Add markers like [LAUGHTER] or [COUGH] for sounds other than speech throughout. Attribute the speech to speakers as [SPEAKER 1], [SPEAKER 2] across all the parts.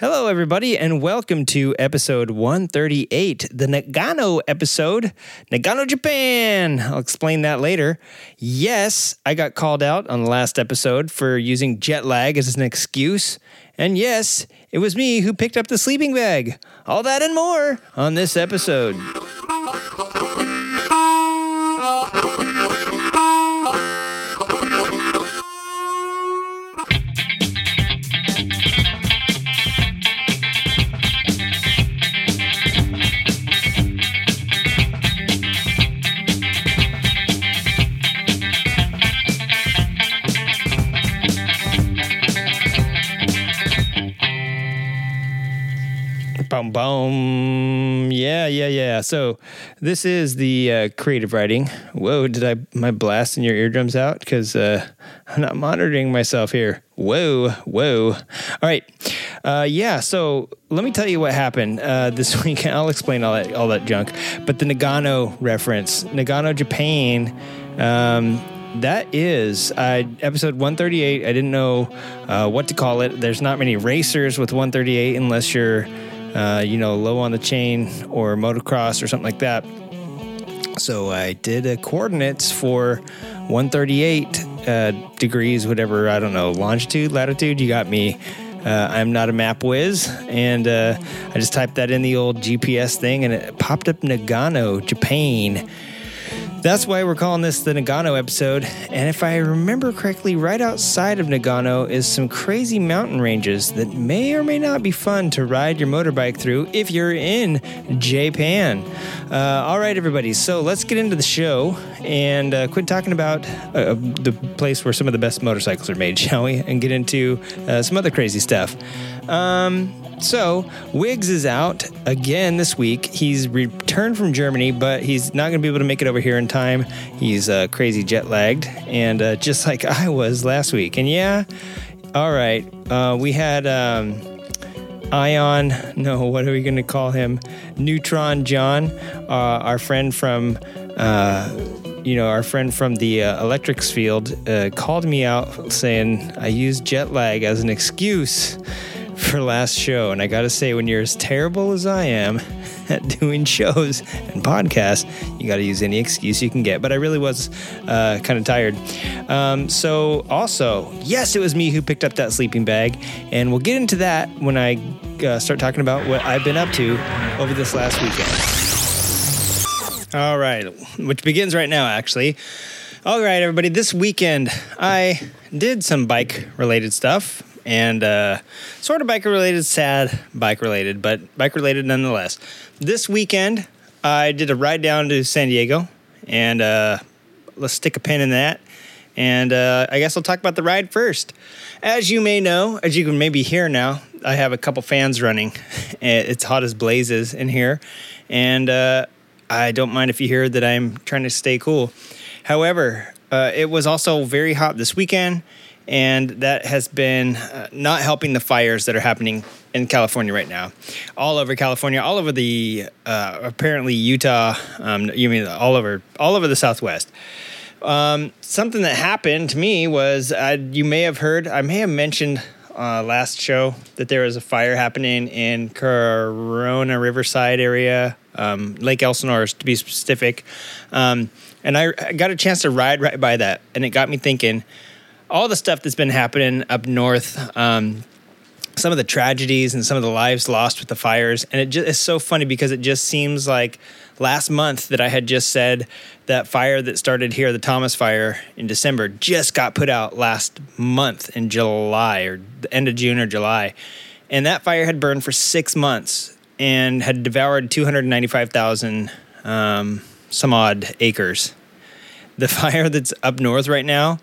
[SPEAKER 1] Hello, everybody, and welcome to episode 138, the Nagano episode, Nagano, Japan. I'll explain that later. Yes, I got called out on the last episode for using jet lag as an excuse. And yes, it was me who picked up the sleeping bag. All that and more on this episode. Boom, boom. Yeah, yeah, yeah. So this is the uh, creative riding. Whoa, did I my blasting your eardrums out? Because uh, I'm not monitoring myself here. Whoa, whoa. All right. Uh, yeah. So let me tell you what happened uh, this [LAUGHS] week. I'll explain all that all that junk. But the Nagano reference, Nagano, Japan. Um, that is uh, episode 138. I didn't know uh, what to call it. There's not many racers with 138 unless you're uh, you know, low on the chain or motocross or something like that. So I did a coordinates for 138 uh, degrees, whatever, I don't know, longitude, latitude. You got me. Uh, I'm not a map whiz. And uh, I just typed that in the old GPS thing and it popped up Nagano, Japan. That's why we're calling this the Nagano episode. And if I remember correctly, right outside of Nagano is some crazy mountain ranges that may or may not be fun to ride your motorbike through if you're in Japan. Uh, all right, everybody. So let's get into the show and uh, quit talking about uh, the place where some of the best motorcycles are made, [LAUGHS] shall we? And get into uh, some other crazy stuff. Um, so, Wiggs is out again this week. He's returned from Germany, but he's not going to be able to make it over here in time. He's uh, crazy jet lagged, and uh, just like [LAUGHS] I was last week. And yeah, all right, uh, we had um, Ion. [LAUGHS] No, what are we going to call him? Neutron John, uh, our friend from uh, you know, our friend from the uh, electrics field uh, called me out saying I used jet lag as an excuse for last show. And I got to say, when you're as terrible as I am [LAUGHS] at doing shows and podcasts, you got to use any excuse you can get. But I really was uh, kind of tired. Um, so, also, yes, it was me who picked up that sleeping bag. And we'll get into that when I uh, start talking about what I've been up to over this last weekend. All right, which begins right now, actually. All right, everybody, this weekend I did some bike related stuff and uh, sort of bike related, sad bike related, but bike related nonetheless. This weekend, I did a ride down to San Diego, and uh, let's stick a pin in that. And uh, I guess I'll talk about the ride first. As you may know, as you can maybe hear now, I have a couple fans running. [LAUGHS] It's hot as blazes in here, and uh, I don't mind if you hear that I'm trying to stay cool. However, uh, it was also very hot this weekend and that has been uh, not helping the fires that are happening in California right now, all over California, all over the uh, apparently Utah. Um, you mean all over all over the Southwest. Um, something that happened to me was you may have heard. I may have mentioned uh, last show that there was a fire happening in Corona Riverside area, um, Lake Elsinore to be specific. Um, and I, I got a chance to ride right by that, and it got me thinking all the stuff that's been happening up north. Um, some of the tragedies and some of the lives lost with the fires. And it just, it's so funny because it just seems like last month that I had just said that fire that started here, the Thomas fire in December, just got put out last month in July or the end of June or July. And that fire had burned for six months and had devoured 295,000 um, some odd acres. The [LAUGHS] fire that's up north right now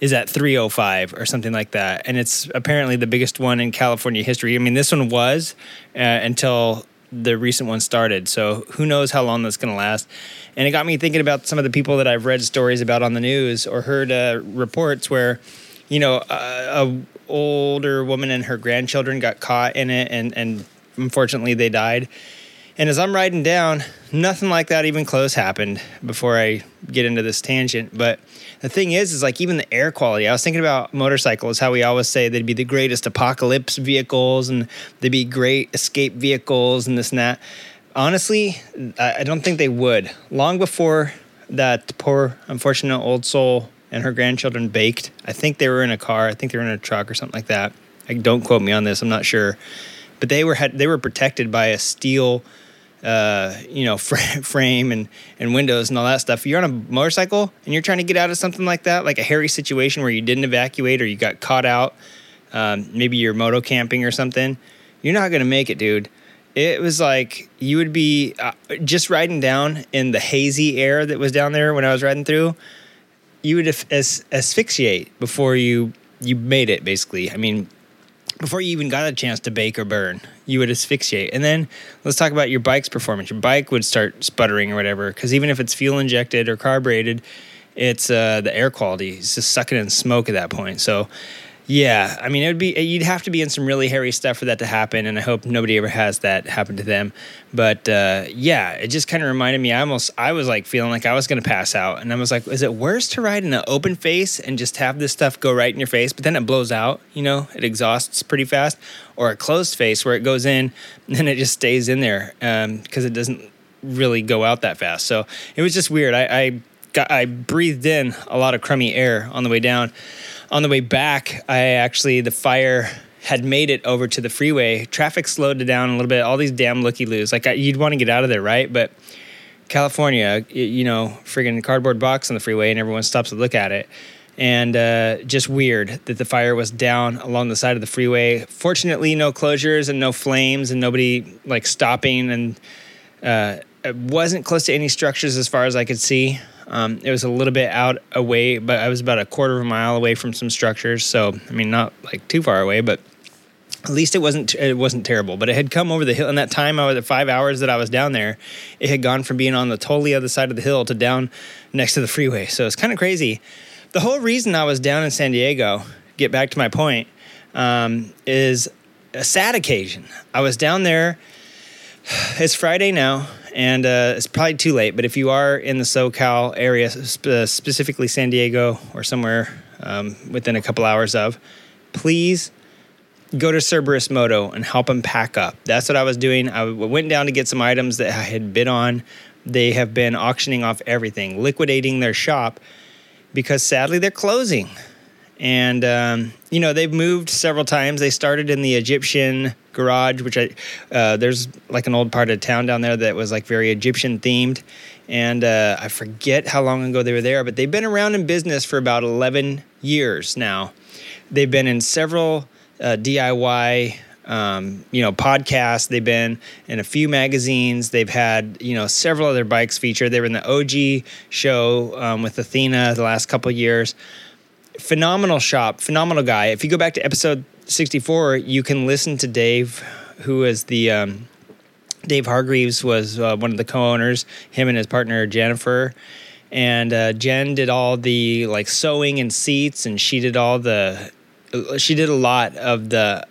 [SPEAKER 1] is at 305 or something like that. And it's apparently the biggest one in California history. I mean, this one was uh, until the recent one started. So who knows how long that's going to last. And it got me thinking about some of the people that I've read stories about on the news or heard uh, reports where, you know, a, a older woman and her grandchildren got caught in it and, and unfortunately they died And as I'm riding down, nothing like that even close happened before I get into this tangent. But the thing is, is like even the air quality. I was thinking about motorcycles, how we always say they'd be the greatest apocalypse vehicles and they'd be great escape vehicles and this and that. Honestly, I don't think they would. Long before that poor, unfortunate old soul and her grandchildren baked, I think they were in a car. I think they were in a truck or something like that. I, don't quote me on this. I'm not sure, but they were had, they were protected by a steel uh, you know, [LAUGHS] frame and, and windows and all that stuff. You're on a motorcycle and you're trying to get out of something like that, like a hairy situation where you didn't evacuate or you got caught out, um, maybe you're moto camping or something, you're not to make it, dude. It was like you would be uh, just riding down in the hazy air that was down there when I was riding through. You would as- asphyxiate before you you made it. Basically, I mean, before you even got a chance to bake or burn, you would asphyxiate. And then let's talk about your bike's performance. Your bike would start sputtering or whatever, because even if it's fuel injected or carbureted, it's uh, the air quality. It's just sucking in smoke at that point. So yeah, I mean, it would be you'd have to be in some really hairy stuff for that to happen, and I hope nobody ever has that happen to them. But uh, yeah, it just kind of reminded me. I almost I was like feeling like I was going to pass out, and I was like, is it worse to ride in an open face and just have this stuff go right in your face, but then it blows out? You know, it exhausts pretty fast, or a closed face where it goes in and [LAUGHS] then it just stays in there because um, it doesn't really go out that fast. So it was just weird. I, I got I breathed in a lot of crummy air on the way down on the way back, I actually the fire had made it over to the freeway. Traffic slowed down a little bit. All these damn looky loos. Like I, you'd want to get out of there, right? But California, you know, friggin' cardboard box on the freeway, and everyone stops to look at it. And uh, just weird that the fire was down along the side of the freeway. Fortunately, no closures and no flames, and nobody like stopping. And uh, it wasn't close to any structures as far as I could see. Um, it was a little bit out away, but I was about a quarter of a mile away from some structures. So I mean, not like too far away, but at least it wasn't it wasn't terrible. But it had come over the hill. In that time, I was the five hours that I was down there, it had gone from being on the totally other side of the hill to down next to the freeway. So it's kind of crazy. The whole reason I was down in San Diego, get back to my point, um, is a sad occasion. I was down there. [SIGHS] It's Friday now and uh, it's probably too late. But if you are in the SoCal area, sp- specifically San Diego or somewhere um, within a couple hours of, please go to Cerberus Moto and help them pack up. That's what I was doing. I went down to get some items that I had bid on. They have been auctioning off everything, liquidating their shop because sadly they're closing. And um, you know they've moved several times. They started in the Egyptian garage, which I uh, there's like an old part of town down there that was like very Egyptian themed, and uh, I forget how long ago they were there, but they've been around in business for about 11 years now. They've been in several uh, DIY. Um, you know, podcasts. They've been in a few magazines. They've had, you know, several other bikes featured. They were in the OG show um, with Athena the last couple years. Phenomenal shop, phenomenal guy. If you go back to episode 64, you can listen to Dave, who is the um, Dave Hargreaves was uh, one of the co-owners. Him and his partner Jennifer, and uh, Jen did all the like sewing and seats, and she did all the she did a lot of the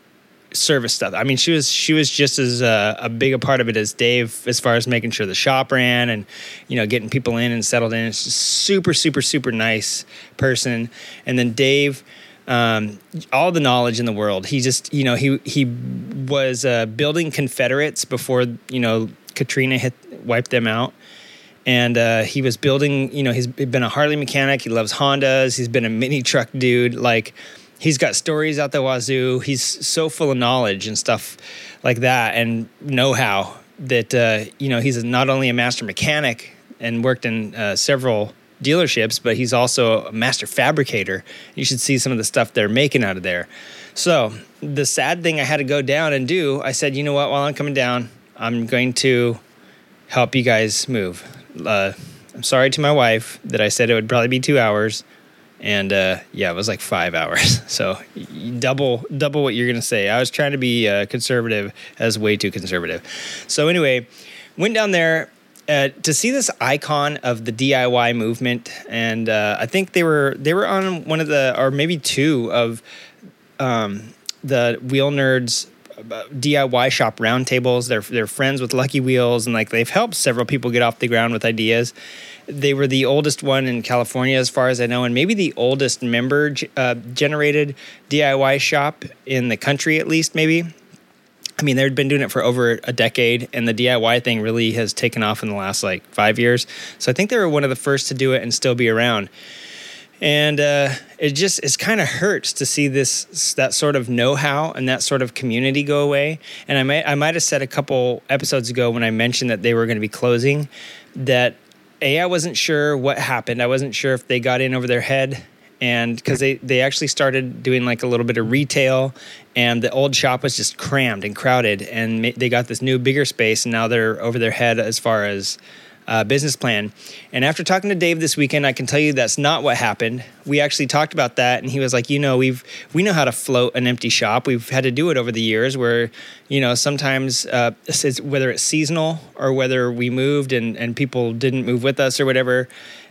[SPEAKER 1] service stuff. I mean, she was she was just as uh, a big a part of it as Dave, as far as making sure the shop ran and you know getting people in and settled in. Super super super nice person. And then Dave um, all the knowledge in the world. He just, you know, he he was uh, building Confederates before you know Katrina hit wiped them out, and uh, he was building. You know, he's been a Harley mechanic. He loves Hondas. He's been a mini truck dude. Like he's got stories out the wazoo. He's so full of knowledge and stuff like that, and know how that uh, you know he's not only a master mechanic and worked in uh, several dealerships, but he's also a master fabricator. You should see some of the stuff they're making out of there. So, the sad thing I had to go down and do, I said, you know what, while I'm coming down, I'm going to help you guys move. Uh, I'm sorry to my wife that I said it would probably be two hours. And uh, yeah, it was like five hours. [LAUGHS] So double double what you're gonna say. I was trying to be uh, conservative, as way too conservative. So anyway, went down there uh, to see this icon of the DIY movement, and uh, I think they were they were on one of the or maybe two of um, the Wheel Nerds DIY shop roundtables. They're they're friends with Lucky Wheels, and like they've helped several people get off the ground with ideas. They were the oldest one in California, as far as I know, and maybe the oldest member uh, generated DIY shop in the country, at least maybe. I mean, they'd been doing it for over a decade, and the DIY thing really has taken off in the last like five years. So I think they were one of the first to do it and still be around and uh, it just it kind of hurts to see this that sort of know-how and that sort of community go away and i might i might have said a couple episodes ago when i mentioned that they were going to be closing that a i wasn't sure what happened. I wasn't sure if they got in over their head and because they they actually started doing like a little bit of retail and the old shop was just crammed and crowded and they got this new bigger space and now they're over their head as far as uh, business plan. And after talking to Dave this weekend, I can tell you that's not what happened. We actually talked about that, and he was like, you know, we've we know how to float an empty shop. We've had to do it over the years, where you know sometimes uh, whether it's seasonal or whether we moved and and people didn't move with us or whatever.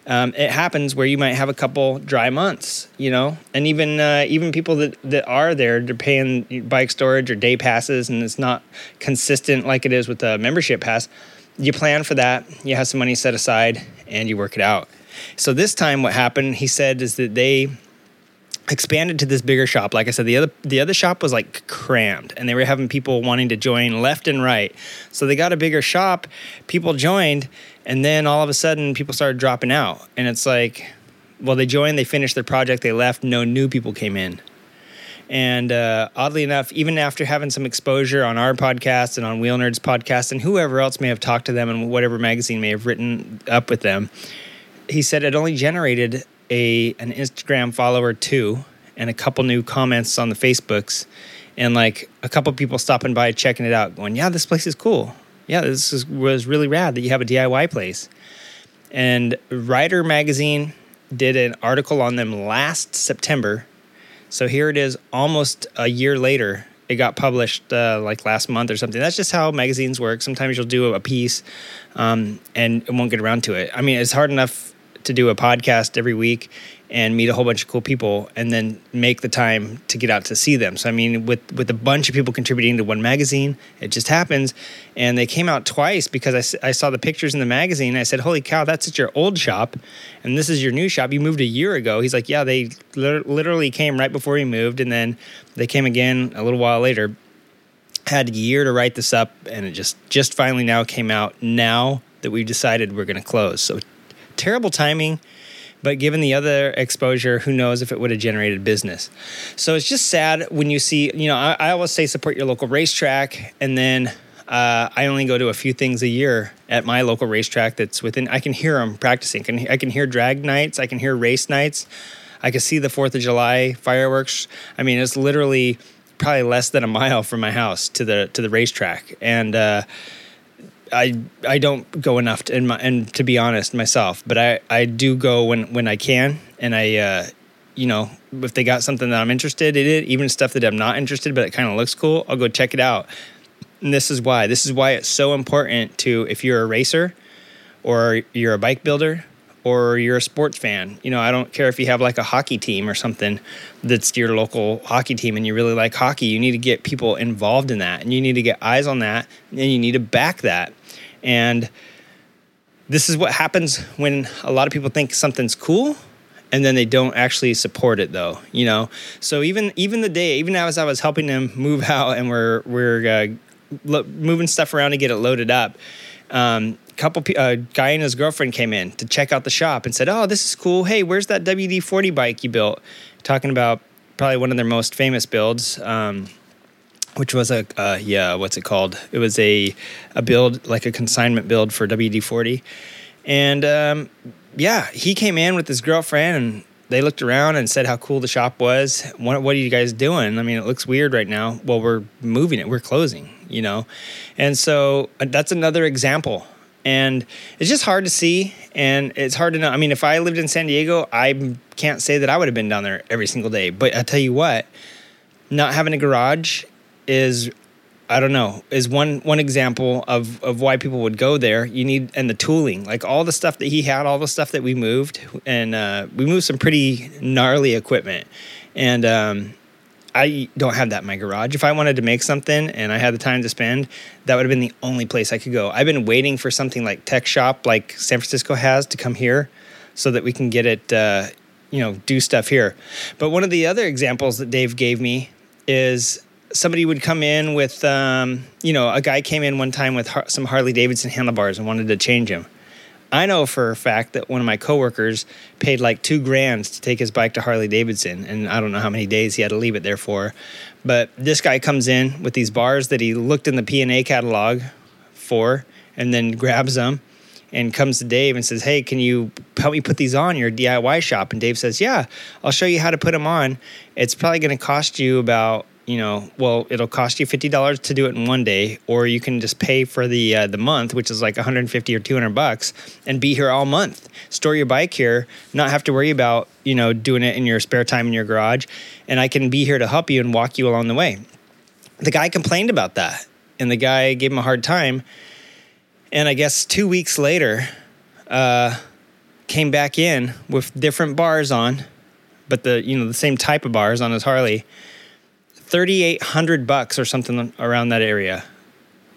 [SPEAKER 1] Um, it happens where you might have a couple dry months, you know, and even uh, even people that, that are there, they're paying bike storage or day passes, and it's not consistent like it is with the membership pass you plan for that, you have some money set aside, and you work it out. So this time, what happened? He said is that they expanded to this bigger shop. Like I said, the other the other shop was like crammed, and they were having people wanting to join left and right. So they got a bigger shop. People joined, and then all of a sudden, people started dropping out, and it's like, well, they joined, they finished their project, they left. No new people came in. And uh, oddly enough, even after having some exposure on our podcast and on Wheel Nerds podcast and whoever else may have talked to them and whatever magazine may have written up with them, he said it only generated a an Instagram follower two and a couple new comments on the Facebooks and like a couple people stopping by checking it out going, "Yeah, this place is cool. Yeah, this is, was really rad that you have a DIY place." And Rider magazine did an article on them last September so here it is, almost a year later. It got published uh, like last month or something. That's just how magazines work. Sometimes you'll do a piece um, and it won't get around to it. I mean, it's hard enough to do a podcast every week and meet a whole bunch of cool people and then make the time to get out to see them. So I mean with with a bunch of people contributing to one magazine, it just happens and they came out twice because I, I saw the pictures in the magazine I said, "Holy cow, that's at your old shop and this is your new shop. You moved a year ago." He's like, "Yeah, they literally came right before he moved and then they came again a little while later." Had a year to write this up and it just just finally now came out now that we've decided we're going to close. So terrible timing but given the other exposure, who knows if it would have generated business. So it's just sad when you see, you know, I, I always say support your local racetrack, and then uh, I only go to a few things a year at my local racetrack that's within. I can hear them practicing. Can, I can hear drag nights. I can hear race nights. I can see the Fourth of July fireworks. I mean, it's literally probably less than a mile from my house to the to the racetrack, and uh, I I don't go enough to, my, and to be honest myself, but I, I do go when when I can, and I uh, you know if they got something that I'm interested in it, even stuff that I'm not interested, but it kind of looks cool, I'll go check it out. And this is why this is why it's so important to if you're a racer, or you're a bike builder, or you're a sports fan. You know, I don't care if you have like a hockey team or something that's your local hockey team and you really like hockey. You need to get people involved in that and you need to get eyes on that and you need to back that. And this is what happens when a lot of people think something's cool and then they don't actually support it though you know? So even even the day even as i was helping them move [LAUGHS] out and we're we're uh, lo- moving stuff around to get it loaded up um, couple a uh, guy and his girlfriend came in to check out the shop and said oh this is cool. Hey where's that wd-40 bike you built? Talking about probably one of their most famous builds um, which was a uh, yeah, what's it called? It was a a build like a consignment build for WD forty, and um, yeah, he came in with his girlfriend and they looked around and said how cool the shop was. What, what are you guys doing? I mean, it looks weird right now. Well, we're moving it. We're closing, you know, and so uh, that's another example. And it's just hard to see, and it's hard to know. I mean, if I lived in San Diego, I can't say that I would have been down there every single day. But I tell you what, not having a garage is I don't know is one one example of of why people would go there. You need and the tooling, like all the stuff that he had, all the stuff that we moved, and uh, we moved some pretty gnarly equipment, and um, I don't have that in my garage. If I wanted to make something and I had the time to spend, that would have been the only place I could go. I've been waiting for something like Tech Shop, like San Francisco has, to come here so that we can get it, uh, you know, do stuff here. But one of the other examples that Dave gave me is somebody would come in with, um, you know, a guy came in one time with har- some Harley Davidson handlebars and wanted to change them. I know for a fact that one of my coworkers paid like two grand to take his bike to Harley Davidson, and I don't know how many days he had to leave it there for. But this guy comes in with these bars that he looked in the P and A catalog for, and then grabs them and comes to Dave and says, "Hey, can you help me put these on your DIY shop?" And Dave says, "Yeah, I'll show you how to put them on. It's probably going to cost you about you know, well, it'll cost you fifty dollars to do it in one day, or you can just pay for the uh, the month, which is like one hundred and fifty or two hundred bucks, and be here all month. Store your bike here, not have to worry about you know doing it in your spare time in your garage, and I can be here to help you and walk you along the way. The guy complained about that, and the guy gave him a hard time. And I guess two weeks later, uh, came back in with different bars on, but the you know the same type of bars on his Harley 3800 bucks or something around that area.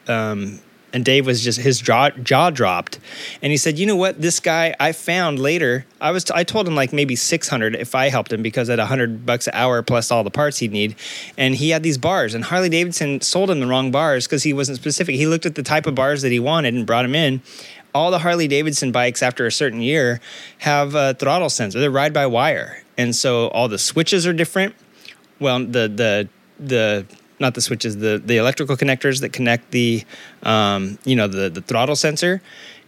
[SPEAKER 1] Um, and Dave was just his jaw jaw dropped, and he said, "You know what? This guy I found later. I was t- I told him like maybe six hundred if I helped him because at hundred bucks an hour plus all the parts he'd need, and he had these bars. And Harley Davidson sold him the wrong bars because he wasn't specific. He looked at the type of bars that he wanted and brought him in. All the Harley Davidson bikes after a certain year have a throttle sensor. They're ride by wire, and so all the switches are different. Well, the the the not the switches, the the electrical connectors that connect the um, you know the the throttle sensor,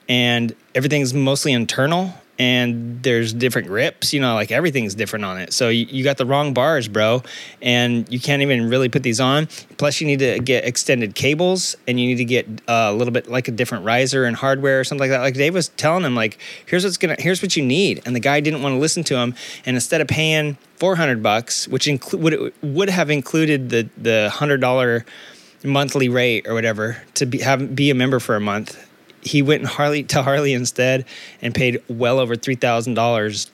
[SPEAKER 1] and everything's mostly internal. And there's different grips, you know, like everything's different on it. So you, you got the wrong bars, bro, and you can't even really put these on. Plus, you need to get extended cables, and you need to get uh, a little bit like a different riser and hardware or something like that. Like Dave was telling him, like, here's what's gonna, here's what you need, and the guy didn't want to listen to him. And instead of paying 400 bucks, which inclu- would would have included the the hundred dollar monthly rate or whatever to be have be a member for a month. He went Harley to Harley instead and paid well over three thousand dollars.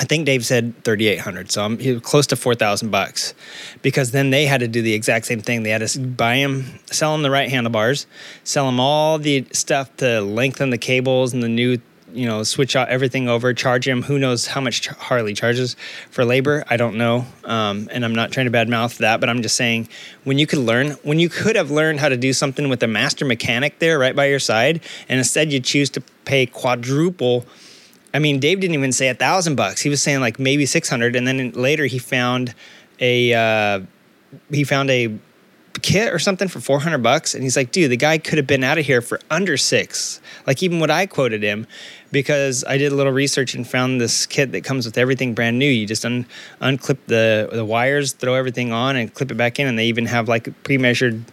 [SPEAKER 1] I think Dave said thirty eight hundred, so I'm he was close to four thousand bucks, because then they had to do the exact same thing. They had to buy him, sell him the right handlebars, sell him all the stuff to lengthen the cables and the new you know switch out everything over charge him. Who knows how much harley charges for labor? I don't know. Um, and i'm not trying to badmouth that but i'm just saying when you could learn when you could have learned how to do something with a master mechanic there right by your side and instead you choose to pay quadruple i mean dave didn't even say a thousand bucks. He was saying like maybe 600 and then later he found a uh, he found a kit or something for 400 bucks and he's like dude the guy could have been out of here for under six. Like even what i quoted him because i did a little research and found this kit that comes with everything brand new. You just un- unclip the the wires throw everything on and clip it back in and they even have like pre-measured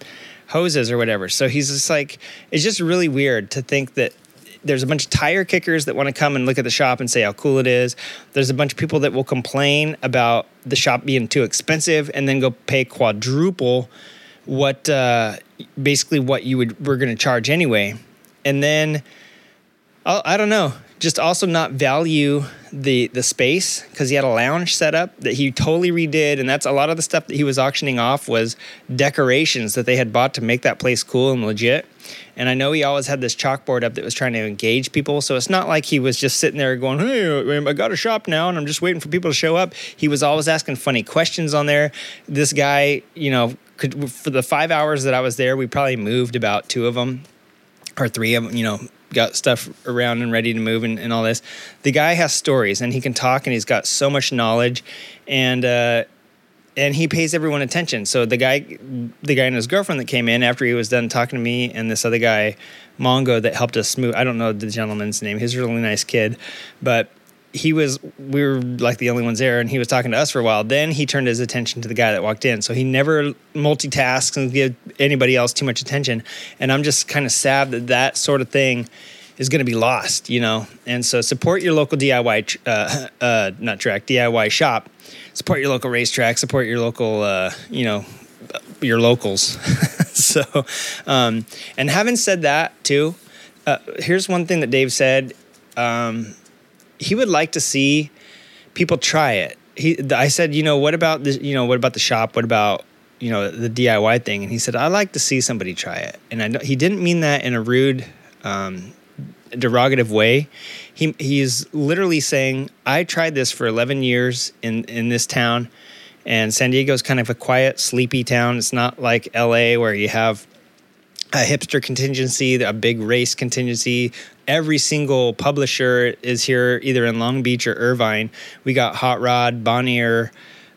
[SPEAKER 1] hoses or whatever. So he's just like it's just really weird to think that there's a bunch of tire kickers that want to come and look at the shop and say how cool it is. There's a bunch of people that will complain about the shop being too expensive and then go pay quadruple what uh, basically what you would we're going to charge anyway, and then I'll, I don't know, just also not value the the space because he had a lounge set up that he totally redid, and that's a lot of the stuff that he was auctioning off was decorations that they had bought to make that place cool and legit. And I know he always had this chalkboard up that was trying to engage people. So it's not like he was just sitting there going, Hey, I got a shop now and I'm just waiting for people to show up. He was always asking funny questions on there. This guy, you know, could for the five hours that I was there, we probably moved about two of them or three of them, you know, got stuff around and ready to move and, and all this. The guy has stories and he can talk and he's got so much knowledge and uh, and he pays everyone attention. So the guy, the guy and his girlfriend that came in after he was done talking to me, and this other guy, Mongo, that helped us move. I don't know the gentleman's name. He's a really nice kid, but he was we were like the only ones there and he was talking to us for a while. Then he turned his attention to the guy that walked in. So he never multitasks and give anybody else too much attention. And i'm just kind of sad that that sort of thing is going to be lost you know? And so support your local diy uh, [LAUGHS] uh, not track diy shop. Support your local racetrack. Support your local uh, you know your locals. [LAUGHS] So um, and having said that too uh, here's one thing that dave said um, he would like to see people try it he, I said, you know, what about the, you know, what about the shop? What about, you know, the DIY thing? And he said, I'd like to see somebody try it. And I know he didn't mean that in a rude, um, derogative way. He he's literally saying, I tried this for 11 years in in this town, and San Diego is kind of a quiet, sleepy town. It's not like LA where you have a hipster contingency, a big race contingency. Every single publisher is here, either in Long Beach or Irvine. We got Hot Rod, Bonnier,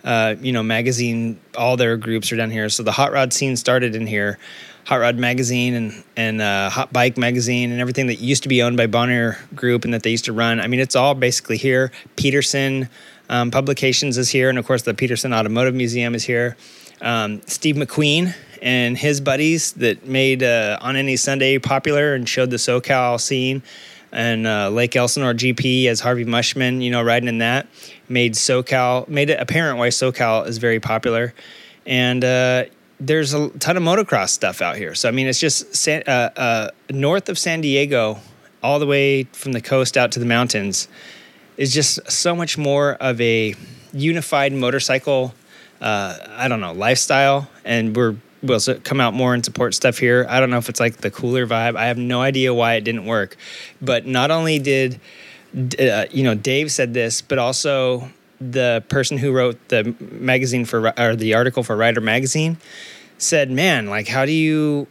[SPEAKER 1] uh, you know, magazine. All their groups are down here. So the hot rod scene started in here. Hot Rod magazine and and uh, Hot Bike magazine and everything that used to be owned by Bonnier Group and that they used to run. I mean, it's all basically here. Petersen um, Publications is here, and of course, the Petersen Automotive Museum is here. Um, Steve McQueen and his buddies that made uh, On Any Sunday popular and showed the SoCal scene. And uh, Lake Elsinore GP as Harvey Mushman, you know, riding in that, made SoCal, made it apparent why SoCal is very popular. And uh, there's a ton of motocross stuff out here. So, I mean, it's just San, uh, uh, north of San Diego, all the way from the coast out to the mountains, is just so much more of a unified motorcycle, uh, I don't know, lifestyle. And we're will come out more and support stuff here. I don't know if it's like the cooler vibe. I have no idea why it didn't work. But not only did uh, you know Dave said this, but also the person who wrote the magazine for or the article for Rider magazine said, "Man, like how do you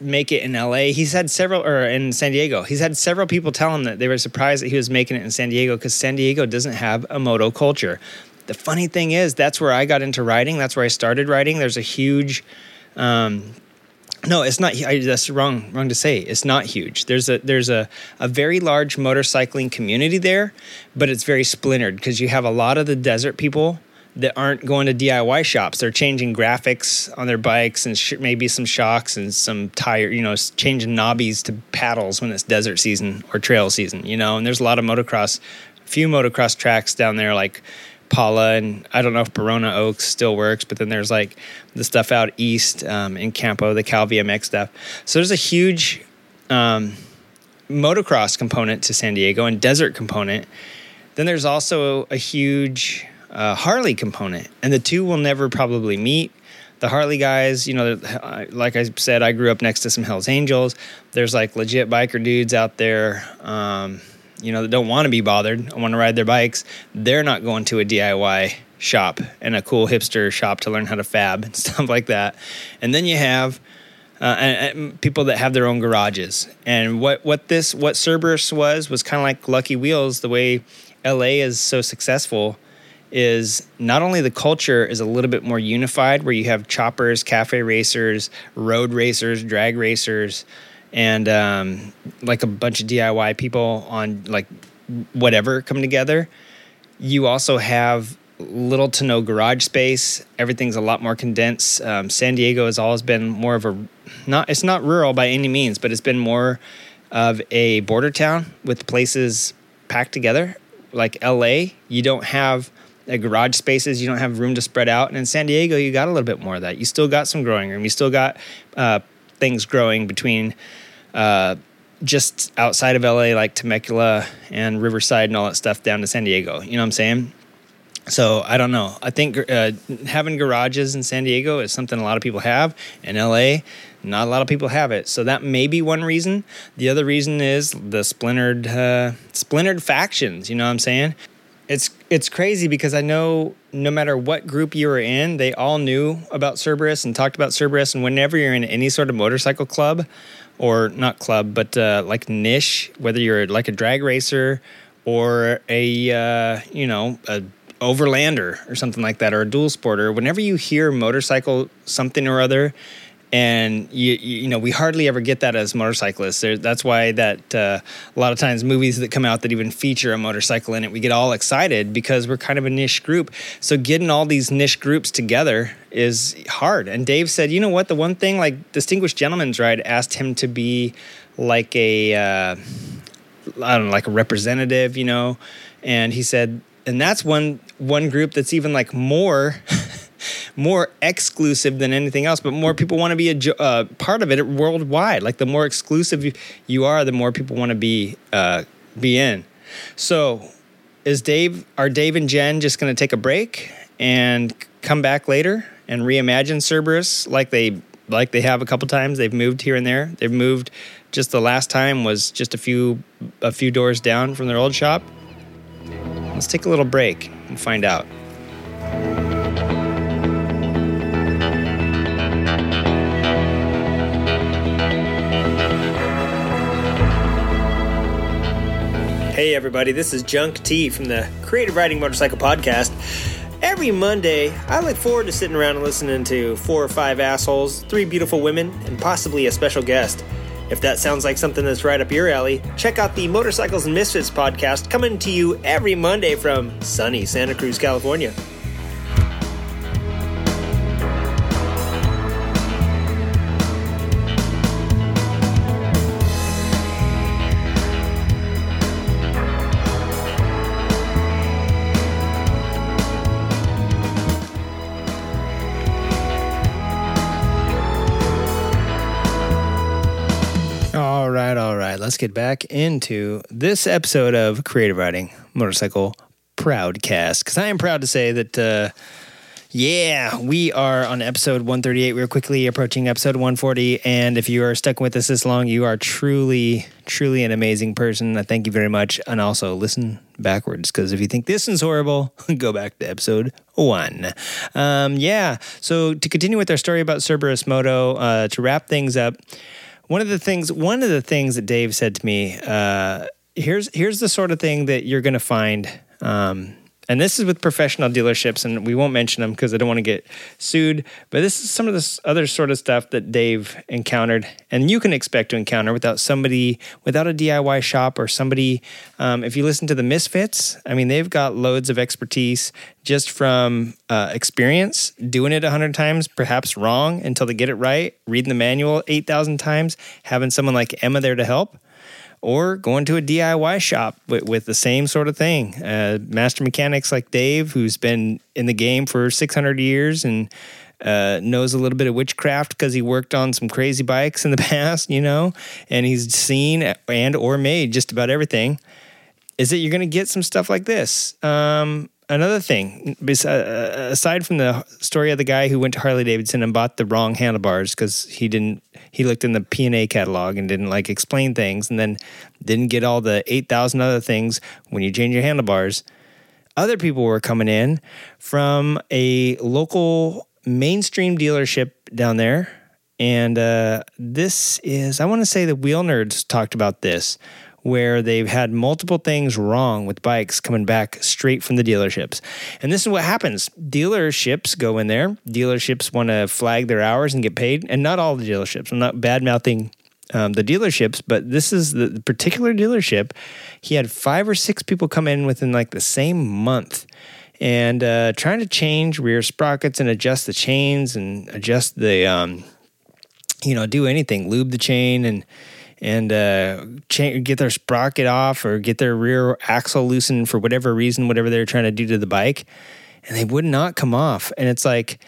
[SPEAKER 1] make it in LA?" He's had several or in San Diego. He's had several people tell him that they were surprised that he was making it in San Diego cuz San Diego doesn't have a moto culture. The funny thing is, that's where I got into writing. That's where I started writing. There's a huge um, no, it's not. I, that's wrong. Wrong to say. It's not huge. There's a there's a, a very large motorcycling community there, but it's very splintered because you have a lot of the desert people that aren't going to DIY shops. They're changing graphics on their bikes and sh- maybe some shocks and some tire. You know, changing knobbies to paddles when it's desert season or trail season. You know, and there's a lot of motocross, few motocross tracks down there like Pala, and I don't know if Barona Oaks still works, but then there's like the stuff out east um, in Campo, the Cal VMX stuff. So there's a huge um, motocross component to San Diego and desert component. Then there's also a huge uh, Harley component, and the two will never probably meet. The Harley guys, you know, like I said, I grew up next to some Hells Angels. There's like legit biker dudes out there. Um, you know, that don't want to be bothered, and want to ride their bikes, they're not going to a DIY shop and a cool hipster shop to learn how to fab and [LAUGHS] stuff like that. And then you have uh, and, and people that have their own garages. And what what this what Cerberus was was kind of like Lucky Wheels. The way LA is so successful is not only the culture is a little bit more unified, where you have choppers, cafe racers, road racers, drag racers and um, like a bunch of DIY people on like whatever come together. You also have little to no garage space. Everything's a lot more condensed. Um, San Diego has always been more of a not. It's not rural by any means, but it's been more of a border town with places packed together. Like LA, you don't have a garage spaces. You don't have room to spread out. And in San Diego, you got a little bit more of that. You still got some growing room. You still got uh, things growing between uh, just outside of LA, like Temecula and Riverside and all that stuff down to San Diego. You know what I'm saying? So I don't know. I think uh, having garages in San Diego is something a lot of people have. In LA, not a lot of people have it. So that may be one reason. The other reason is the splintered, uh, splintered factions. You know what I'm saying? It's it's crazy because I know no matter what group you were in, they all knew about Cerberus and talked about Cerberus. And whenever you're in any sort of motorcycle club, or not club, but uh, like niche, whether you're like a drag racer or a uh, you know a overlander or something like that, or a dual sporter. Whenever you hear motorcycle something or other, and you, you know we hardly ever get that as motorcyclists. There, that's why that uh, a lot of times movies that come out that even feature a motorcycle in it we get all excited because we're kind of a niche group. So getting all these niche groups together is hard. And dave said you know what? The one thing like distinguished gentleman's ride asked him to be like a uh, I don't know like a representative you know? And he said and that's one one group that's even like more [LAUGHS] more exclusive than anything else, but more people want to be a uh, part of it worldwide. Like the more exclusive you, are, the more people want to be uh, be in. So is Dave, are Dave and Jen just going to take a break and come back later and reimagine Cerberus like they like they have a couple times? They've moved here and there. They've moved. Just the last time was just a few a few doors down from their old shop. Let's take a little break and find out. Hey, everybody, this is Junk T from the Creative Riding Motorcycle Podcast. Every Monday, I look forward to sitting around and listening to four or five assholes, three beautiful women, and possibly a special guest. If that sounds like something that's right up your alley, check out the Motorcycles and Misfits podcast coming to you every Monday from sunny Santa Cruz, California. Let's get back into this episode of Creative Riding Motorcycle Proudcast. Because I am proud to say that, uh, yeah, we are on episode 138. We're quickly approaching episode 140. And if you are stuck with us this long, you are truly, truly an amazing person. I thank you very much. And also listen backwards because if you think this is horrible, [LAUGHS] go back to episode one. Um, yeah. So to continue with our story about Cerberus Moto, uh, to wrap things up, one of the things one of the things that Dave said to me uh, here's here's the sort of thing that you're going to find um, and this is with professional dealerships and we won't mention them because I don't want to get sued but this is some of this other sort of stuff that Dave encountered and you can expect to encounter without somebody without a DIY shop or somebody um, if you listen to the Misfits I mean they've got loads of expertise just from uh, experience, doing it a hundred times, perhaps wrong until they get it right, reading the manual 8,000 times, having someone like Emma there to help, or going to a DIY shop with, with the same sort of thing. Uh, master mechanics like Dave, who's been in the game for 600 years and uh, knows a little bit of witchcraft because he worked on some crazy bikes in the [LAUGHS] past, you know, and he's seen and or made just about everything. Is that you're going to get some stuff like this? Um, another thing, aside from the story of the guy who went to Harley Davidson and bought the wrong handlebars because he didn't, he looked in the P and A catalog and didn't like explain things, and then didn't get all the eight thousand other things when you change your handlebars. Other people were coming in from a local mainstream dealership down there. And uh, this is, I want to say the Wheel Nerds talked about this where they've had multiple things wrong with bikes coming back straight from the dealerships. And this is what happens dealerships go in there, dealerships want to flag their hours and get paid. And not all the dealerships, I'm not bad mouthing um, the dealerships, but this is the particular dealership. He had five or six people come in within like the same month and uh, trying to change rear sprockets and adjust the chains and adjust the, um, you know, do anything, lube the chain and and uh, get their sprocket off or get their rear axle loosened for whatever reason, whatever they're trying to do to the bike, and they would not come off. And it's like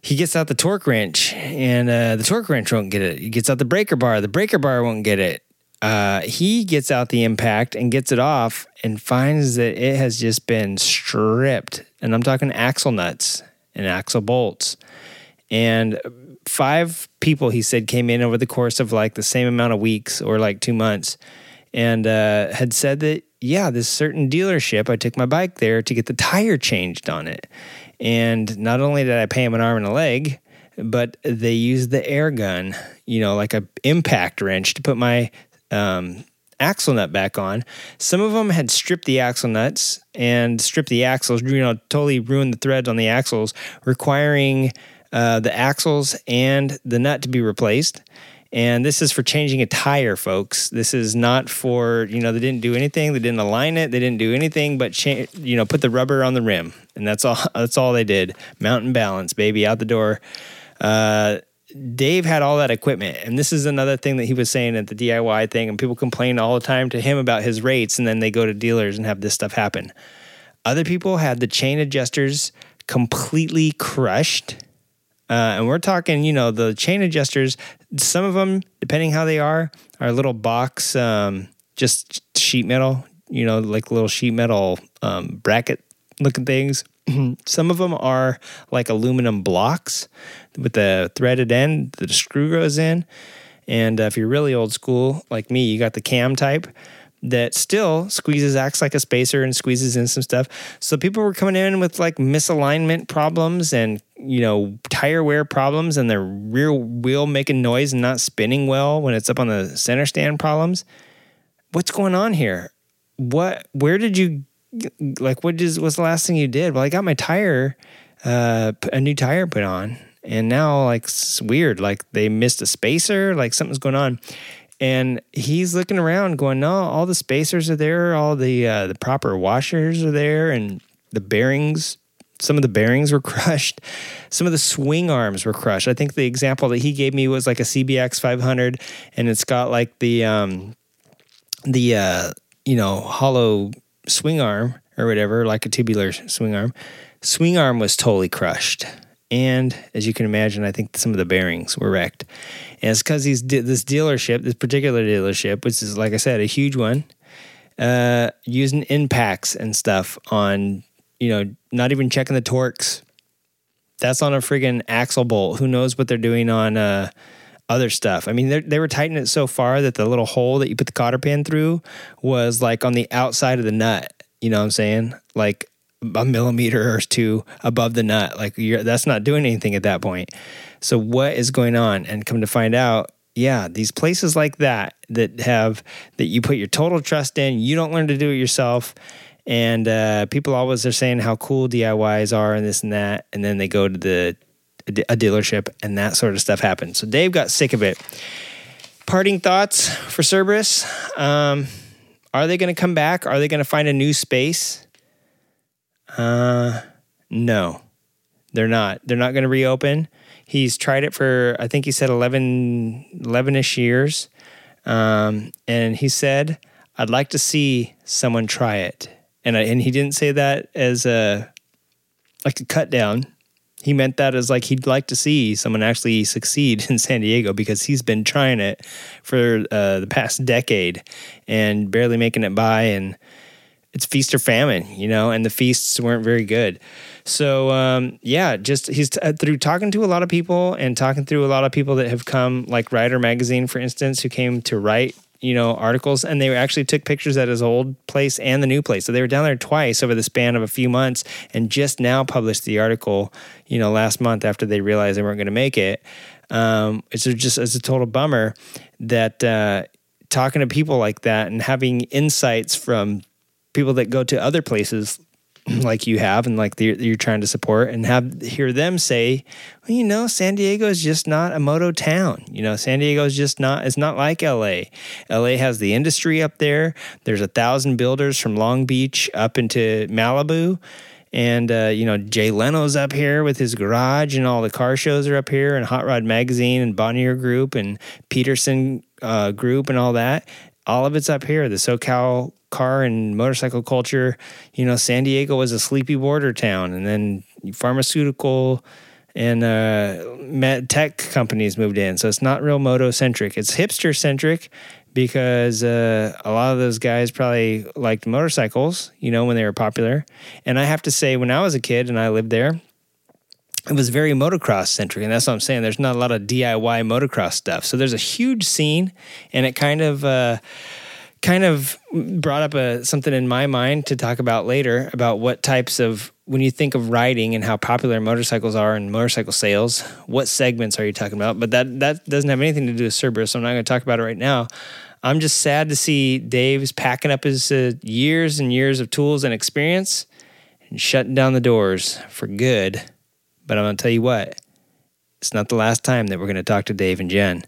[SPEAKER 1] he gets out the torque wrench, and uh, the torque wrench won't get it. He gets out the breaker bar, the breaker bar won't get it. Uh, he gets out the impact and gets it off and finds that it has just been stripped. And I'm talking axle nuts and axle bolts. And five people he said came in over the course of like the same amount of weeks or like two months and uh, had said that yeah this certain dealership i took my bike there to get the tire changed on it. And not only did i pay him an arm and a leg but they used the air gun you know like a impact wrench to put my um, axle nut back on. Some of them had stripped the axle nuts and stripped the axles you know totally ruined the threads on the axles requiring uh, the axles and the nut to be replaced. And this is for changing a tire, folks. This is not for, you know, they didn't do anything. They didn't align it. They didn't do anything but, cha- you know, put the rubber on the rim. And that's all, [LAUGHS] that's all they did. Mountain balance, baby, out the door. Uh, Dave had all that equipment. And this is another thing that he was saying at the DIY thing. And people complain all the time to him about his rates. And then they go to dealers and have this stuff happen. Other people had the chain adjusters completely crushed uh, and we're talking, you know, the chain adjusters, some of them, depending how they are, are little box, um, just sheet metal, you know, like little sheet metal um, bracket looking things. [CLEARS THROAT] Some of them are like aluminum blocks with the threaded end that the screw goes in. And uh, if you're really old school like me, you got the cam type that still squeezes, acts like a spacer and squeezes in some stuff. So people were coming in with like misalignment problems and, you know, tire wear problems and their rear wheel making noise and not spinning well when it's up on the center stand problems. What's going on here? What, where did you, like, what is, what's the last thing you did? Well, I got my tire, uh, a new tire put on and now like it's weird like they missed a spacer like something's going on and he's looking around going no all the spacers are there all the uh, the proper washers are there and the bearings some of the bearings were [LAUGHS] crushed. Some of the swing arms were crushed. I think the example that he gave me was like a cbx 500 and it's got like the um the uh you know hollow swing arm or whatever like a tubular swing arm. Swing arm was totally crushed. And as you can imagine, I think some of the bearings were wrecked. And it's because he's this dealership, this particular dealership, which is like I said, a huge one, uh, using impacts and stuff on, you know, not even checking the torques. That's on a friggin' axle bolt. Who knows what they're doing on uh, other stuff? I mean, they were tightening it so far that the little hole that you put the cotter pin through was like on the outside of the nut. You know what I'm saying? Like a millimeter or two above the nut. Like that's not doing anything at that point. So what is going on? And come to find out, yeah, these places like that that have that you put your total trust in, you don't learn to do it yourself. And uh, people always are saying how cool DIYs are and this and that, and then they go to the a dealership and that sort of stuff happens. So Dave got sick of it. Parting thoughts for Cerberus. Um, are they going to come back? Are they going to find a new space? Uh, no, they're not. They're not going to reopen. He's tried it for, I think he said 11, 11-ish years. Um, and he said, I'd like to see someone try it. And, I, and he didn't say that as a, like a cut down. He meant that as like he'd like to see someone actually succeed in San Diego because he's been trying it for uh, the past decade and barely making it by. And it's feast or famine, you know, and the feasts weren't very good. So um, yeah, just he's t- uh, through talking to a lot of people and talking through a lot of people that have come, like Rider Magazine, for instance, who came to write you know articles and they actually took pictures at his old place and the new place. So they were down there twice over the span of a few months and just now published the article you know last month after they realized they weren't going to make it. Um, it's just it's a total bummer that uh, talking to people like that and having insights from people that go to other places [CLEARS THROAT] like you have and like you're trying to support and have hear them say well you know san diego is just not a moto town. You know san diego is just not it's not like la la has the industry up there. There's a thousand builders from long beach up into malibu. And uh, you know jay leno's up here with his garage and all the car shows are up here and hot rod magazine and bonnier group and Petersen uh, group and all that. All of it's up here. The socal car and motorcycle culture, you know, San Diego was a sleepy border town, and then pharmaceutical and uh, tech companies moved in. So it's not real moto centric. It's hipster centric because uh, a lot of those guys probably liked motorcycles, you know, when they were popular. And I have to say, when I was a kid and I lived there, it was very motocross centric. And that's what I'm saying. There's not a lot of DIY motocross stuff. So there's a huge scene, and it kind of. Uh, kind of brought up a, something in my mind to talk about later about what types of when you think of riding and how popular motorcycles are and motorcycle sales, what segments are you talking about? But that that doesn't have anything to do with Cerberus, so I'm not going to talk about it right now. I'm just sad to see Dave's packing up his uh, years and years of tools and experience and shutting down the doors for good. But I'm going to tell you what, it's not the last time that we're going to talk to Dave and Jen.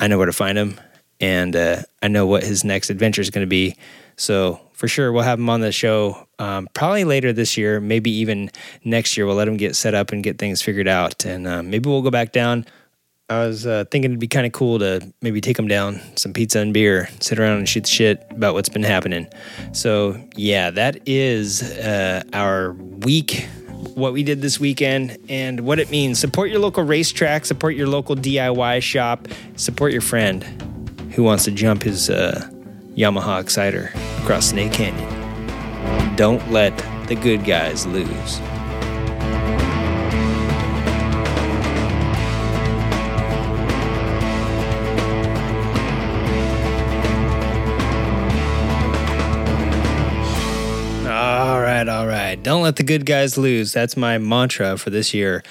[SPEAKER 1] I know where to find them and uh, I know what his next adventure is going to be. So for sure, we'll have him on the show um, probably later this year, maybe even next year. We'll let him get set up and get things figured out, and uh, maybe we'll go back down. I was uh, thinking it'd be kind of cool to maybe take him down some pizza and beer, sit around and shoot the shit about what's been happening. So yeah, that is uh, our week what we did this weekend and what it means. Support your local racetrack, support your local DIY shop, support your friend who wants to jump his uh, Yamaha Exciter. across Snake Canyon. Don't let the good guys lose. Let the good guys lose. That's my mantra for this year.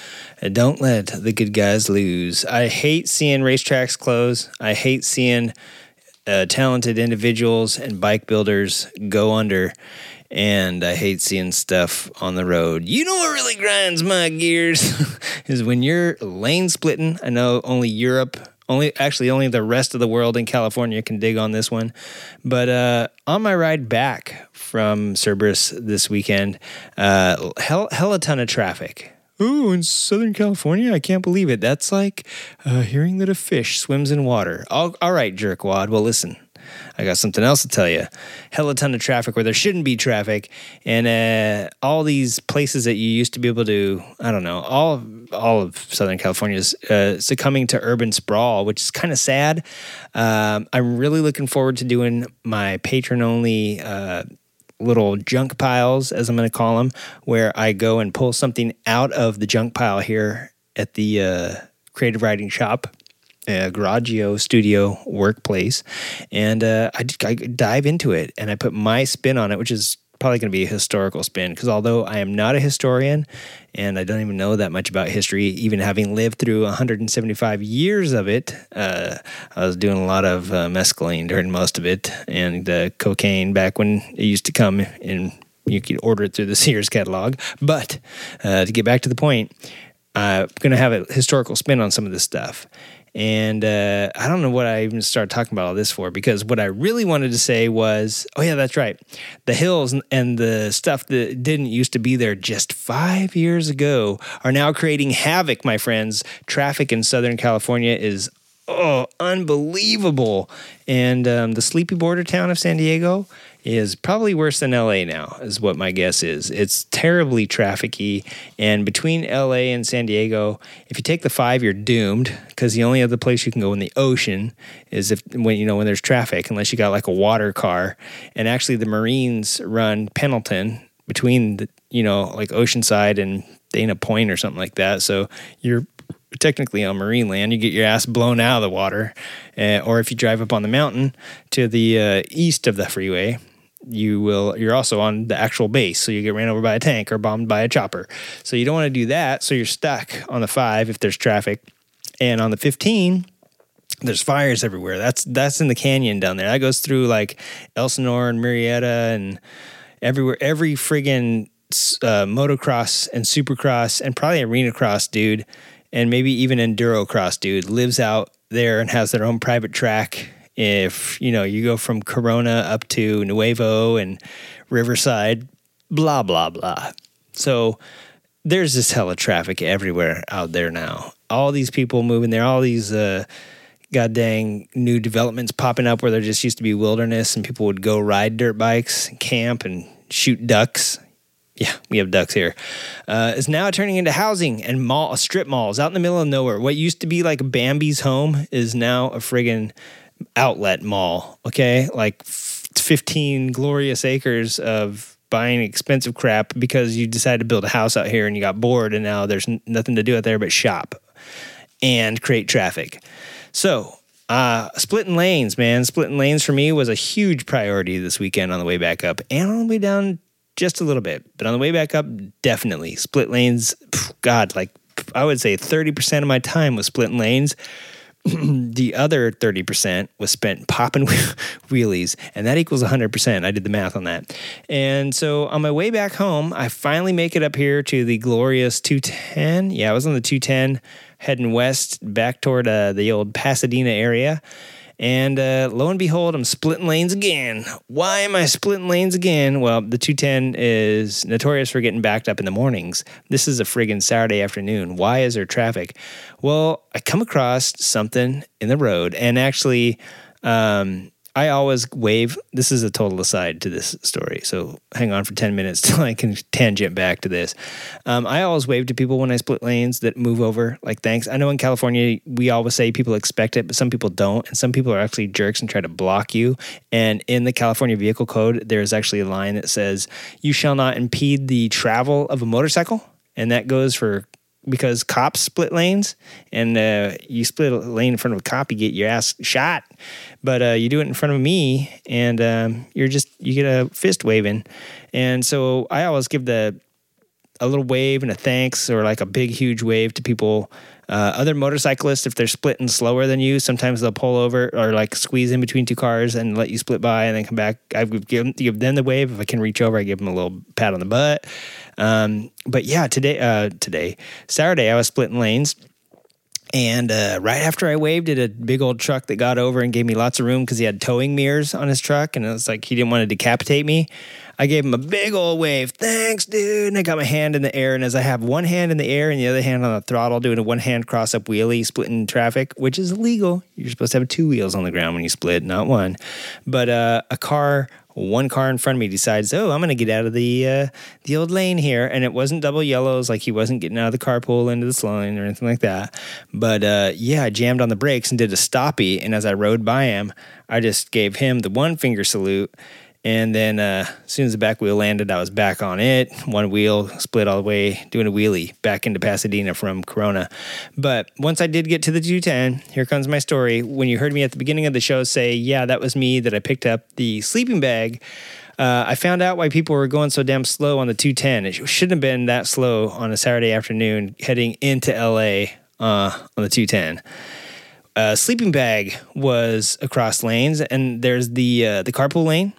[SPEAKER 1] Don't let the good guys lose. I hate seeing racetracks close. I hate seeing uh, talented individuals and bike builders go under. And I hate seeing stuff on the road. You know what really grinds my gears [LAUGHS] is when you're lane splitting. I know only Europe only actually only the rest of the world in California can dig on this one. But uh, on my ride back from Cerberus this weekend, uh, hell, hell a ton of traffic. Ooh, in Southern California, I can't believe it. That's like uh, hearing that a fish swims in water. all, all right, jerkwad. Well, listen, I got something else to tell you. Hell a ton of traffic where there shouldn't be traffic, and uh, all these places that you used to be able to, I don't know, all all of Southern California is uh, succumbing to urban sprawl, which is kind of sad. Um, I'm really looking forward to doing my patron only. Uh, little junk piles, as I'm going to call them, where I go and pull something out of the junk pile here at the uh, creative riding shop a Garagio studio workplace, and uh, I, I dive into it and I put my spin on it, which is probably going to be a historical spin because although I am not a historian and I don't even know that much about history, even having lived through 175 years of it, uh, I was doing a lot of uh, mescaline during most of it and uh, cocaine back when it used to come in. You could order it through the [LAUGHS] Sears catalog. But uh, to get back to the point, I'm going to have a historical spin on some of this stuff. And uh, I don't know what I even started talking about all this for because what I really wanted to say was, oh, yeah, that's right. The hills and the stuff that didn't used to be there just five years ago are now creating havoc, my friends. Traffic in Southern California is oh, unbelievable. And um, the sleepy border town of San Diego is probably worse than LA now, is what my guess is. It's terribly trafficy. And between LA and San Diego, if you take the five, you're doomed because the only other place you can go in the ocean is if when you know when there's traffic, unless you got like a water car. And actually, the Marines run Pendleton between the you know like Oceanside and Dana Point or something like that. So you're technically on marine land, you get your ass blown out of the water. Uh, or if you drive up on the mountain to the uh, east of the freeway, you will you're also on the actual base so you get ran over by a tank or bombed by a chopper. So you don't want to do that so you're stuck on the 5 if there's traffic. And on the 15 there's fires everywhere. That's that's in the canyon down there. That goes through like elsinore and Murrieta and everywhere every friggin uh, motocross and supercross and probably arena cross dude and maybe even enduro cross dude lives out there and has their own private track if you know you go from Corona up to Nuevo and Riverside, blah blah blah. So there's this hell of traffic everywhere out there now. All these people moving there, all these uh, god dang new developments popping up where there just used to be wilderness and people would go ride dirt bikes, camp, and shoot ducks. Yeah, we have ducks here. Uh, is now turning into housing and mall, strip malls out in the middle of nowhere. What used to be like Bambi's home is now a friggin' outlet mall, okay? Like 15 glorious acres of buying expensive crap because you decided to build a house out here and you got bored and now there's nothing to do out there but shop and create traffic. So, uh, splitting lanes, man. Splitting lanes for me was a huge priority this weekend on the way back up and on the way down just a little bit. But on the way back up, definitely. Split lanes, God, like I would say 30% of my time was splitting lanes [CLEARS THROAT] the other 30% was spent popping [LAUGHS] wheelies, and that equals 100%. I did the math on that. And so on my way back home, I finally make it up here to the glorious 210. Yeah, I was on the 210 heading west back toward uh, the old Pasadena area. And uh, lo and behold, I'm splitting lanes again. Why am I splitting lanes again? Well, the 210 is notorious for getting backed up in the mornings. This is a friggin' Saturday afternoon. Why is there traffic? Well, I come across something in the road, and actually, um, I always wave. This is a total aside to this story. So hang on for 10 minutes [LAUGHS] till I can tangent back to this. Um, I always wave to people when I split lanes that move over, like thanks. I know in California, we always say people expect it, but some people don't. And some people are actually jerks and try to block you. And in the California Vehicle Code, there's actually a line that says, You shall not impede the travel of a motorcycle. And that goes for because cops split lanes and uh, you split a lane in front of a cop, you get your ass shot. But uh, you do it in front of me and um, you're just, you get a fist waving. And so I always give the, a little wave and a thanks or like a big, huge wave to people. Uh, other motorcyclists, if they're splitting slower than you, sometimes they'll pull over or like squeeze in between two cars and let you split by and then come back. I give, give them the wave. If I can reach over, I give them a little pat on the butt. Um, but yeah, today, uh, today, Saturday, I was splitting lanes. And uh, right after I waved at a big old truck that got over and gave me lots of room because he had towing mirrors on his truck, and it was like he didn't want to decapitate me. I gave him a big old wave. Thanks, dude. And I got my hand in the air. And as I have one hand in the air and the other hand on the throttle, doing a one hand cross up wheelie, splitting traffic, which is illegal. You're supposed to have two wheels on the ground when you split, not one. But uh, a car one car in front of me decides, oh, I'm going to get out of the uh, the old lane here, and it wasn't double yellows, like he wasn't getting out of the carpool into the slow lane or anything like that. But uh, yeah, I jammed on the brakes and did a stoppie, and as I rode by him, I just gave him the one finger salute and then uh, as soon as the back wheel landed, I was back on it. One wheel split all the way, doing a wheelie back into Pasadena from Corona. But once I did get to the 210, here comes my story. When you heard me at the beginning of the show say, yeah, that was me, that I picked up the sleeping bag. Uh, I found out why people were going so damn slow on the 210. It shouldn't have been that slow on a Saturday afternoon heading into LA uh, on the 210 uh, sleeping bag was across lanes, and there's the uh, the carpool lane,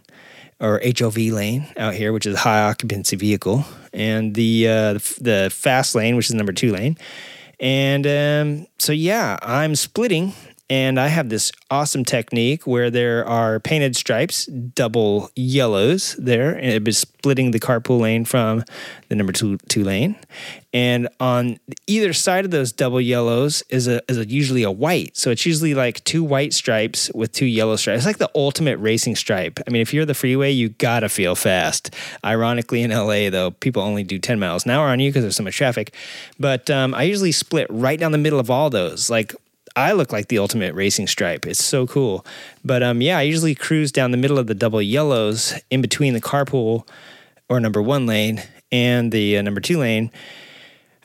[SPEAKER 1] or HOV lane out here, which is a high occupancy vehicle, and the uh, the fast lane, which is number two lane. And um, so yeah, I'm splitting and I have this awesome technique where there are painted stripes, double yellows there, and it is splitting the carpool lane from the number two two lane. And on either side of those double yellows is a is a, usually a white. So it's usually like two white stripes with two yellow stripes. It's like the ultimate racing stripe. I mean, if you're the freeway, you gotta feel fast. Ironically, in LA though, people only do 10 miles an hour on you because there's so much traffic. But um, I usually split right down the middle of all those, like I look like the ultimate racing stripe. It's so cool. But um, yeah, I usually cruise down the middle of the double yellows in between the carpool or number one lane and the uh, number two lane.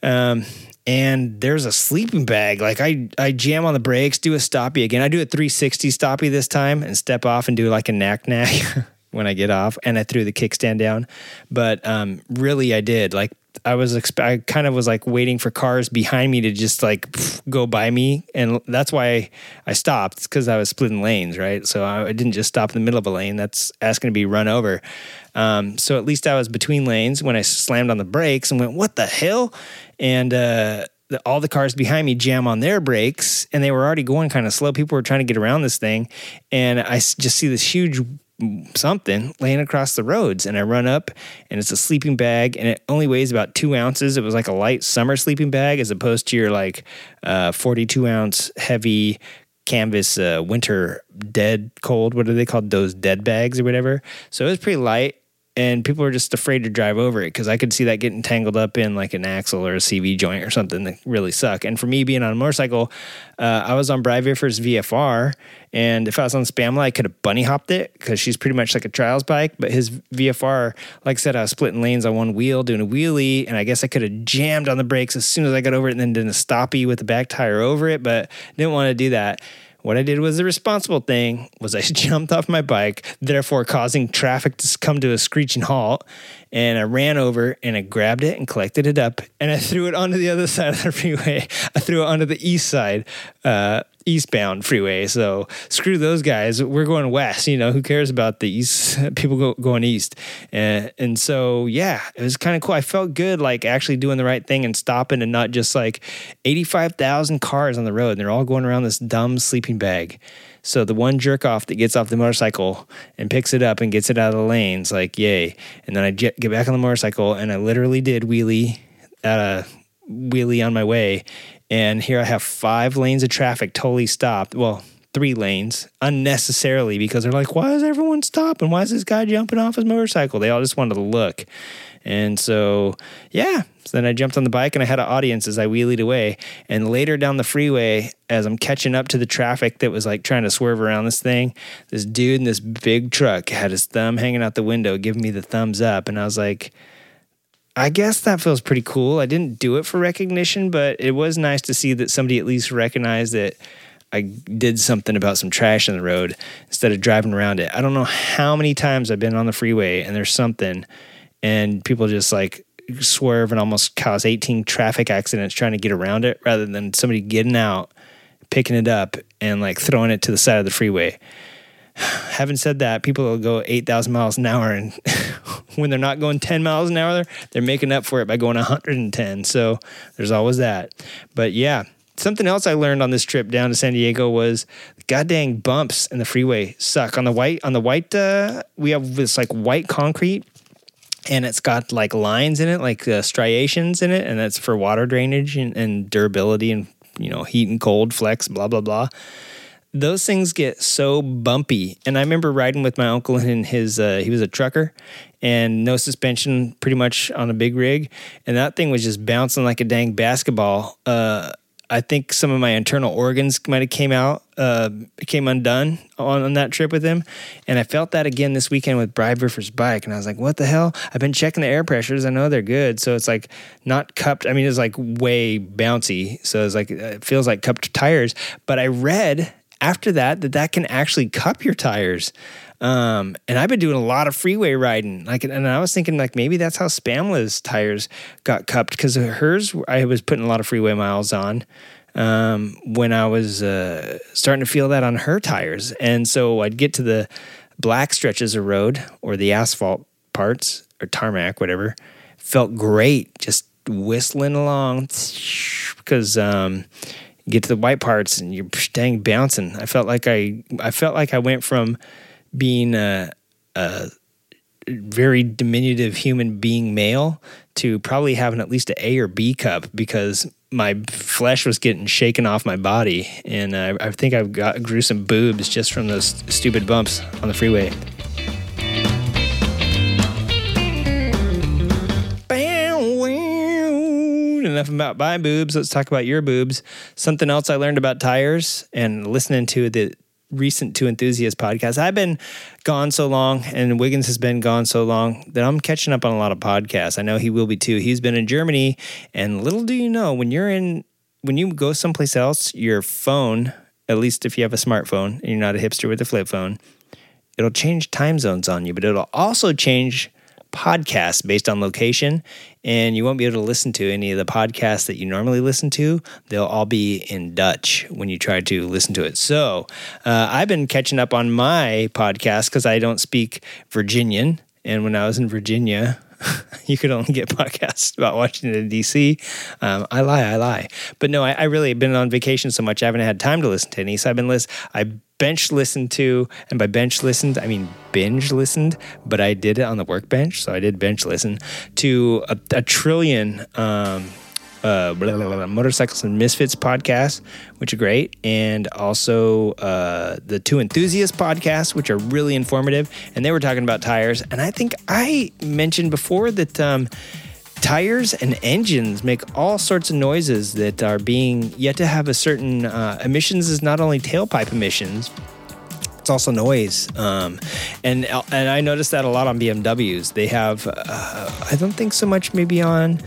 [SPEAKER 1] Um, and there's a sleeping bag. Like I, I jam on the brakes, do a stoppie again. I do a 360 stoppie this time and step off and do like a knack knack [LAUGHS] when I get off. And I threw the kickstand down. But um, really, I did. Like I was exp- I kind of was like waiting for cars behind me to just like pff, go by me, and that's why I stopped because I was splitting lanes, right? So I, I, didn't just stop in the middle of a lane. That's asking to be run over. Um, so at least I was between lanes when I slammed on the brakes and went, "What the hell?" And uh, the, all the cars behind me jam on their brakes, and they were already going kind of slow. People were trying to get around this thing, and I just see this huge something laying across the roads. And I run up and it's a sleeping bag and it only weighs about two ounces. It was like a light summer sleeping bag as opposed to your like uh, 42 ounce heavy canvas uh, winter dead cold. What are they called? Those dead bags or whatever. So it was pretty light and people are just afraid to drive over it because I could see that getting tangled up in like an axle or a CV joint or something that really suck. And for me being on a motorcycle, uh, I was on Bri-Viffer's VFR, and if I was on Spamla, I could have bunny hopped it because she's pretty much like a trials bike. But his VFR, like I said, I was splitting lanes on one wheel doing a wheelie, and I guess I could have jammed on the brakes as soon as I got over it, and then did a stoppie with the back tire over it, but didn't want to do that. What I did was the responsible thing was I [LAUGHS] jumped off my bike, therefore causing traffic to come to a screeching halt. And I ran over and I grabbed it and collected it up and I [LAUGHS] threw it onto the other [LAUGHS] side of the freeway. I threw it onto the east side uh, eastbound freeway. So screw those guys. We're going west. You know, who cares about the east [LAUGHS] people go, going east? And, and so, yeah, it was kind of cool. I felt good like actually doing the right thing and stopping and not just like 85,000 cars on the road and they're all going around this dumb sleeping bag. So the one jerk off that gets off the motorcycle and picks it up and gets it out of the lanes, like, yay. And then I get back on the motorcycle and I literally did wheelie a wheelie on my way and here I have five lanes of traffic totally stopped. Well, three lanes unnecessarily because they're like, why is everyone stopping? Why is this guy jumping off his motorcycle? They all just wanted to look. And so, yeah. So then I jumped on the bike and I had an audience as I wheelied away. And later down the freeway, as I'm catching up to the traffic that was like trying to swerve around this thing, this dude in this big truck had his thumb hanging out the window, giving me the thumbs up. And I was like, I guess that feels pretty cool. I didn't do it for recognition, but it was nice to see that somebody at least recognized that I did something about some trash in the road instead of driving around it. I don't know how many times I've been on the freeway and there's something and people just like swerve and almost cause 18 traffic accidents trying to get around it rather than somebody getting out, picking it up, and like throwing it to the side of the freeway. Having said that, people will go 8,000 miles an hour, and [LAUGHS] when they're not going 10 miles an hour, they're making up for it by going 110. So there's always that. But yeah, something else I learned on this trip down to San Diego was god dang bumps in the freeway suck. On the white, on the white, uh, we have this like white concrete and it's got like lines in it, like uh, striations in it, and that's for water drainage and, and, durability and you know heat and cold flex, blah blah blah. Those things get so bumpy, and I remember riding with my uncle in his. Uh, he was a trucker, and no suspension, pretty much on a big rig, and that thing was just bouncing like a dang basketball. Uh, I think some of my internal organs might have came out, uh, came undone on, on that trip with him, and I felt that again this weekend with Bride Riffer's bike, and I was like, "What the hell?" I've been checking the air pressures. I know they're good, so it's like not cupped. I mean, it's like way bouncy, so it's like it feels like cupped tires. But I read after that that that can actually cup your tires. Um, and I've been doing a lot of freeway riding. Like, and I was thinking like maybe that's how Spamla's tires got cupped because hers I was putting a lot of freeway miles on um, when I was uh, starting to feel that on her tires. And so I'd get to the black stretches of road or the asphalt parts or tarmac, whatever. Felt great just whistling along because um, get to the white parts and you're dang bouncing. I felt like I I felt like I went from being a, a very diminutive human being male to probably having at least an A or B cup because my flesh was getting shaken off my body, and uh, I think I've got grew some boobs just from those stupid bumps on the freeway. Enough about my boobs. Let's talk about your boobs. Something else I learned about tires and listening to the recent Two Enthusiasts podcast. I've been gone so long, and Wiggins has been gone so long that I'm catching up on a lot of podcasts. I know he will be too. He's been in Germany, and little do you know, when you're in, when you go someplace else, your phone, at least if you have a smartphone and you're not a hipster with a flip phone, it'll change time zones on you, but it'll also change podcasts based on location, and you won't be able to listen to any of the podcasts that you normally listen to. They'll all be in Dutch when you try to listen to it. So uh, I've been catching up on my podcast because I don't speak Virginian. And when I was in Virginia, [LAUGHS] you could only get podcasts about Washington D.C. Um, I lie, I lie. But no, I, I really have been on vacation so much I haven't had time to listen to any. So I've been listening. I bench listened to, and by bench listened, I mean binge listened, but I did it on the workbench. So I did bench listen to a, a trillion um, uh, blah, blah, blah, Motorcycles and Misfits podcast, which are great, and also uh, the Two Enthusiasts podcast, which are really informative. And they were talking about tires. And I think I mentioned before that. Um, tires and engines make all sorts of noises that are being yet to have a certain uh, emissions is not only tailpipe emissions it's also noise um, and and i noticed that a lot on bmws they have uh, i don't think so much maybe on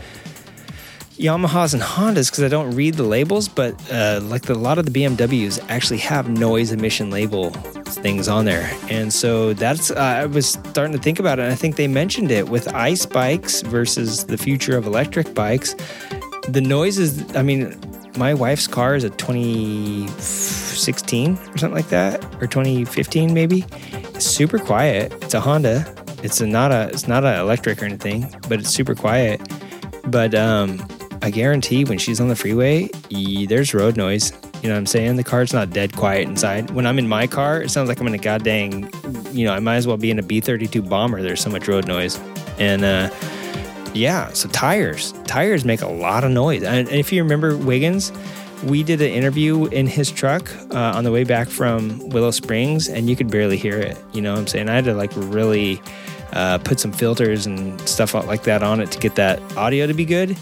[SPEAKER 1] Yamahas and Hondas because I don't read the labels, but uh, like the, a lot of the BMWs actually have noise emission label things on there, and so that's uh, I was starting to think about it. and I think they mentioned it with ice bikes versus the future of electric bikes. The noises, I mean, my wife's car is a 2016 or something like that, or 2015 maybe. It's super quiet. It's a Honda. It's a, not a it's not a electric or anything, but it's super quiet. But um, I guarantee when she's on the freeway, there's road noise. You know what I'm saying? The car's not dead quiet inside. When I'm in my car, it sounds like I'm in a goddamn, you know, I might as well be in a B 32 bomber. There's so much road noise. And, uh, yeah, so tires. Tires make a lot of noise. And if you remember Wiggins, we did an interview in his truck uh, on the way back from Willow Springs, and you could barely hear it. You know what I'm saying? I had to like really uh, put some filters and stuff like that on it to get that audio to be good.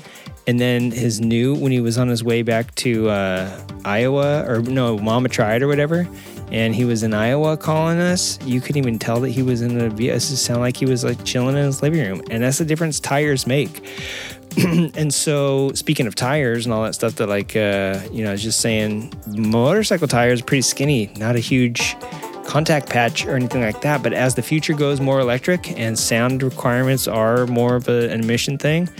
[SPEAKER 1] And then his new, when he was on his way back to uh, Iowa, or no, Mama Tried or whatever, and he was in Iowa calling us, you couldn't even tell that he was in the vehicle. It just sounded like he was like chilling in his living room. And that's the difference tires make. [CLEARS THROAT] and so, speaking of tires and all that stuff, that like, uh, you know, I was just saying, motorcycle tires pretty skinny, not a huge contact patch or anything like that. But as the future goes more electric and sound requirements are more of a, an emission thing,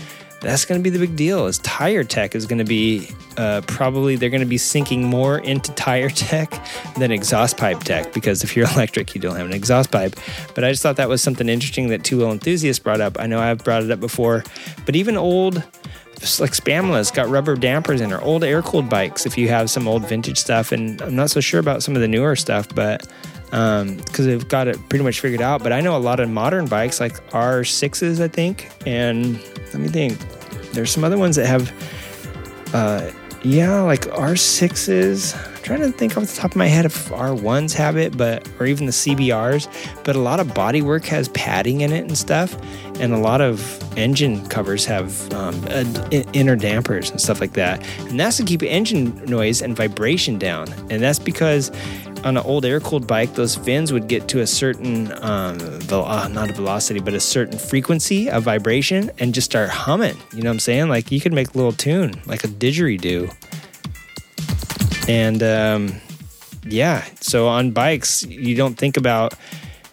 [SPEAKER 1] that's going to be the big deal is tire tech is going to be uh, probably they're going to be sinking more into tire [LAUGHS] tech than exhaust pipe tech because if you're [LAUGHS] electric you don't have an exhaust pipe. But i just thought that was something interesting that two wheel enthusiasts brought up. I know i've brought it up before but even old like Spamla's got rubber dampers in her old air cooled bikes if you have some old vintage stuff and i'm not so sure about some of the newer stuff but because um, they've got it pretty much figured out. But I know a lot of modern bikes, like R6s, I think, and let me think. There's some other ones that have, uh, yeah, like R6s. I'm trying to think off the top of my head if R1s have it, but or even the CBRs. But a lot of bodywork has padding in it and stuff, and a lot of engine covers have um, inner dampers and stuff like that. And that's to keep engine noise and vibration down. And that's because on an old air cooled bike, those fins would get to a certain, um, uh, not a velocity, but a certain frequency of vibration and just start humming. You know what I'm saying? Like you could make a little tune, like a didgeridoo. And um, yeah, so on bikes, you don't think about,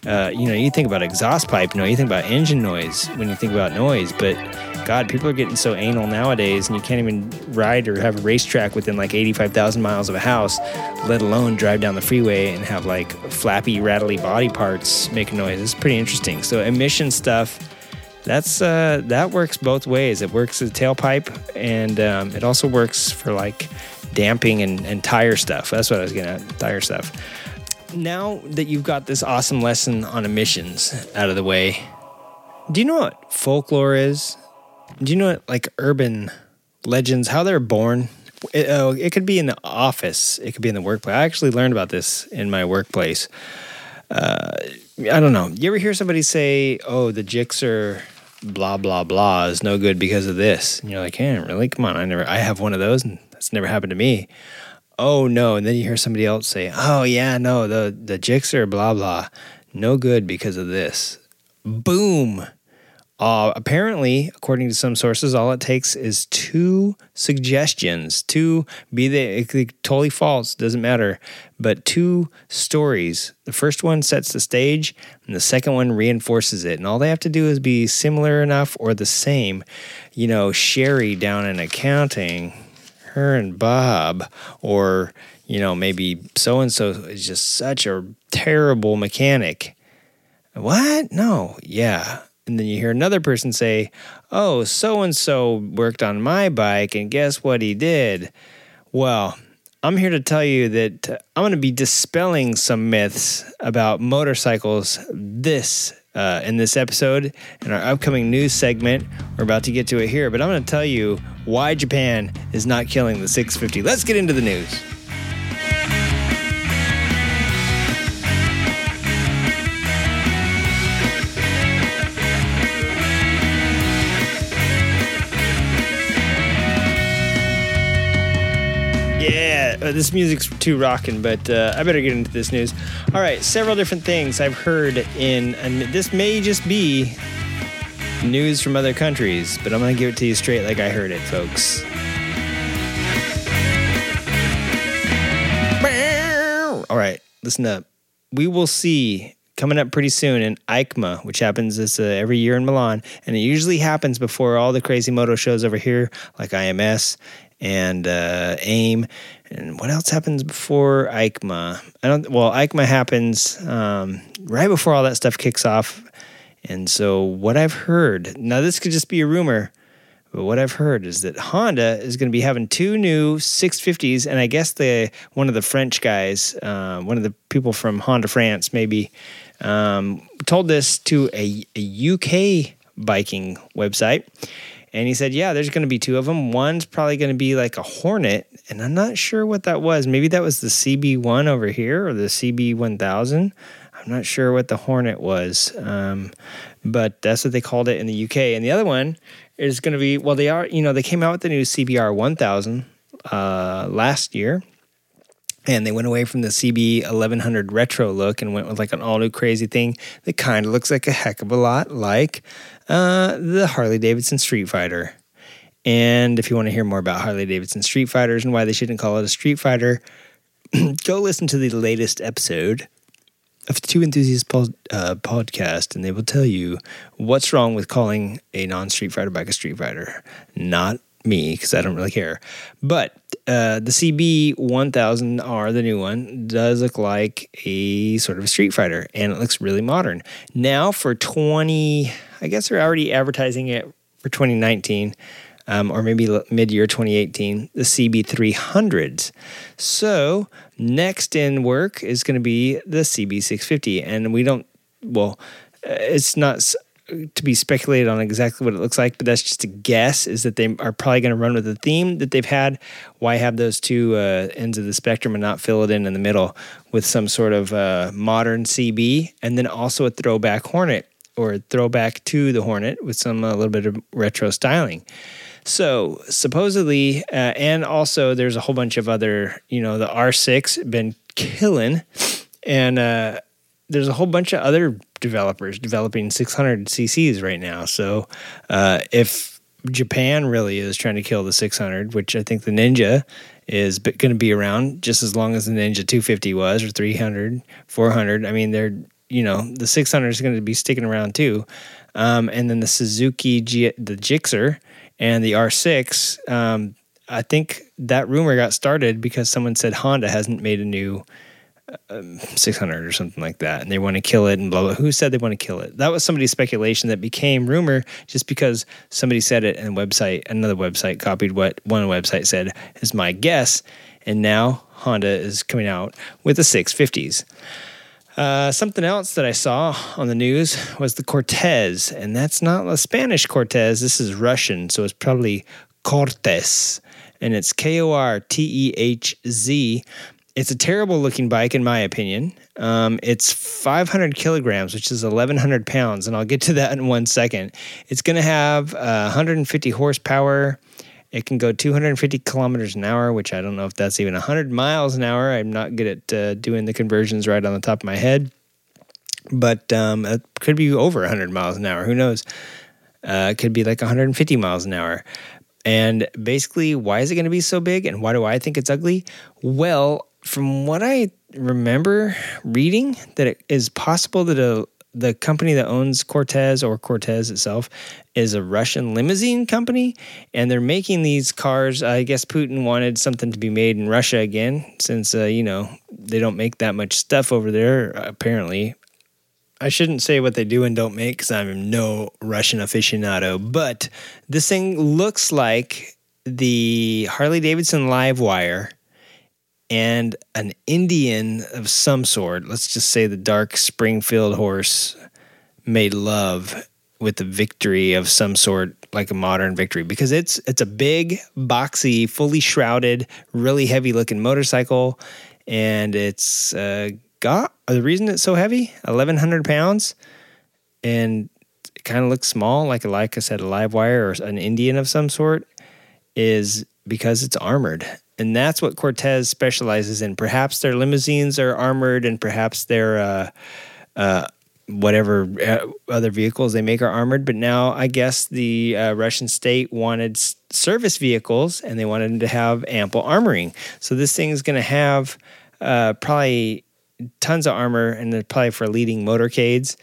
[SPEAKER 1] uh, you know, you think about exhaust pipe, know, you think about engine noise when you think about noise, but God, people are getting so anal nowadays, and you can't even ride or have a racetrack within like 85,000 miles of a house, let alone drive down the freeway and have like flappy, rattly body parts making noise. It's pretty interesting. So, emission stuff, that's uh, that works both ways. It works a tailpipe, and um, it also works for like damping and, and tire stuff. That's what I was at tire stuff. Now that you've got this awesome lesson on emissions out of the way, do you know what folklore is? Do you know what, like urban legends, how they're born? It, uh, it could be in the office, it could be in the workplace. I actually learned about this in my workplace. Uh, I don't know. You ever hear somebody say, "Oh, the Gixxer blah blah blah is no good because of this," and you're like, "Hey, really? Come on, I never, I have one of those, and that's never happened to me." Oh no, and then you hear somebody else say, "Oh yeah, no, the the Gixxer blah blah, no good because of this." Boom uh, apparently, according to some sources, all it takes is two suggestions. Two, be they totally false, doesn't matter, but two stories. The first one sets the stage, and the second one reinforces it. And all they have to do is be similar enough or the same. You know, Sherry down in accounting, her and Bob, or, you know, maybe so and so is just such a terrible mechanic. What? No, yeah and then you hear another person say, Oh, so and so worked on my bike, and guess what he did? Well, I'm here to tell you that I'm going to be dispelling some myths about motorcycles this uh, in this episode in our upcoming news segment. We're about to get to it here, but I'm going to tell you why Japan is not killing the 650. Let's get into the news. Uh, this music's too rocking, but uh, I better get into this news. All right, several different things I've heard in, and this may just be news from other countries, but I'm to give it to you straight like I heard it, folks. All right, listen up. We will see coming up pretty soon in EICMA, which happens this, uh, every year in Milan, and it usually happens before all the crazy moto shows over here, like IMS and uh, AIM. And what else happens before EICMA? I don't. Well, EICMA happens um, right before all that stuff kicks off. And so, what I've heard now, this could just be a rumor, but what I've heard is that Honda is going to be having two new 650s, and I guess the one of the French guys, uh, one of the people from Honda France, maybe um, told this to a, a UK biking website And he said, yeah, there's going to be two of them. One's probably going to be like a Hornet, and I'm not sure what that was. Maybe that was the CB1 over here or the CB1000. I'm not sure what the Hornet was, um, but that's what they called it in the UK. And the other one is going to be well, they are you know they came out with the new CBR 1000 uh, last year, and they went away from the CB 1100 retro look and went with like an all new crazy thing that kind of looks like a heck of a lot like uh, the Harley Davidson Street Fighter. And if you want to hear more about Harley Davidson Street Fighters and why they shouldn't call it a Street Fighter, [CLEARS THROAT] go listen to the latest episode of the Two Enthusiasts pod, uh, podcast, and they will tell you what's wrong with calling a non Street Fighter bike a Street Fighter. Not me, because I don't really care. But uh, the CB 1000R, the new one, does look like a sort of a Street Fighter, and it looks really modern. Now, for 20, I guess they're already advertising it for 2019. Um, or maybe mid year 2018, the CB300s. So, next in work is going to be the CB650. And we don't, well, uh, it's not to be speculated on exactly what it looks like, but that's just a guess. Is that they are probably going to run with the theme that they've had. Why have those two uh, ends of the spectrum and not fill it in in the middle with some sort of uh, modern CB and then also a throwback Hornet or throwback to the Hornet with some a uh, little bit of retro styling. So supposedly, uh, and also there's a whole bunch of other, you know, the R6 been killing, and uh, there's a whole bunch of other developers developing 600 cc's right now. So uh, if Japan really is trying to kill the 600, which I think the Ninja is going to be around just as long as the Ninja 250 was, or 300, 400. I mean, they're you know the 600 is going to be sticking around too, um, and then the Suzuki G- the Gixxer and the R6. Um, I think that rumor got started because someone said Honda hasn't made a new um, 600 or something like that, and they want to kill it and blah blah. Who said they want to kill it? That was somebody's speculation that became rumor just because somebody said it, and website another website copied what one website said is my guess, and now Honda is coming out with the 650s. Uh, something else that I saw on the news was the Cortez, and that's not a Spanish Cortez. This is Russian, so it's probably Cortez, and it's K O R T E H Z. It's a terrible looking bike, in my opinion. Um, it's 500 kilograms, which is 1,100 pounds, and I'll get to [LAUGHS] that in one second. It's going to have uh, 150 horsepower. It can go 250 kilometers an hour, which I don't know if that's even 100 miles an hour. I'm not good at uh, doing the conversions right on the top of my head, but um, it could be over 100 miles an hour. Who knows? Uh, it could be like 150 miles an hour. And basically, why is it going to be so big? And why do I think it's ugly? Well, from what I remember reading, that it is possible that a the company that owns Cortez or Cortez itself is a Russian limousine company, and they're making these cars. I guess Putin wanted something to be made in Russia again, since uh, you know they don't make that much stuff over there. Apparently, I shouldn't say what they do and don't make because I'm no Russian aficionado. But this thing looks like the Harley Davidson Livewire and an Indian of some sort, let's just say the dark Springfield horse, made love with a victory of some sort, like a modern victory, because it's it's a big, boxy, fully shrouded, really heavy looking motorcycle, and it's uh, got the reason it's so heavy, eleven hundred pounds, and it kind of looks small, like like I said, a live wire or an Indian of some sort, is because it's armored and that's what Cortez specializes in. Perhaps their limousines are armored, and perhaps their uh, uh, whatever uh, other vehicles they make are armored. But now I guess the uh, Russian state wanted service vehicles, and they wanted them to have ample armoring. So this thing is going to have uh, probably tons of armor, and probably for leading motorcades.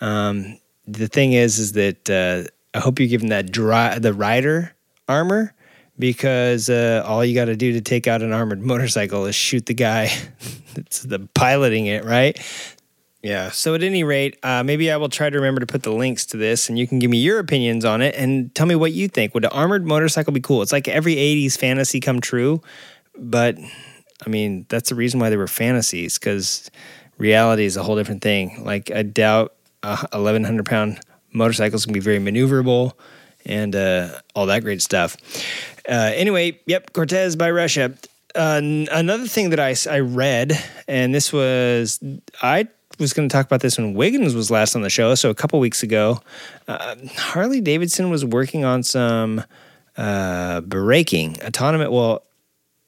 [SPEAKER 1] Um, the thing is, is that uh, I hope you're giving that dry, the rider armor because uh, all you got to do to take out an armored [LAUGHS] motorcycle is shoot the guy [LAUGHS] that's the piloting it, right? Yeah. So at any rate, uh, maybe I will try to remember to put the links to this, and you can give me your opinions on it and tell me what you think. Would an armored motorcycle be cool? It's like every '80s fantasy come true, but I mean that's the reason why they were fantasies because reality is a whole different thing. Like I doubt a 1,100 pound motorcycles can be very maneuverable and uh, all that great stuff. Uh, anyway, yep, Cortez by Russia. Uh, another thing that I, I read, and this was, I was going to talk about this when Wiggins was last on the show. So a couple weeks ago, uh, Harley Davidson was working on some uh, braking, autonomous, well,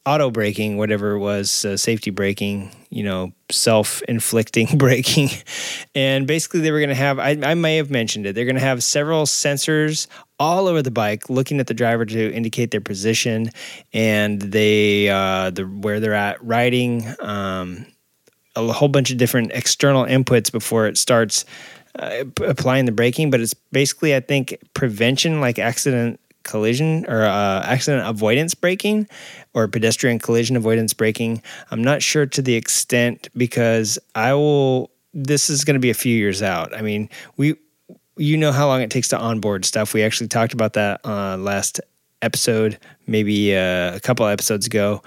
[SPEAKER 1] auto braking, whatever it was, uh, safety braking, you know, self inflicting [LAUGHS] braking. And basically, they were going to have, I, I may have mentioned it, they're going to have several sensors all over the bike looking at the driver to indicate their position and they, uh, the, where they're at riding, um, a whole bunch of different external inputs before it starts uh, applying the braking. But it's basically, I think, prevention like accident collision or uh, accident avoidance braking or pedestrian collision avoidance braking. I'm not sure to the extent because I will. This is going to be a few years out. I mean, we, you know how long it takes to onboard stuff. We actually talked about that uh, last episode, maybe uh, a couple episodes ago.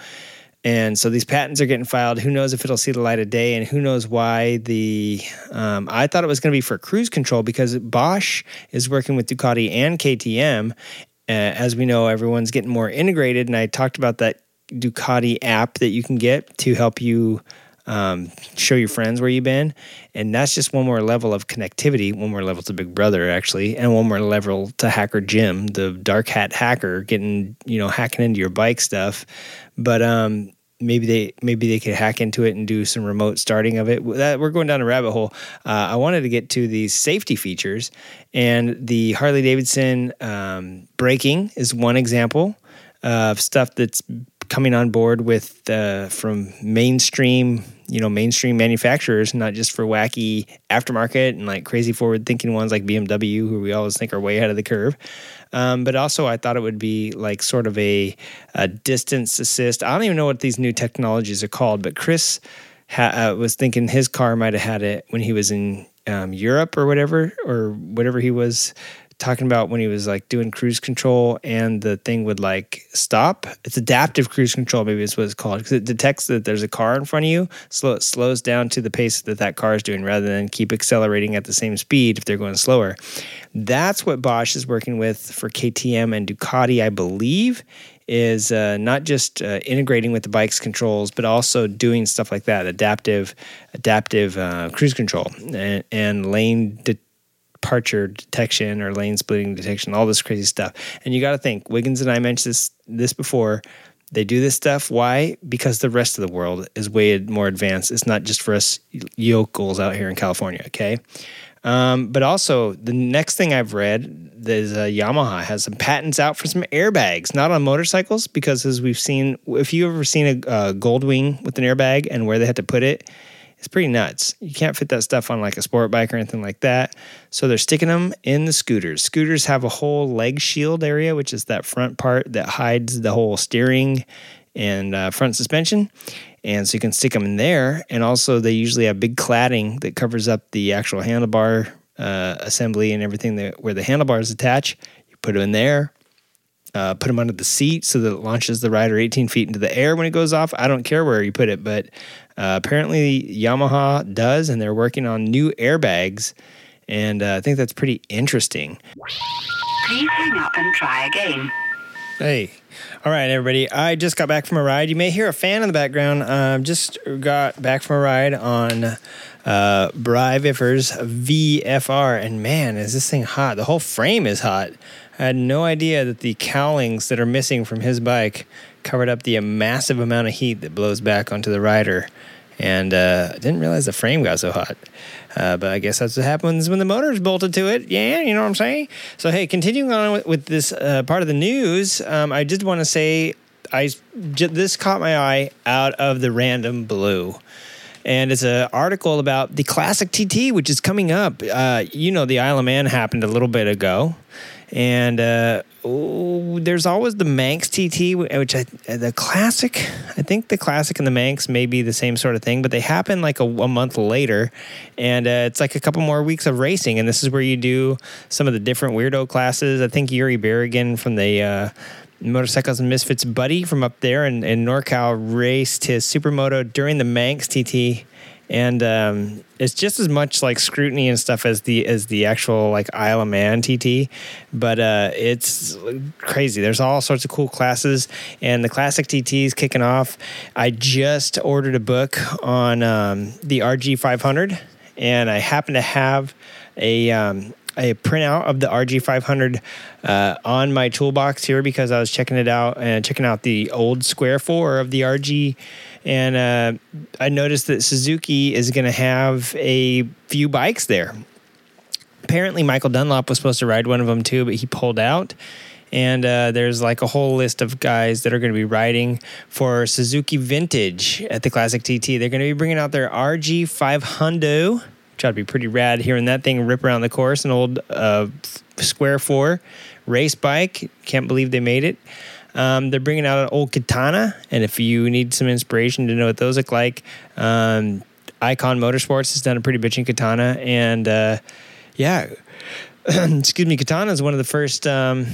[SPEAKER 1] And so these patents are getting filed. Who knows if it'll see the light of day, and who knows why the. Um, I thought it was going to be for cruise control because Bosch is working with Ducati and KTM, uh, as we know, everyone's getting more integrated. And I talked about that Ducati app that you can get to help you um, show your friends where you've been. And that's just one more level of connectivity, one more level to Big Brother, actually, and one more level to Hacker Jim, the dark hat hacker, getting, you know, hacking into your bike stuff. But um, maybe they maybe they could hack into it and do some remote starting of it. That, we're going down a rabbit hole. Uh, I wanted to get to these safety features, and the Harley Davidson um, braking is one example of stuff that's coming on board with uh, from mainstream you know mainstream manufacturers not just for wacky aftermarket and like crazy forward thinking ones like bmw who we always think are way ahead of the curve um, but also, I thought it would be like sort of a, a, distance assist. I don't even know what these new technologies are called, but Chris ha- uh, was thinking his car might have had it when he was in um, Europe or whatever, or whatever he was talking about when he was like doing cruise control and the thing would like stop. It's adaptive cruise control, maybe is what it's called, because it detects that there's a car in front of you, so it slows down to the pace that that car is doing rather than keep accelerating at the same speed if they're going slower. That's what Bosch is working with for KTM and Ducati, I believe. Is uh, not just uh, integrating with the bike's controls, but also doing stuff like that, adaptive, adaptive uh, cruise control and, and lane de- departure detection or lane splitting detection, all this crazy stuff. And you got to think, Wiggins and I mentioned this this before. They do this stuff. Why? Because the rest of the world is way more advanced. It's not just for us yokels out here in California. Okay. Um, but also, the next thing I've read is uh, Yamaha has some patents out for some airbags, not on motorcycles, because as we've seen, if you've ever seen a uh, Goldwing with an airbag and where they had to put it, it's pretty nuts. You can't fit that stuff on like a sport bike or anything like that. So they're sticking them in the scooters. Scooters have a whole leg shield area, which is that front part that hides the whole steering and uh, front suspension. And so you can stick them in there. And also, they usually have big cladding that covers up the actual handlebar uh, assembly and everything that, where the handlebars attach. You put them in there, uh, put them under the seat so that it launches the rider 18 feet into the air when it goes off. I don't care where you put it, but uh, apparently, Yamaha does, and they're working on new airbags. And uh, I think that's pretty interesting.
[SPEAKER 2] Please hang up and try again.
[SPEAKER 1] Hey. All right, everybody. I just got back from a ride. You may hear a fan in the background. I uh, just got back from a ride on uh, Bry Viffers VFR. And man, is this thing hot. The whole frame is hot. I had no idea that the cowlings that are missing from his bike covered up the massive amount of heat that blows back onto the rider. And uh, I didn't realize the frame got so hot. Uh, but I guess that's what happens when the motor's bolted to it. Yeah, you know what I'm saying? So, hey, continuing on with, with this uh, part of the news, um, I did want to say I this caught my eye out of the random blue. And it's an article about the Classic TT, which is coming up. Uh, you know, the Isle of Man happened a little bit ago. And uh, oh, there's always the Manx TT, which I, the classic, I think the classic and the Manx may be the same sort of thing, but they happen like a, a month later. And uh, it's like a couple more weeks of racing. And this is where you do some of the different weirdo classes. I think Yuri Berrigan from the uh, Motorcycles and Misfits buddy from up there in, in NorCal raced his supermoto during the Manx TT and um, it's just as much like scrutiny and stuff as the as the actual like Isle of Man TT, but uh, it's crazy. There's all sorts of cool classes, and the classic TT is kicking off. I just ordered a book on um, the RG 500, and I happen to have a um, a printout of the RG500 uh, on my toolbox here because I was checking it out and checking out the old Square 4 of the RG. And uh, I noticed that Suzuki is going to have a few bikes there. Apparently, Michael Dunlop was supposed to ride one of them too, but he pulled out. And uh, there's like a whole list of guys that are going to be riding for Suzuki Vintage at the Classic TT. They're going to be bringing out their RG500 which ought to be pretty rad hearing that thing rip around the course. An old uh, Square 4 race bike. Can't believe they made it. Um, they're bringing out an old Katana, and if you need some inspiration to know what those look like, um, Icon Motorsports has done a pretty bitching Katana, and uh, yeah, [CLEARS THROAT] excuse me, Katana is one of the first um,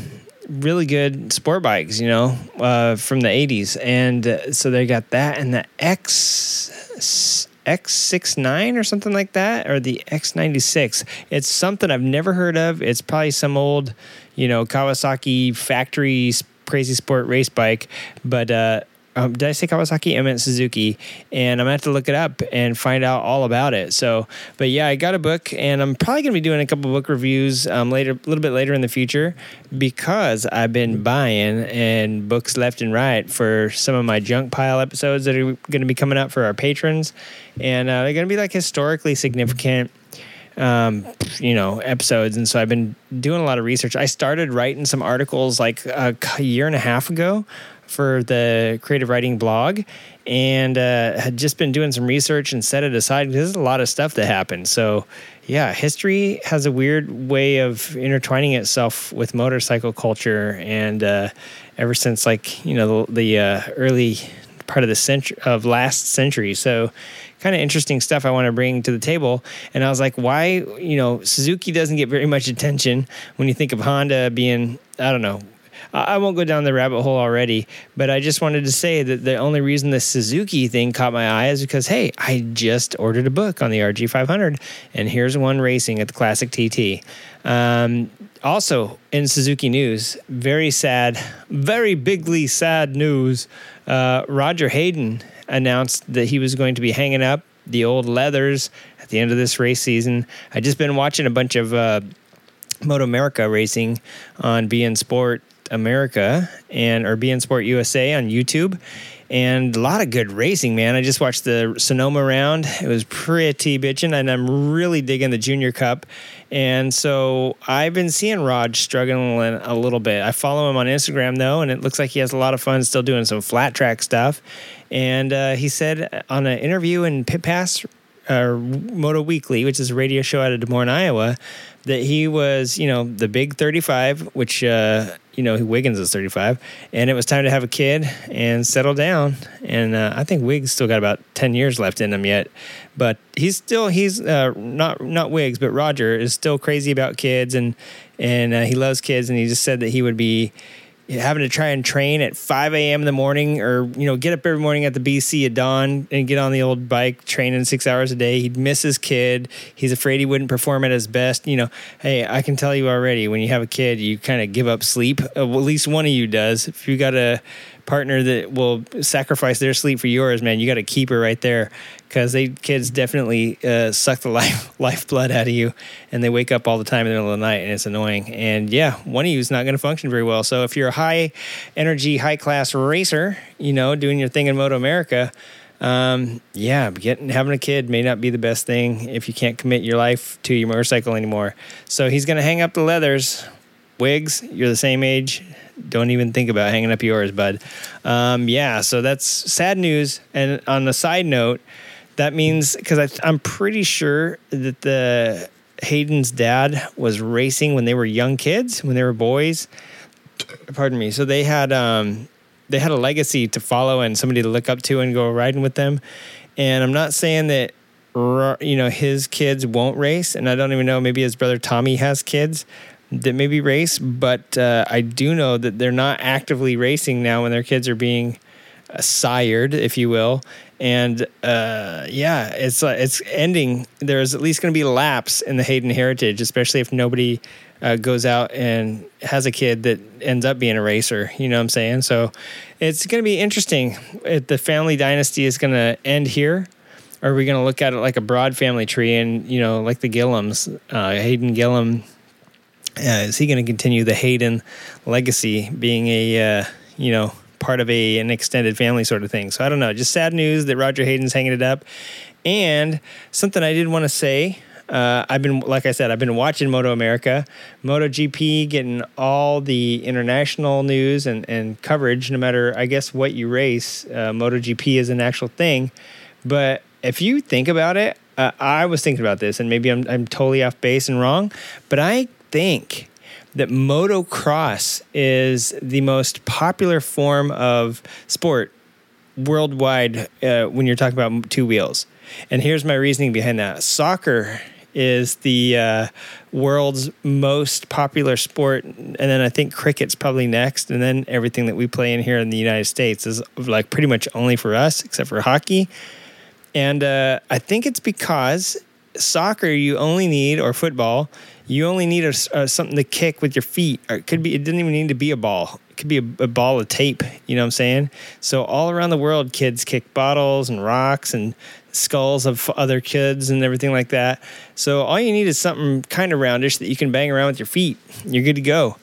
[SPEAKER 1] really good sport bikes, you know, uh, from the '80s, and uh, so they got that and the X X69 or something like that, or the X96. It's something I've never heard of. It's probably some old, you know, Kawasaki factory crazy sport race bike, but uh, um, did I say Kawasaki? I meant Suzuki, and I'm gonna have to look it up and find out all about it. So, but yeah, I got a book, and I'm probably gonna be doing a couple book reviews um, later, a little bit later in the future, because I've been buying and books left and right for some of my junk pile episodes that are gonna be coming out for our patrons, and uh, they're gonna be like historically significant um, you know, episodes. And so I've been doing a lot of research. I started writing some articles like a year and a half ago for the creative riding blog and uh, had just been doing some research and set it aside because there's a lot of stuff that happened. So, yeah, history has a weird way of intertwining itself with motorcycle culture. And uh, ever since, like, you know, the, the uh, early part of the century of last century. So, kind of interesting stuff I want to bring to the table. And I was like, why, you know, Suzuki doesn't get very much attention when you think of Honda being, I don't know, I won't go down the rabbit hole already, but I just wanted to say that the only reason the Suzuki thing caught my eye is because, hey, I just ordered a book on the RG500, and here's one racing at the Classic TT. Um, also, in Suzuki news, very sad, very bigly sad news. Uh, Roger Hayden announced that he was going to be hanging up the old leathers at the end of this race season. I just been watching a bunch of uh, Moto America racing on beIN Sport America and or beIN Sport USA on YouTube. And a lot of good racing, man. I just watched the Sonoma round. It was pretty bitching, and I'm really digging the Junior Cup. And so I've been seeing Rod struggling a little bit. I follow him on Instagram though, and it looks like he has a lot of fun still doing some flat track stuff. And uh, he said on an interview in Pit Pass uh, Moto Weekly, which is a radio show out of Des Moines, Iowa, that he was, you know, the big 35, which, uh, you know, Wiggins is 35, and it was time to have a kid and settle down. And uh, I think Wiggs still got about 10 years left in him yet, but he's still he's uh, not not Wiggs, but Roger is still crazy about kids and and uh, he loves kids, and he just said that he would be having to try and train at 5 a.m. in the morning or, you know, get up every morning at the BC at dawn and get on the old bike training six hours a day. He'd miss his kid. He's afraid he wouldn't perform at his best. You know, hey, I can tell you already when you have a kid, you kind of give up sleep. Uh, at least one of you does. If you got a partner that will sacrifice their sleep for yours, man, you got to keep her right there because they kids definitely uh, suck the [LAUGHS] life lifeblood out of you, and they wake up all the time in the middle of the night, and it's annoying. And yeah, one of you is not going to function very well. So if you're a high energy, high class racer, you know, doing your thing in Moto America. Um, yeah, getting having a kid may not be the best thing if you can't commit your life to your motorcycle anymore. So he's going to hang up the leathers. Wiggs, you're the same age don't even think about hanging up yours, bud. Um, yeah, so that's sad news. And on a side note, that means because I'm pretty sure that the Hayden's dad was racing when they were young kids, when they were boys. Pardon me. So they had um, they had a legacy to follow and somebody to look up to and go riding with them. And I'm not saying that you know his kids won't race, and I don't even know maybe his brother Tommy has kids that maybe race, but uh, I do know that they're not actively racing now when their kids are being uh, sired, if you will. And uh, yeah, it's uh, it's ending. There's at least going to be laps in the Hayden heritage, especially if nobody uh, goes out and has a kid that ends up being a racer. You know what I'm saying? So it's going to be interesting. If the family dynasty is going to end here, or are we going to look at it like a broad family tree and, you know, like the Gillims, uh, Hayden Gillim? Uh, is he going to continue the Hayden legacy being a, uh, you know, part of a an extended family sort of thing? So I don't know. Just sad news that Roger Hayden's hanging it up. And something I did want to say uh, I've been, like I said, I've been watching Moto America, MotoGP, getting all the international news and, and coverage, no matter, I guess, what you race. Uh, MotoGP is an actual thing. But if you think about it, uh, I was thinking about this, and maybe I'm, I'm totally off base and wrong, but I think that motocross is the most popular form of sport worldwide uh, when you're talking about two wheels. And here's my reasoning behind that soccer is the uh, world's most popular sport, and then I think cricket's probably next, and then everything that we play in here in the United States is like pretty much only for us, except for hockey. And uh, I think it's because soccer you only need or football you only need a, uh, something to kick with your feet. Or it could be it didn't even need to be a ball. It could be a, a, ball of tape you know what i'm saying? So all around the world kids kick bottles and rocks and skulls of other kids and everything like that. So all you need is something kind of roundish that you can bang around with your feet. You're good to go.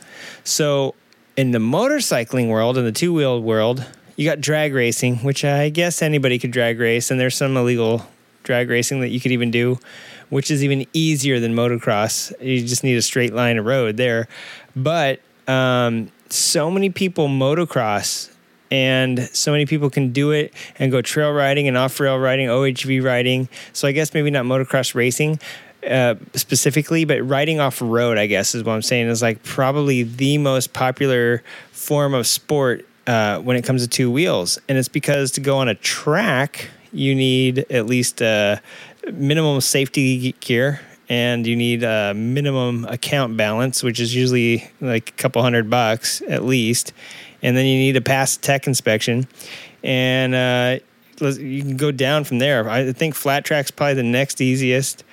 [SPEAKER 1] So in the motorcycling world in the two-wheeled world you got drag racing which i guess anybody could drag race and there's some illegal drag racing that you could even do, which is even easier than motocross. You just need a straight line of road there. But um, so many people motocross and so many people can do it and go trail riding and off rail riding, OHV riding. So I guess maybe not motocross racing. Uh, specifically, but riding off road, I guess, is what I'm saying, is like probably the most popular form of sport uh, when it comes to two wheels. And it's because to go on a track, you need at least a minimum safety gear and you need a minimum account balance, which is usually like a couple hundred bucks at least. And then you need to pass tech inspection. And uh, you can go down from there. I think flat track's probably the next easiest.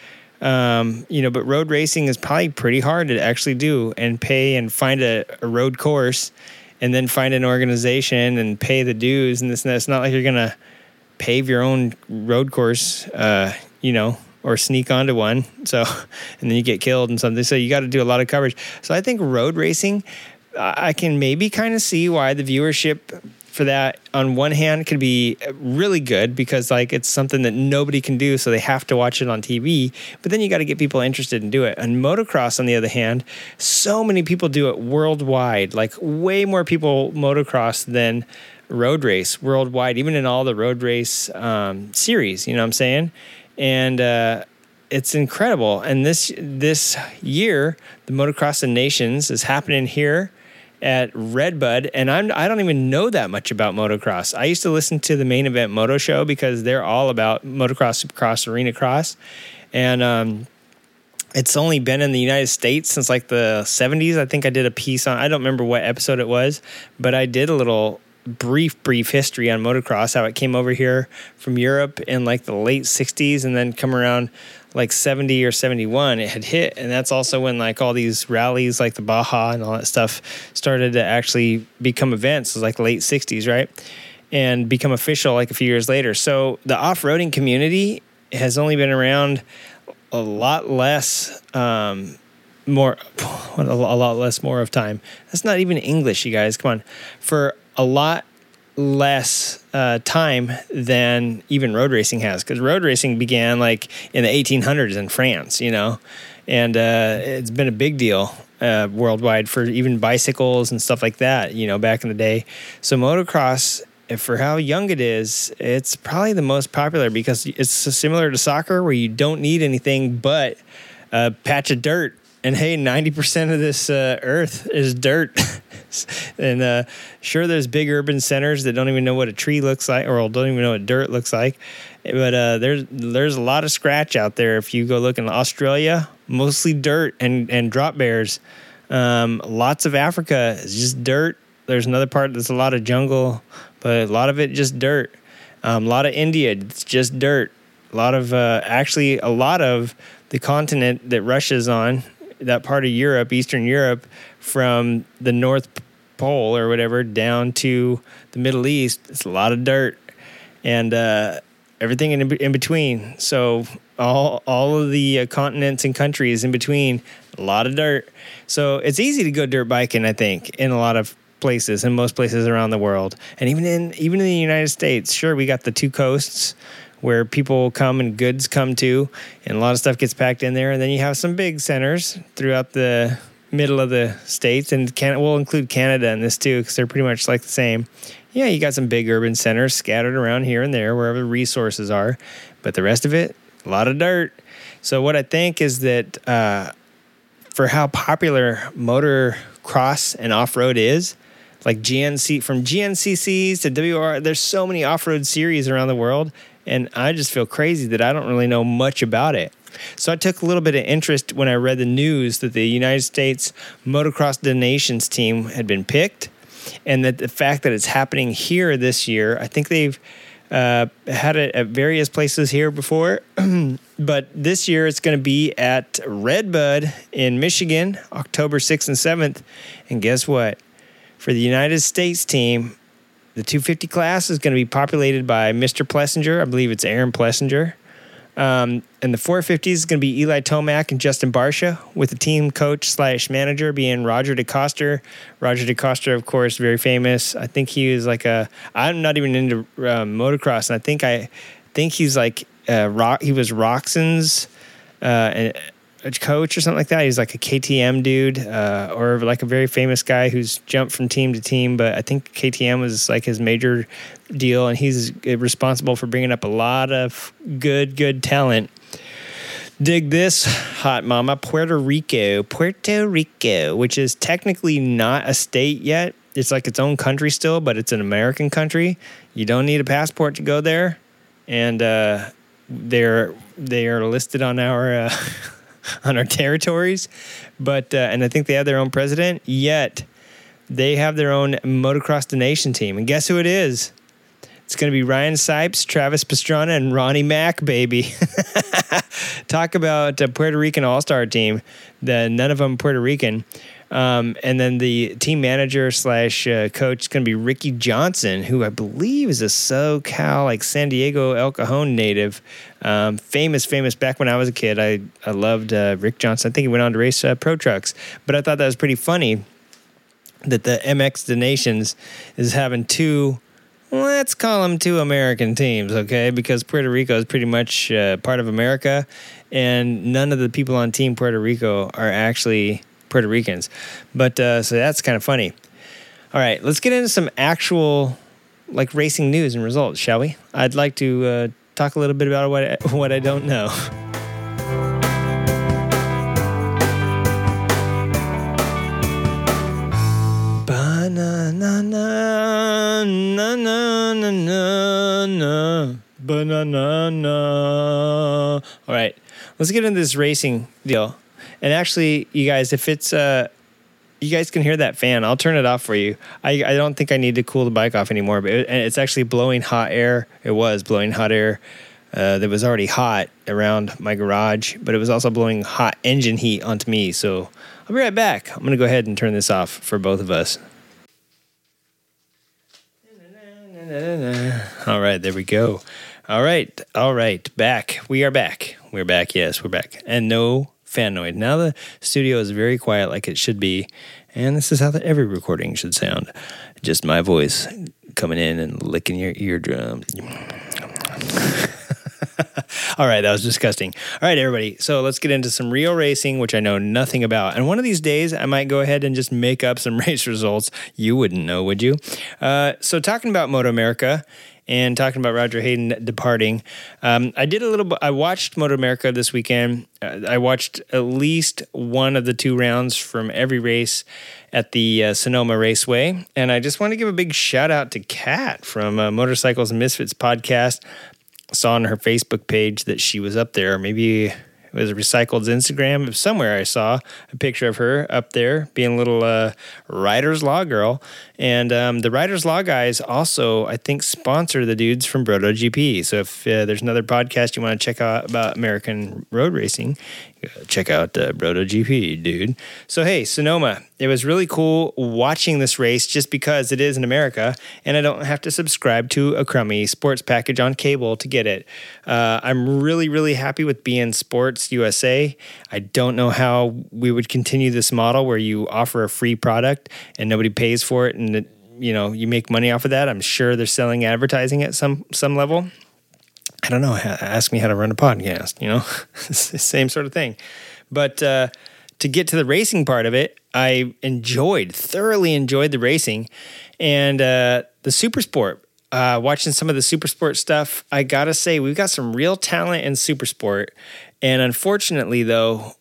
[SPEAKER 1] Um, you know, but road racing is probably pretty hard to actually do and pay and find a, a road course and then find an organization and pay the dues and this and that. It's not like you're going to pave your own road course, uh, you know, or sneak onto one. So, and then you get killed and something. So you got to do a lot of coverage. So I think road racing, I can maybe kind of see why the viewership for that on one hand could be really good because like it's something that nobody can do so they have to watch it on TV but then you got to get people interested and do it and motocross on the other hand so many people do it worldwide like way more people motocross than road race worldwide, even in all the road race um, series. You know what I'm saying? And uh, it's incredible. And this this year, the Motocross of Nations is happening here at Redbud, and I'm I don't even know that much about motocross. I used to listen to the main event moto show because they're all about motocross, supercross, arena cross, and um, it's only been in the United States since like the 70s. I think I did a piece on. I don't remember what episode it was, but I did a little brief, brief history on motocross, how it came over here from Europe in like the late 60s and then come around like 70 or 71 it had hit. And that's also when like all these rallies like the baja and all that stuff started to actually become events it was like late 60s right? And become official like a few years later. So the off-roading community has only been around a lot less um, more [LAUGHS] a lot less more of time. That's not even english you guys. Come on. For a lot less uh, time than even road racing has because road racing began like in the 1800s in France, you know, and uh, it's been a big deal uh, worldwide for even bicycles and stuff like that, you know, back in the day. So motocross, for how young it is, it's probably the most popular because it's similar to soccer where you don't need anything but a patch of dirt. And hey, 90% of this uh, earth is dirt. [LAUGHS] and uh, sure, there's big urban centers that don't even know what a tree looks like, or don't even know what dirt looks like. But uh, there's there's a lot of scratch out there. If you go look in Australia, mostly dirt and and drop bears. Um, lots of Africa is just dirt, There's another part that's a lot of jungle, but a lot of it just dirt. Um, a lot of India, it's just dirt. A lot of uh, actually a lot of the continent that Russia's on, that part of Europe, Eastern Europe, from the North Pole or whatever down to the Middle East. It's a lot of dirt and uh, everything in, in between. So all all of the uh, continents and countries in between, a lot of dirt. So it's easy to go dirt biking, I think, in a lot of places, in most places around the world, and even in even in the United States. Sure, we got the two coasts where people come and goods come to, and a lot of stuff gets packed in there. And then you have some big centers throughout the middle of the states, and can we'll include Canada in this too because they're pretty much like the same. Yeah, you got some big urban centers scattered around here and there wherever the resources are, but the rest of it, a lot of dirt. So what I think is that uh, for how popular motocross and off road is, like GNC from GNCCs to WR, there's so many off road series around the world, and I just feel crazy that I don't really know much about it. So I took a little bit of interest when I read the news that the United States Motocross Nations team had been picked, and that the fact that it's happening here this year, I think they've uh, had it at various places here before, [CLEARS THROAT] but this year it's going to be at Redbud in Michigan, October 6th and 7th. And guess what? For the United States team, the 250 class is going to be populated by Mr. Plessinger. I believe it's Aaron Plessinger. Um, and the 450s is going to be Eli Tomac and Justin Barcia, with the team coach slash manager being Roger DeCoster. Roger DeCoster, of course, very famous. I think he was like a. I'm not even into uh, motocross, and I think I think he's like uh, rock. He was Roczen's uh, a coach or something like that. He's like a KTM dude, uh, or like a very famous guy who's jumped from team to team. But I think KTM was like his major deal, and he's responsible for bringing up a lot of good, good talent. Dig this, hot mama, Puerto Rico, Puerto Rico, which is technically not a state yet. It's like its own country still, but it's an American country. You don't need a passport to go there, and uh, they're they are listed on our. Uh, [LAUGHS] [LAUGHS] on our territories, but uh, and I think they have their own president. Yet they have their own motocross the nation team, and guess who it is? It's going to be Ryan Sipes, Travis Pastrana, and Ronnie Mack, baby. [LAUGHS] Talk about a Puerto Rican All Star team. The none of them Puerto Rican. Um, and then the team manager slash uh, coach is going to be Ricky Johnson, who I believe is a SoCal, like San Diego, El Cajon native. Um, famous, famous. Back when I was a kid, I, I loved uh, Rick Johnson. I think he went on to race uh, pro trucks. But I thought that was pretty funny that the MX the Nations is having two let's call them two American teams, okay? Because Puerto Rico is pretty much uh, part of America, and none of the people on Team Puerto Rico are actually Puerto Ricans. But uh, so that's kind of funny. All right, let's get into some actual like racing news and results, shall we? I'd like to uh, talk a little bit about what I, [LAUGHS] what I don't know. Banana, na na na na na, banana. All right, let's get into this racing deal. And actually, you guys, if it's uh, you guys can hear that fan. I'll turn it off for you. I, I don't think I need to cool the bike off anymore, but it, it's actually blowing hot air. It was blowing hot air uh, that was already hot around my garage, but it was also blowing hot engine heat onto me. So I'll be right back. I'm going to go ahead and turn this off for both of us. All right, there we go. All right, all right, back. We are back. We're back. Yes, we're back. And no fan noise. Now the studio is very quiet, like it should be, and this is how the, every recording should sound. Just my voice coming in and licking your eardrums. [LAUGHS] All right, that was disgusting. All right, everybody. So let's get into some real racing, which I know nothing about. And one of these days, I might go ahead and just make up some [LAUGHS] race results. You wouldn't know, would you? Uh, so, talking about Moto America and talking about Roger Hayden departing. Um, I did a little. I watched Moto America this weekend. Uh, I watched at least one of the two rounds from every race at the uh, Sonoma Raceway, and I just want to give a big shout out to Kat from uh, Motorcycles and Misfits podcast. Saw on her Facebook page that she was up there. Maybe It was Recycled's Instagram. Somewhere I saw a picture of her up there being a little uh, Law girl. And um, the Writer's Law guys also, I think, sponsor the dudes from Broto GP. So if uh, there's another podcast you want to check out about American road racing, check out uh, Broto GP, dude. So, hey, Sonoma, it was really cool watching this race just because it is in America and I don't have to subscribe to a crummy sports package on cable to get it. Uh, I'm really, really happy with beIN Sports USA. I don't know how we would continue this model where you offer a free product and nobody pays for it and it, you know you make money off of that. I'm sure they're selling advertising at some some level. I don't know. Ask me how to run a podcast. You know, [LAUGHS] same sort of thing. But uh, to get to the racing part of it, I enjoyed, thoroughly enjoyed the racing and uh, the super sport. Uh, watching some of the super sport stuff, I gotta say we've got some real talent in super sport. And unfortunately, though,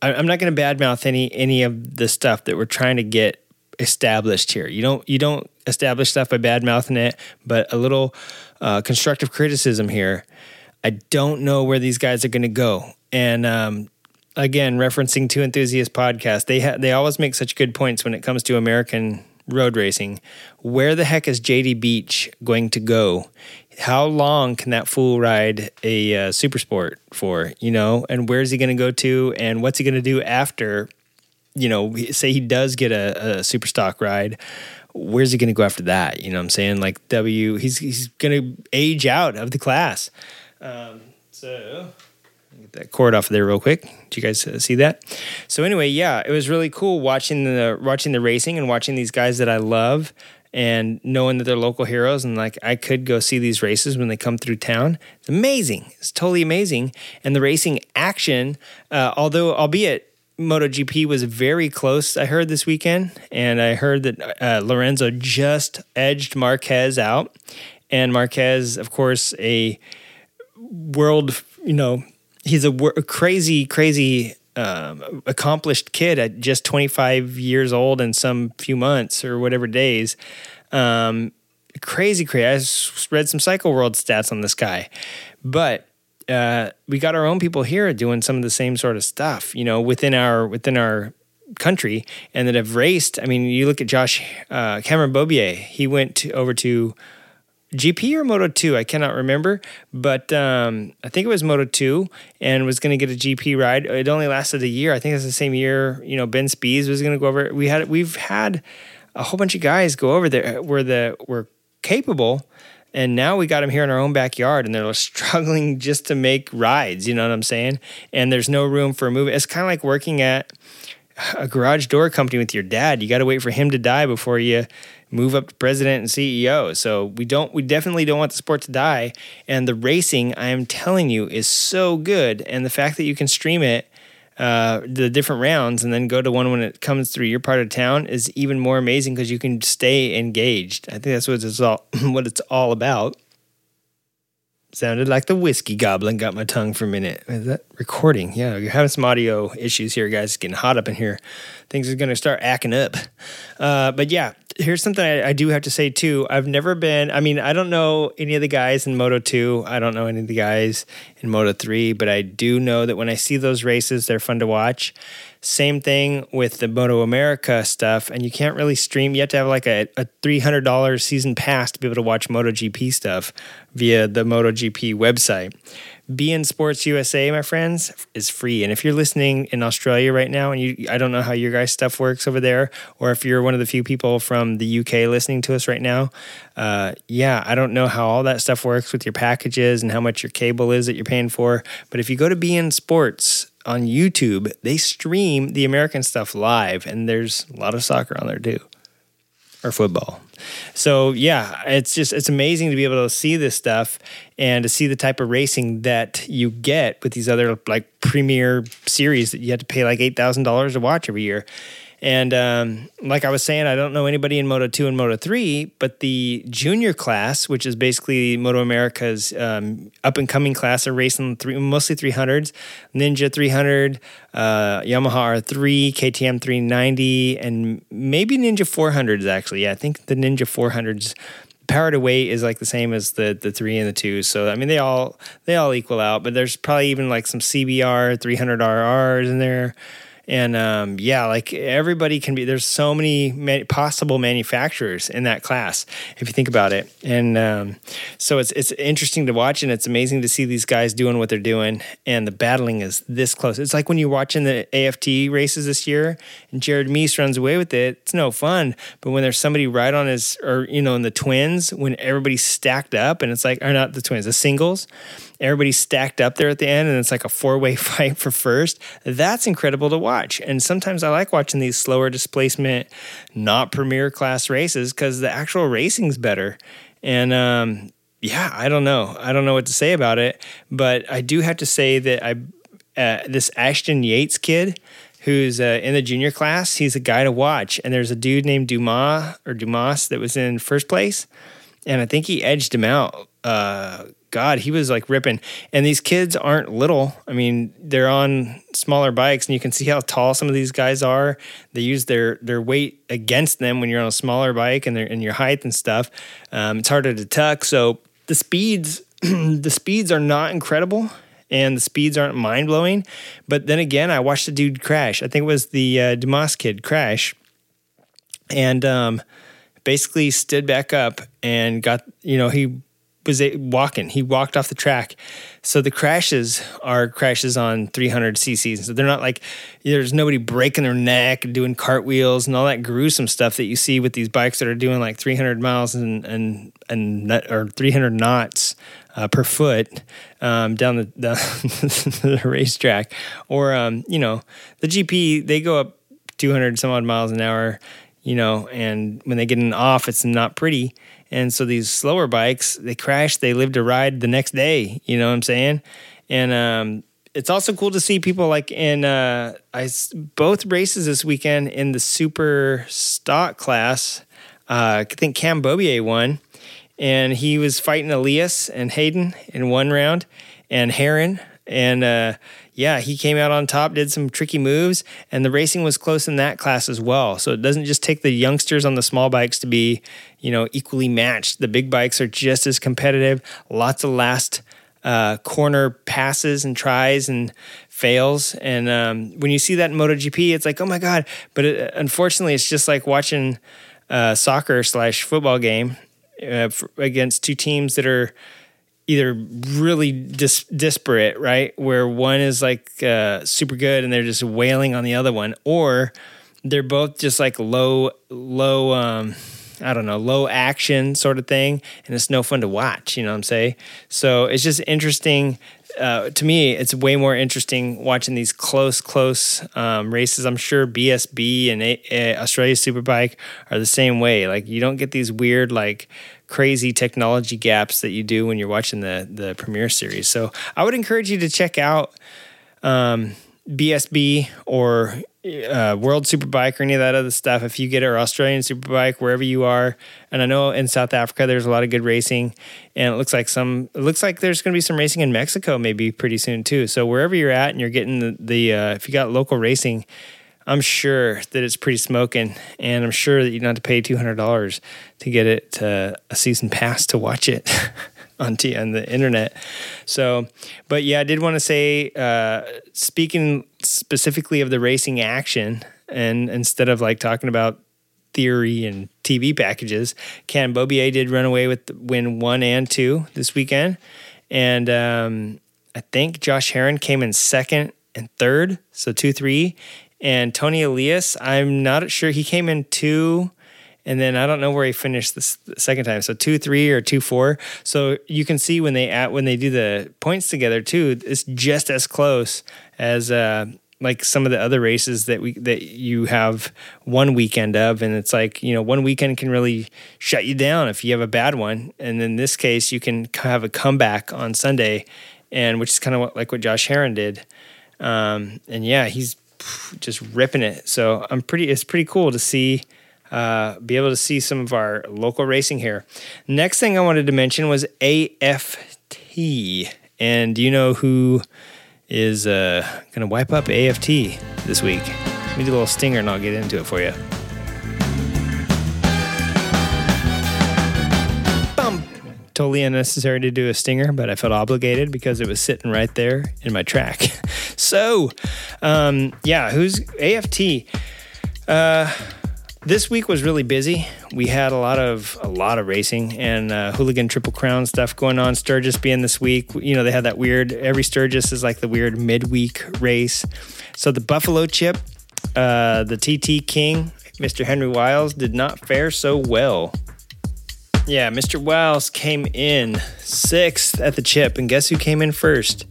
[SPEAKER 1] I'm not going to badmouth any any of the stuff that we're trying to get established here. You don't you don't establish stuff by bad mouthing it, but a little uh, constructive criticism here. I don't know where these guys are going to go, and um, again, referencing Two Enthusiast podcast, they ha- they always make such good points when it comes to American road racing. Where the heck is JD Beach going to go? How long can that fool ride a uh, super sport for? You know, and where's he going to go to? And what's he going to do after you know, say he does get a, a super stock ride, where's he going to go after that? You know what I'm saying? Like W, he's he's going to age out of the class. Um, so get that cord off of there real quick. Did you guys uh, see that? So anyway, yeah, it was really cool watching the watching the racing and watching these guys that I love and knowing that they're local heroes and like I could go see these races when they come through town. It's amazing. It's totally amazing. And the racing action, uh, although albeit MotoGP was very close, I heard this weekend. And I heard that uh, Lorenzo just edged Marquez out. And Marquez, of course, a world, you know, he's a, a crazy, crazy um, accomplished kid at just 25 years old and some few months or whatever days. Um, crazy, crazy. I read some Cycle World stats on this guy. But uh, we got our own people here doing some of the same sort of stuff, you know, within our within our country, and that have raced. I mean, you look at Josh uh, Cameron Beaubier; He went to, over to GP or Moto 2, I cannot remember, but um, I think it was Moto 2 and was going to get a GP ride. It only lasted a year. I think it's the same year, you know, Ben Spies was going to go over. We had we've had a whole bunch of guys go over there where the were capable and now we got them here in our own backyard and they're [LAUGHS] struggling just to make rides, you know what I'm saying? And there's no room for a move. It's kind of like working at a garage door company with your dad. You got to wait for him to die before you move up to president and CEO. So we don't we definitely don't want the sport to die and the racing I am telling you is so good and the fact that you can stream it uh, the different rounds and then go to one when it comes through your part of town is even more amazing because you can stay engaged. I think that's what it's all [LAUGHS] what it's all about. Sounded like the whiskey goblin got my tongue for a minute. Is that recording? Yeah, you're having some audio issues here, guys. It's getting hot up in here. Things are going to start acting up. Uh, but yeah, here's something I, I, do have to say too. I've never been. I mean, I don't know any of the guys in Moto Two. I don't know any of the guys in Moto Three, but I do know that when I see those races, they're fun to watch. Same thing with the Moto America stuff, and you can't really stream. You have to have like a, a three hundred dollars season pass to be able to watch MotoGP stuff via the MotoGP website beIN Sports USA, my friends, is free. And if you're listening in Australia right now, and you, I don't know how your guys' stuff works over there, or if you're one of the few people from the UK listening to us right now, uh, yeah, I don't know how all that stuff works with your packages and how much your cable is that you're paying for. But if you go to beIN Sports on YouTube, they stream the American stuff live, and there's a lot of soccer on there too or football. So yeah, it's just it's amazing to be able to see this stuff and to see the type of racing that you get with these other like premier series that you have to pay like eight thousand dollars to watch every year. And um, like I was saying, I don't know anybody in Moto 2 and Moto 3, but the junior class, which is basically Moto America's um, up and coming class, are racing three, mostly 300s Ninja 300, uh, Yamaha R3, KTM 390, and maybe Ninja 400s actually. Yeah, I think the Ninja 400s power to weight is like the same as the the three and the two. So I mean they all they all equal out, but there's probably even like some CBR 300 RRs in there and um, yeah, like everybody can be. There's so many man- possible manufacturers in that class if you think about it, and um, so it's it's interesting to watch, and it's amazing to see these guys doing what they're doing, and the battling is this close. It's like when you're watching the AFT races this year, and Jared Mees runs away with it. It's no fun, but when there's somebody right on his, or you know, in the twins, when everybody's stacked up, and it's like, or not the twins, the singles, everybody's stacked up there at the end and it's like a four way [LAUGHS] fight for first. That's incredible to watch. And sometimes I like watching these slower displacement, not premier class races because the actual racing's better. And um, yeah, I don't know. I don't know what to say about it. But I do have to say that I, uh, this Ashton Yates kid, who's uh, in the junior class. He's a guy to watch. And there's a dude named Dumas or Dumas that was in first place. And I think he edged him out uh, God, he was like ripping. And these kids aren't little. I mean, they're on smaller bikes, and you can see how tall some of these guys are. They use their their weight against them when you're on a smaller bike and, and your height and stuff. Um, it's harder to tuck. So the speeds, [CLEARS THROAT] the speeds are not incredible. And the speeds aren't mind blowing, but then again, I watched a dude crash. I think it was the uh, Dumas kid crash, and um, basically stood back up and got you know he was walking. He walked off the track. So the crashes are crashes on 300 cc's. So they're not like there's nobody breaking their neck and doing cartwheels and all that gruesome stuff that you see with these bikes that are doing like 300 miles and and and or 300 knots uh, per foot um, down the, the, [LAUGHS] the racetrack. Or um, you know the GP they go up 200 some odd miles an hour. You know, and when they get in off, it's not pretty and so these slower bikes, they crash, they live to ride the next day. You know what I'm saying? And um, it's also cool to see people like in uh, I both races this weekend in the super stock class. Uh, I think Cam Beaubier won, and he was fighting Elias and Hayden in one round, and Herrin and uh, yeah, he came out on top, did some tricky moves, and the racing was close in that class as well. So it doesn't just take the youngsters on the small bikes to be, you know, equally matched. The big bikes are just as competitive. Lots of last uh, corner passes and tries and fails. And um, when you see that in MotoGP, it's like, oh my god! But it, unfortunately, it's just like watching a soccer slash football game uh, against two teams that are either really dis- disparate, right? Where one is like uh, super good and they're just wailing on the other one, or they're both just like low, low, um, I don't know, low action sort of thing, and it's no fun to watch. You know what I'm saying? So it's just interesting. Uh, to me, it's way more interesting watching these close, close um, races. I'm sure BSB and A- A- Australia Superbike are the same way. Like you don't get these weird like crazy technology gaps that you do when you're watching the the premiere series. So I would encourage you to check out um, BSB or uh, World Superbike or any of that other stuff. If you get our Australian Superbike wherever you are, and I know in South Africa there's a lot of good racing, and it looks like some it looks like there's going to be some racing in Mexico maybe pretty soon too. So wherever you're at and you're getting the, the uh, if you got local racing I'm sure that it's pretty smoking, and I'm sure that you don't have to pay two hundred dollars to get it to a season pass to watch it [LAUGHS] on t- on the internet. So, but yeah, I did want to say, uh, speaking specifically of the racing action, and instead of like talking about theory and TV packages, Cam Beaubier did run away with win one and two this weekend, and um, I think Josh Herrin came in second and third, so two three, and Toni Elias, I'm not sure. He came in two, and then I don't know where he finished the second time. So two three or two four. So you can see when they at when they do the points together too, it's just as close as uh, like some of the other races that we that you have one weekend of, and it's like you know one weekend can really shut you down if you have a bad one, and in this case you can have a comeback on Sunday, and which is kind of like what Josh Herrin did. Um, and yeah, he's just ripping it. So I'm pretty. It's pretty cool to see. Uh, be able to see some of our local racing here. Next thing I wanted to mention was AFT, and do you know who is uh, going to wipe up AFT this week? Let me do a little stinger, and I'll get into it for you. totally unnecessary to do a stinger, but I felt obligated because it was sitting right there in my track. [LAUGHS] so, um, yeah, who's AFT? Uh, this week was really busy. We had a lot of a lot of racing and uh, hooligan triple crown stuff going on. Sturgis being this week, you know, they had that weird. Every Sturgis is like the weird midweek race. So the Buffalo Chip, uh, the TT King, Mr. Henry Wiles did not fare so well. Yeah, Mr. Wiles came in sixth at the chip, and guess who came in first?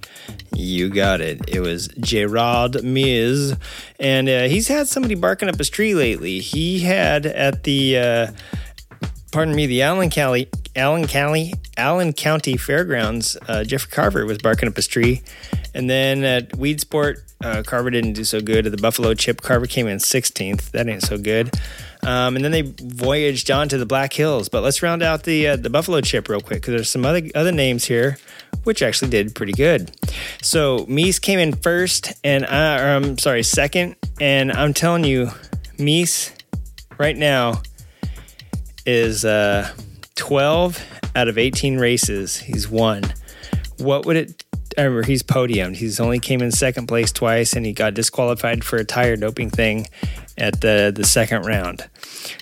[SPEAKER 1] You got it. It was Jared Mees, and uh, he's had somebody barking up his tree lately. He had at the, uh, pardon me, the Allen County, Allen County, Allen County Fairgrounds. Uh, Jeffrey Carver was barking up his tree, and then at Weedsport, uh, Carver didn't do so good. At the Buffalo Chip, Carver came in 16th. That ain't so good. Um, and then they voyaged on to the Black Hills. But let's round out the uh, the Buffalo Chip real quick because there's some other other names here which actually did pretty good. So Mees came in first, and I, I'm sorry, second. And I'm telling you, Mees right now is uh, 12 out of 18 races he's won. What would it? Remember he's podiumed. He's only came in second place twice, and he got disqualified for a tire doping thing at the the second round.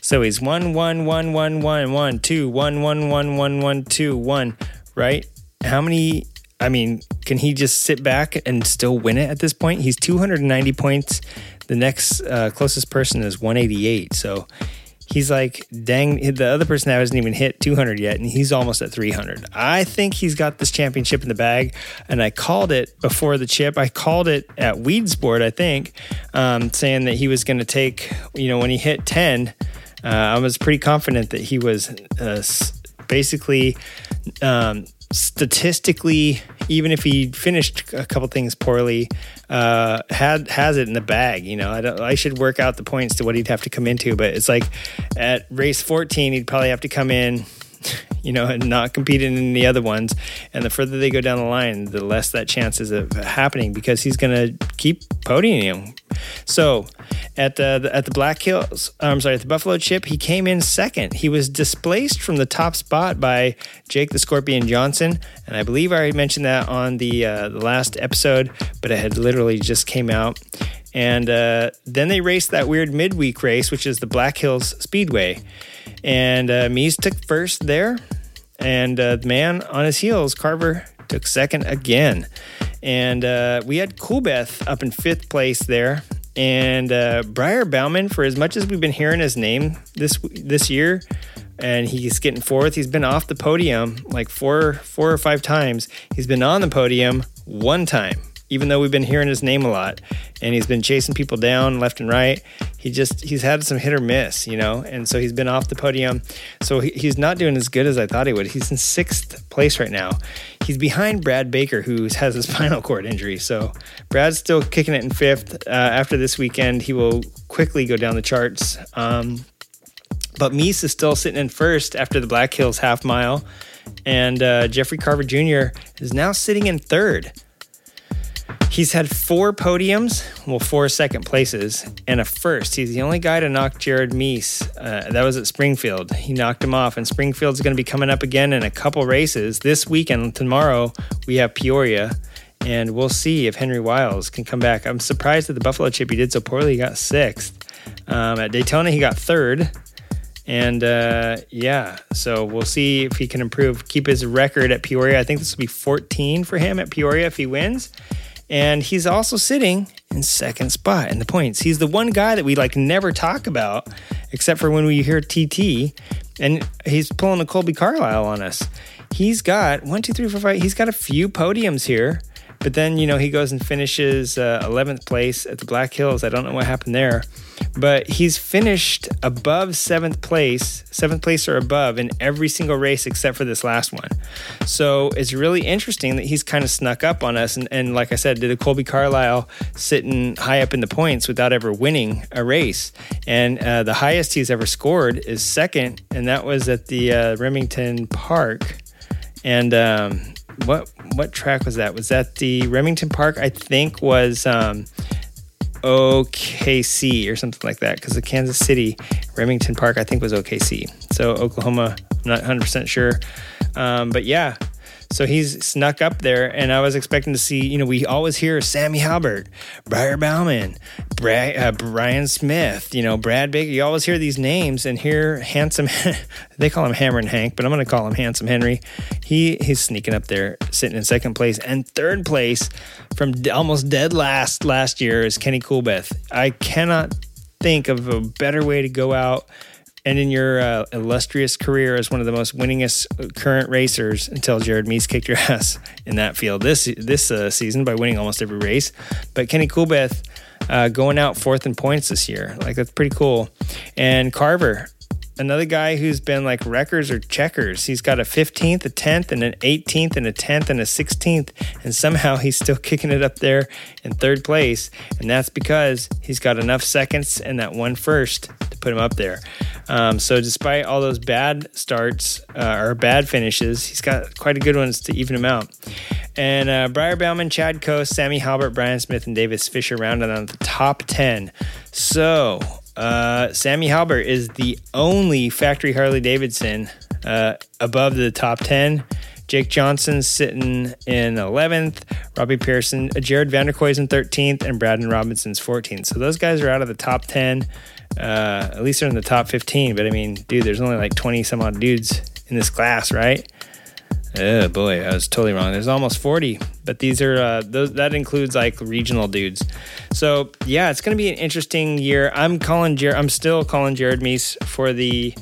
[SPEAKER 1] So he's one one one one one one two one one one one one two one. Right? how many? I mean, can he just sit back and still win it at this point? He's 290 points. The next uh, closest person is 188. So he's like, dang, the other person hasn't even hit 200 yet, and he's almost at 300. I think he's got this championship in the bag, and I called it before the chip. I called it at Weedsport, I think, um, saying that he was going to take, you know, when he hit 10, uh, I was pretty confident that he was uh, basically. Um, statistically, even if he finished a couple things poorly, uh, had has it in the bag. You know, I, I should work out the points to what he'd have to come into, but it's like at race 14, he'd probably have to come in [LAUGHS] you know, and not competing in the other ones. And the further they go down the line, the less that chance is of happening because he's going to keep podium. So at the, at the Black Hills, I'm sorry, at the Buffalo Chip, he came in second. He was displaced from the top spot by Jake the Scorpion Johnson, and I believe I already mentioned that on the uh, the last episode, but it had literally just came out. And uh, then they raced that weird midweek race, which is the Black Hills Speedway. And uh, Mees took first there. And uh, the man on his heels, Carver, took second again. And uh, we had Coolbeth up in fifth place there. And uh, Briar Bauman, for as much as we've been hearing his name this this year, and he's getting fourth, he's been off the podium like four four or five times. He's been on the podium one time even though we've been hearing his name a lot and he's been chasing people down left and right he just he's had some hit or miss you know and so he's been off the podium so he, he's not doing as good as i thought he would he's in sixth place right now he's behind brad baker who has a [LAUGHS] spinal cord injury so brad's still kicking it in fifth uh, after this weekend he will quickly go down the charts um, but Mees is still sitting in first after the Black Hills half mile. And uh, Jeffrey Carver Jr. is now sitting in third. He's had four podiums, well, four second places, and a first. He's the only guy to knock Jared Mees. Uh, that was at Springfield. He knocked him off, and Springfield's going to be coming up again in a couple races this weekend. Tomorrow, we have Peoria, and we'll see if Henry Wiles can come back. I'm surprised that the Buffalo Chip he did so poorly. He got sixth. Um, at Daytona, he got third. And uh, yeah, so we'll see if he can improve, keep his record at Peoria. I think this will be 14 for him at Peoria if he wins. And he's also sitting in second spot in the points. He's the one guy that we like never talk about, except for when we hear TT. And he's pulling a Kolby Carlile on us. He's got one, two, three, four, five. He's got a few podiums here. But then, you know, he goes and finishes uh, 11th place at the Black Hills. I don't know what happened there but he's finished above seventh place, seventh place or above in every single race except for this last one. So it's really interesting that he's kind of snuck up on us. And, and like I said, did a Kolby Carlile sitting high up in the points without ever winning a race. And uh, the highest he's ever scored is second, and that was at the uh, Remington Park. And um, what what track was that? Was that the Remington Park? I think was um, OKC or something like that because the Kansas City Remington Park I think was OKC. So Oklahoma, I'm not 100% sure. Um, but yeah, so he's snuck up there, and I was expecting to see, you know, we always hear Sammy Halbert, Briar Bauman, Brad, uh, Brian Smith, you know, Brad Baker. You always hear these names, and here, handsome, [LAUGHS] they call him Hammer and Hank, but I'm going to call him Handsome Henry. He he's sneaking up there, sitting in second place, and third place from almost dead last last year is Kenny Coolbeth. I cannot think of a better way to go out and in your uh, illustrious career as one of the most winningest current racers until Jared Mees kicked your [LAUGHS] ass in that field this this uh, season by winning almost every race. But Kenny Coolbeth uh, going out fourth in points this year, like that's pretty cool. And Carver, another guy who's been like wreckers or checkers. He's got a 15th, a 10th, and an 18th, and a 10th, and a 16th, and somehow he's still [LAUGHS] kicking it up there in third place. And that's because he's got enough seconds and that one first to put him up there. Um, so despite all those bad starts uh, or bad finishes, he's got quite a good ones to even him out. And uh, Briar Bauman, Chad Cose, Sammy Halbert, Brian Smith, and Davis Fisher rounded on the top 10. So uh, Sammy Halbert is the only factory Harley Davidson uh, above the top 10. Jake Johnson's sitting in 11th, Robbie Pearson, uh, Jared Vanderkooi's in 13th, and Braden Robinson's 14th. So those guys are out of the top 10. Uh, at least they're in the top 15. But I mean, dude, there's only like 20 some odd dudes in this class, right? Oh boy, I was totally wrong. There's almost 40, but these are uh, those, that includes like regional dudes. So yeah, it's going to be an interesting year. I'm calling Jared. I'm still calling Jared Mees for the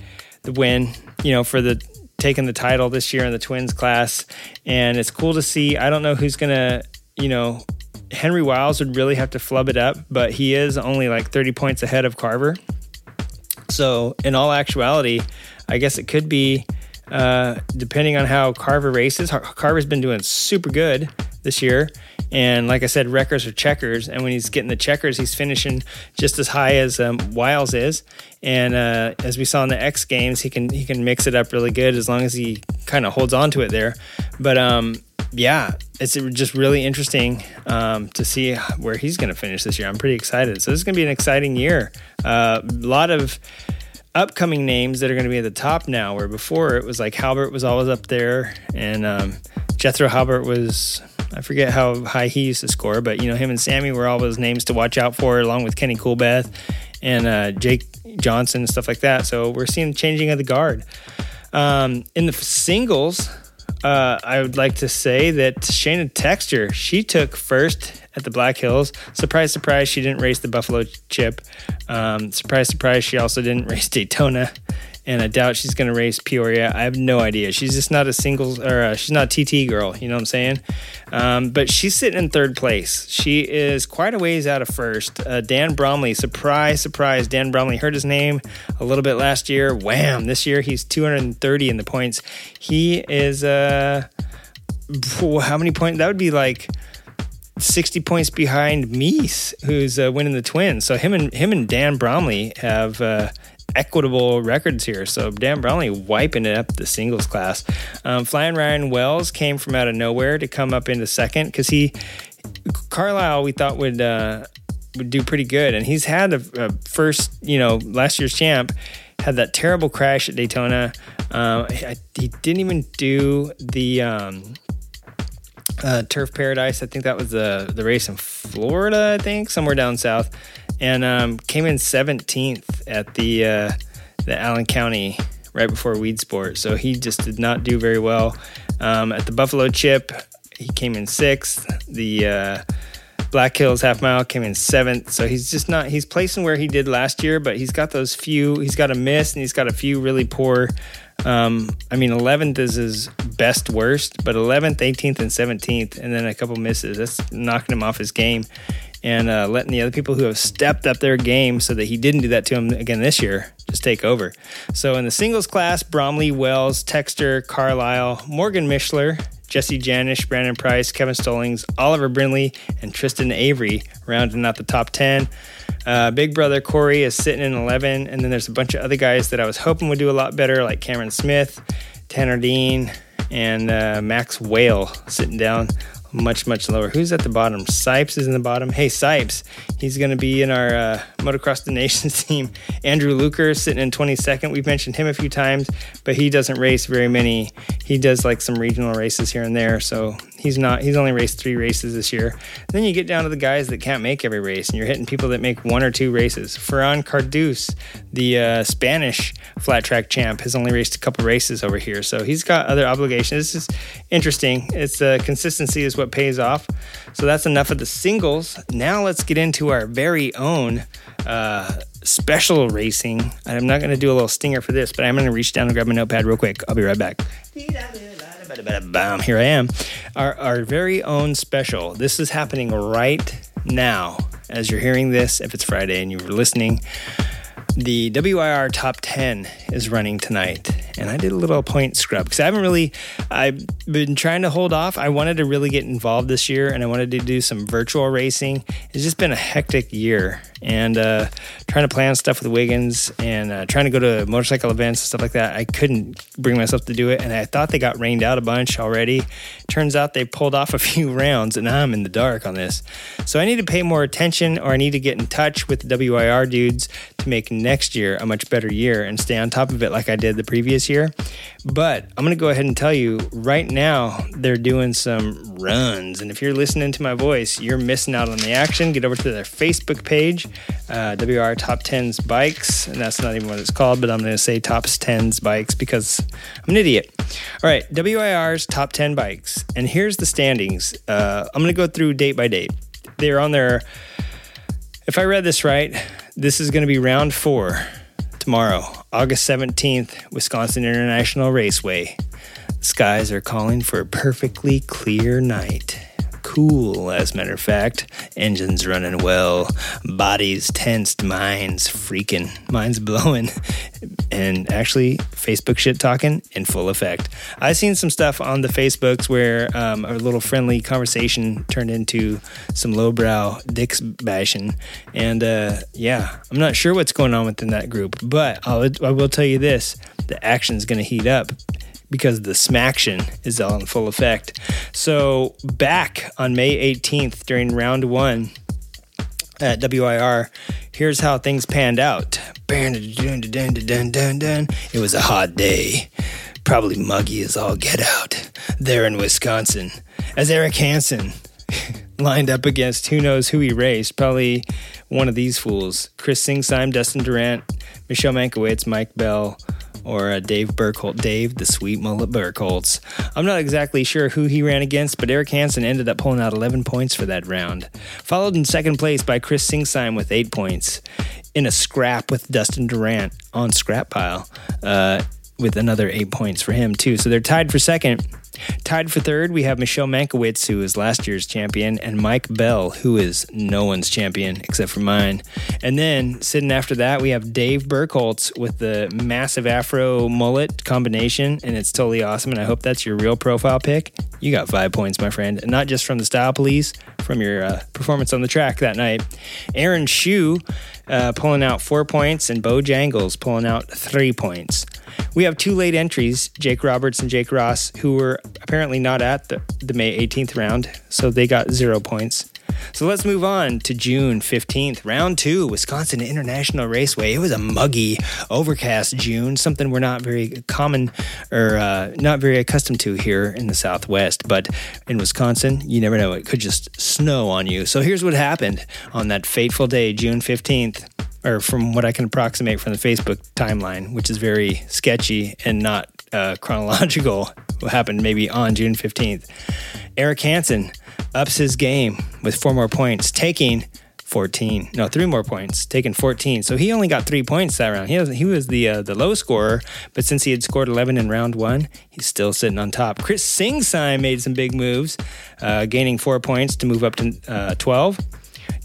[SPEAKER 1] the win. You know, for the taking the title this year in the twins class, and it's cool to see. I don't know who's going to you know Henry Wiles would really have to flub it up, but he is only like 30 points ahead of Carver. So, in all actuality, I guess it could be, uh, depending on how Carver races. Carver's been doing super good this year. And like I said, wreckers are checkers. And when he's getting the checkers, he's finishing just as high as um, Wiles is. And uh, as we saw in the X Games, he can he can mix it up really good as long as he kind of holds on to it there. But um, yeah, it's just really interesting um, to see where he's going to finish this year. I'm pretty excited. So this is going to be an exciting year. Uh, a lot of upcoming names that are going to be at the top now, where before it was like Halbert was always up there, and um, Jethro Halbert was. I forget how high he used to score, but you know him and Sammy were always names to watch out for, along with Kenny Coolbeth and uh, Jake Johnson and stuff like that. So we're seeing changing of the guard. Um, in the singles, uh, I would like to say that Shayna Texter, she took first at the Black Hills. Surprise, surprise, she didn't race the Buffalo Chip. Um, surprise, surprise, she also didn't [LAUGHS] race Daytona and I doubt she's going to race Peoria. I have no idea. She's just not a single or uh, she's not a TT girl. You know what I'm saying? Um, but she's sitting in third place. She is quite a ways out of first. Uh, Dan Bromley, surprise, surprise. Dan Bromley heard his name a little bit last year. Wham! This year he's 230 in the points. He is uh, how many points? That would be like. 60 points behind Mees, who's uh, winning the twins. So him and him and Dan Bromley have uh, equitable records here. So Dan Bromley wiping it up the singles class. Um, Flying Ryan Wells came from out of nowhere to come up into second because he Carlile we thought would uh, would do pretty good, and he's had a, a, first you know last year's champ had that terrible crash at Daytona. Uh, he didn't even do the. Um, uh, Turf Paradise. I think that was the the race in Florida. I think somewhere down south and um, came in 17th at the uh, the Allen County right before Weedsport. So he just did not do very well. Um, at the Buffalo Chip, he came in sixth. The uh, Black Hills half mile came in seventh. So he's just not, he's placing where he did last year, but he's got those few, he's got a miss and he's got a few really poor. Um, I mean, 11th is his best worst, but 11th, 18th, and 17th, and then a couple misses. That's knocking him off his game and uh, letting the other people who have stepped up their game so that he didn't do that to him again this year just take over. So in the singles class, Bromley, Wells, Texter, Carlile, Morgan Mishler, Jesse Janisch, Brandon Price, Kevin Stallings, Oliver Brindley, and Tristan Avery rounding out the top 10. Uh, Big brother Corey is sitting in 11, and then there's a bunch of other guys that I was hoping would do a lot better, like Cameron Smith, Tanner Dean, and uh, Max Whale sitting down much much lower. Who's at the bottom? Sipes is in the bottom. Hey Sipes, he's going to be in our uh, Motocross the Nations [LAUGHS] team. Andrew Luker sitting in 22nd. We've mentioned him a few times, but he doesn't race very many. He does like some regional races here and there, so he's not. He's only raced three races this year. Then you get down to the guys that can't make every race, and you're hitting people that make one or two races. Ferran Cardus, the uh, Spanish flat track champ, has only raced a couple races over here, so he's got other obligations. This is interesting. It's uh, consistency is what pays off. So that's enough of the singles. Now let's get into our very own uh, special racing. I'm not going to do a little stinger for this, but I'm going to reach down and grab my notepad real quick. I'll be right back. Bam, here I am. Our, our very own special. This is happening right now as you're hearing this. If it's Friday and you're listening, the WIR top 10 is running tonight and I did a little point scrub because I haven't really I've been trying to hold off. I wanted to really get involved this year and I wanted to do some virtual racing. It's just been a hectic year and uh, trying to plan stuff with Wiggins and uh, trying to go to motorcycle events and stuff like that. I couldn't bring myself to do it and I thought they got rained out a bunch already. Turns out they pulled off a [LAUGHS] few rounds and I'm in the dark on this. So I need to pay more attention or I need to get in touch with the WIR dudes to make next year a much better year and stay on top of it like I did the previous year. But I'm going to go ahead and tell you right now, they're doing some runs. And if you're listening to my voice, you're missing out on the action. Get over to their Facebook page, uh, WR Top 10s Bikes. And that's not even what it's called, but I'm going to say Top 10s Bikes because I'm an idiot. All right, WIR's Top 10 Bikes. And here's the standings. Uh, I'm going to go through date by date. They're on their, if I read this right, this is going to be round four tomorrow, August 17th, Wisconsin International Raceway. Skies are calling for a perfectly clear night. Cool, as a matter of fact. Engines running well, bodies tensed, minds freaking, minds [LAUGHS] blowing, and actually Facebook shit talking in full effect. I've seen some stuff on the Facebooks where um, a little friendly conversation turned into some lowbrow dicks bashing, and uh, yeah, I'm not sure what's going on within that group, but I'll, I will tell you this: the action's going to heat up because the smaction is all in full effect. So back on May 18th during round one at WIR, here's how things panned out. It was a hot day. Probably muggy as all get out there in Wisconsin. As Eric Hansen [LAUGHS] lined up against who knows who he raced, probably one of these fools Chris Singsime, Dustin Durant, Michelle Mankiewicz, Mike Bell, or uh, Dave Burkholt. Dave, the sweet mullet Burkholtz. I'm not exactly sure who he ran against, but Eric Hansen ended up pulling out 11 points for that round. Followed in second place by Chris Singsime with 8 points in a scrap with Dustin Durant on scrap pile. Uh, with another eight points for him, too. So they're tied for second. Tied for third, we have Michelle Mankiewicz, who is last year's champion, and Mike Bell, who is no one's champion except for mine. And then sitting after that, we have Dave Burkholtz with the massive afro mullet combination, and it's totally awesome. And I hope that's your real profile pick. You got five points, my friend, and not just from the style police, from your uh, performance on the track that night. Aaron Shue uh, pulling out four points, and Bo Jangles pulling out three points. We have two late entries, Jake Roberts and Jake Ross, who were apparently not at the, the May 18th round, so they got zero points. So let's move on to June 15th, round two, Wisconsin International Raceway. It was a muggy, overcast June, something we're not very common or uh, not very accustomed to here in the Southwest. But in Wisconsin, you never know, it could just snow on you. So here's what happened on that fateful day, June 15th or from what I can approximate from the Facebook timeline, which is very sketchy and not uh, chronological, [LAUGHS] what happened maybe on June 15th. Eric Hansen ups his game with four more points, taking 14. No, three more points, taking 14. So he only got three points that round. He, was, he was the uh, the low scorer, but since he had scored 11 in round one, he's still sitting on top. Chris Singsime made some big moves, uh, gaining four points to move up to uh, 12.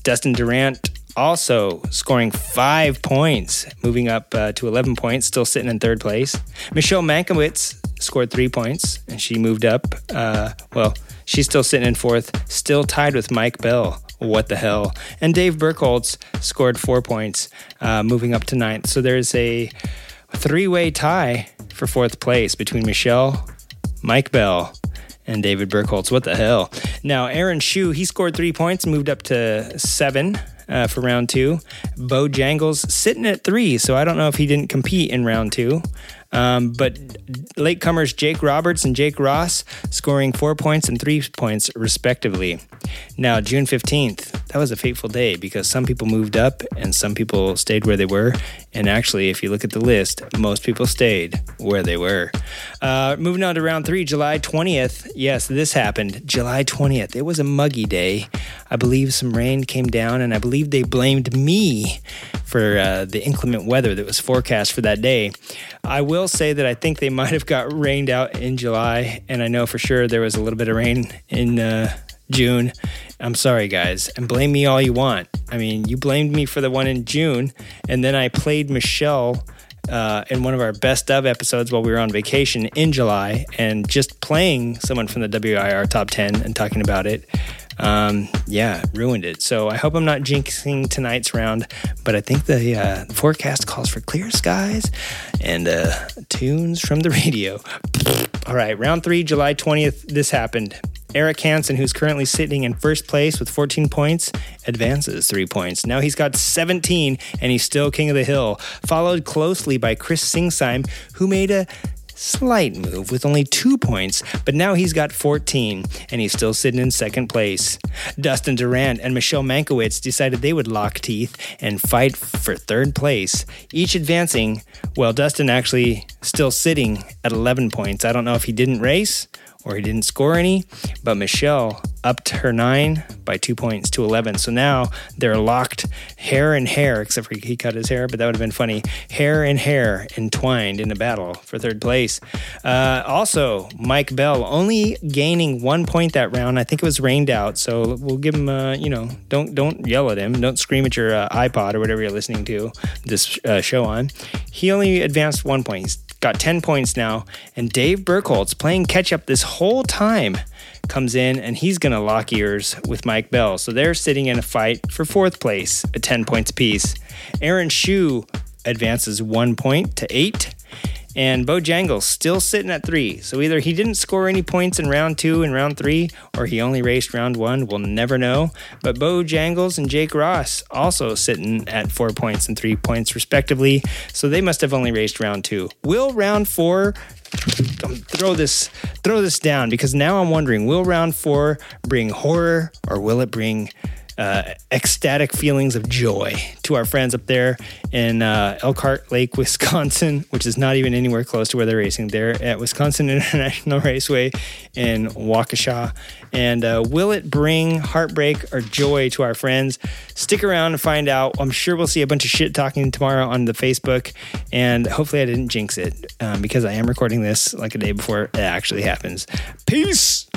[SPEAKER 1] Dustin Durant also scoring five points, moving up uh, to 11 points, still sitting in third place. Michelle Mankiewicz scored three points and she moved up. Uh, well, she's still sitting in fourth, still tied with Mike Bell. What the hell? And Dave Burkholtz scored four points, uh, moving up to ninth. So there's a three way tie for fourth place between Michelle, Mike Bell, and David Burkholz. What the hell? Now, Aaron Shu, he scored three points, moved up to seven uh, for round two. Bo Jangles sitting at three, so I don't know if he didn't compete in round two. Um, but latecomers Jake Roberts and Jake Ross scoring four points and three points, respectively. Now, June 15th, that was a fateful day because some people moved up and some people stayed where they were. And actually, if you look at the list, most people stayed where they were. Uh, moving on to round three, July 20th. Yes, this happened. July 20th. It was a muggy day. I believe some rain came down, and I believe they blamed me for uh, the inclement weather that was forecast for that day. I will say that I think they [LAUGHS] might have got rained out in July, and I know for sure there was a little bit of rain in uh, June. I'm sorry, guys, and blame me all you want. I mean, you blamed me for the one in June, and then I played Michelle. Uh, in one of our best of episodes while we were on vacation in July, and just playing someone from the WIR top 10 and talking about it um, yeah, ruined it. So I hope I'm not jinxing tonight's round, but I think the uh, forecast calls for clear skies and uh, tunes from the [LAUGHS] radio. All right, round three, July 20th, this happened. Eric Hansen, who's currently sitting in first place with 14 points, advances three points. Now he's got 17 and he's still king of the hill, followed closely by Chris Singsime, who made a slight move with only two points, but now he's got 14 and he's still sitting in second place. Dustin Durant and Michelle Mankiewicz decided they would lock teeth and fight for third place, each advancing, while Dustin actually still sitting at 11 points. I don't know if he didn't race or he didn't score any, but Michelle upped her nine by two points to 11. So now they're locked hair and hair, except for he cut his hair, but that would have been funny. Hair and hair entwined in a battle for third place. Uh, also, Mike Bell only gaining one point that round. I think it was rained out, so we'll give him, uh, you know, don't don't yell at him. Don't scream at your uh, iPod or whatever you're listening to this uh, show on. He only advanced one point. He's got 10 points now. And Dave Burkholz playing catch up this whole time comes in and he's going to lock ears with Mike Bell. So they're sitting in a fight for fourth place at 10 points apiece. Aaron Shu advances one point to eight. And Bojangles still sitting at three. So either he didn't score any points in round two and round three, or he only raced round one. We'll never know. But Bojangles and Jake Ross also sitting at four points and three points, respectively. So they must have only raced round two. Will round four throw this throw this down because now I'm wondering will round four bring horror or will it bring uh, ecstatic feelings of joy to our friends up there in uh, Elkhart Lake, [LAUGHS] Wisconsin, which is not even anywhere close to where they're racing. They're at Wisconsin [LAUGHS] International Raceway in Waukesha. And uh, will it bring heartbreak or joy to our friends? Stick around and find out. I'm sure we'll see a bunch of shit talking tomorrow on the Facebook. And hopefully, I didn't jinx it um, because I am recording this like a day before it actually happens. Peace.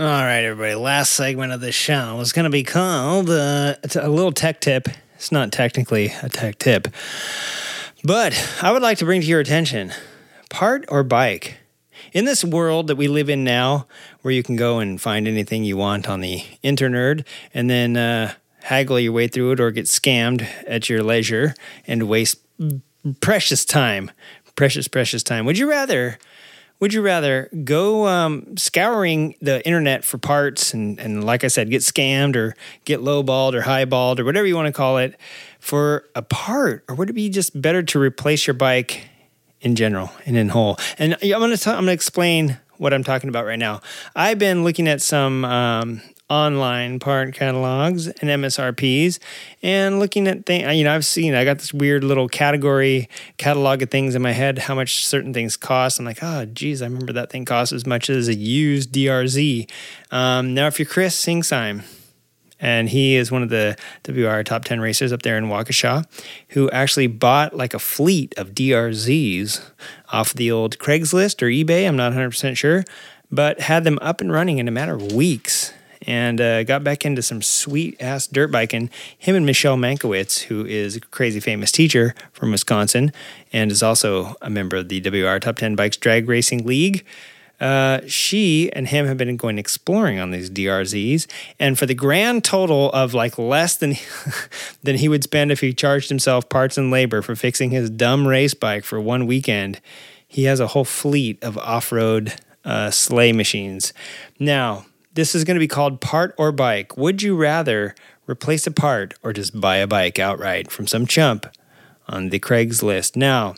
[SPEAKER 1] All right, everybody. Last segment of the show is going to be called uh, a little tech tip. It's not technically a tech tip, but I would like to bring to your attention part or bike. In this world that we live in now, where you can go and find anything you want on the internerd and then uh, haggle your way through it or get scammed at your leisure and waste precious time, precious, precious time. Would you rather would you rather go um, scouring the internet for parts and, and, like I said, get scammed or get lowballed or highballed or whatever you want to call it for a part? Or would it be just better to replace your bike in general and in whole? And I'm going to I'm going to explain what I'm talking about right now. I've been looking at some um, online part catalogs and MSRPs and looking at things. You know, I've seen, I got this weird little category catalog of things in my head, how much certain things cost. I'm like, oh, geez, I remember that thing cost as much as a used DRZ. Um, now, if you're Chris Singsime, and he is one of the WR top 10 racers up there in Waukesha who actually bought like a fleet of DRZs off the old Craigslist or eBay. I'm not 100% sure, but had them up and running in a matter of weeks and uh, got back into some sweet ass dirt biking. Him and Michelle Mankiewicz, who is a crazy famous teacher from Wisconsin and is also a member of the WR Top 10 Bikes Drag Racing League. Uh, she and him have been going exploring on these DRZs, and for the grand total of like less than [LAUGHS] than he would spend if he charged himself parts and labor for fixing his dumb race bike for one weekend, he has a whole fleet of off-road uh, sleigh machines. Now, this is going to be called part or bike. Would you rather replace a part or just buy a bike outright from some chump on the Craigslist? Now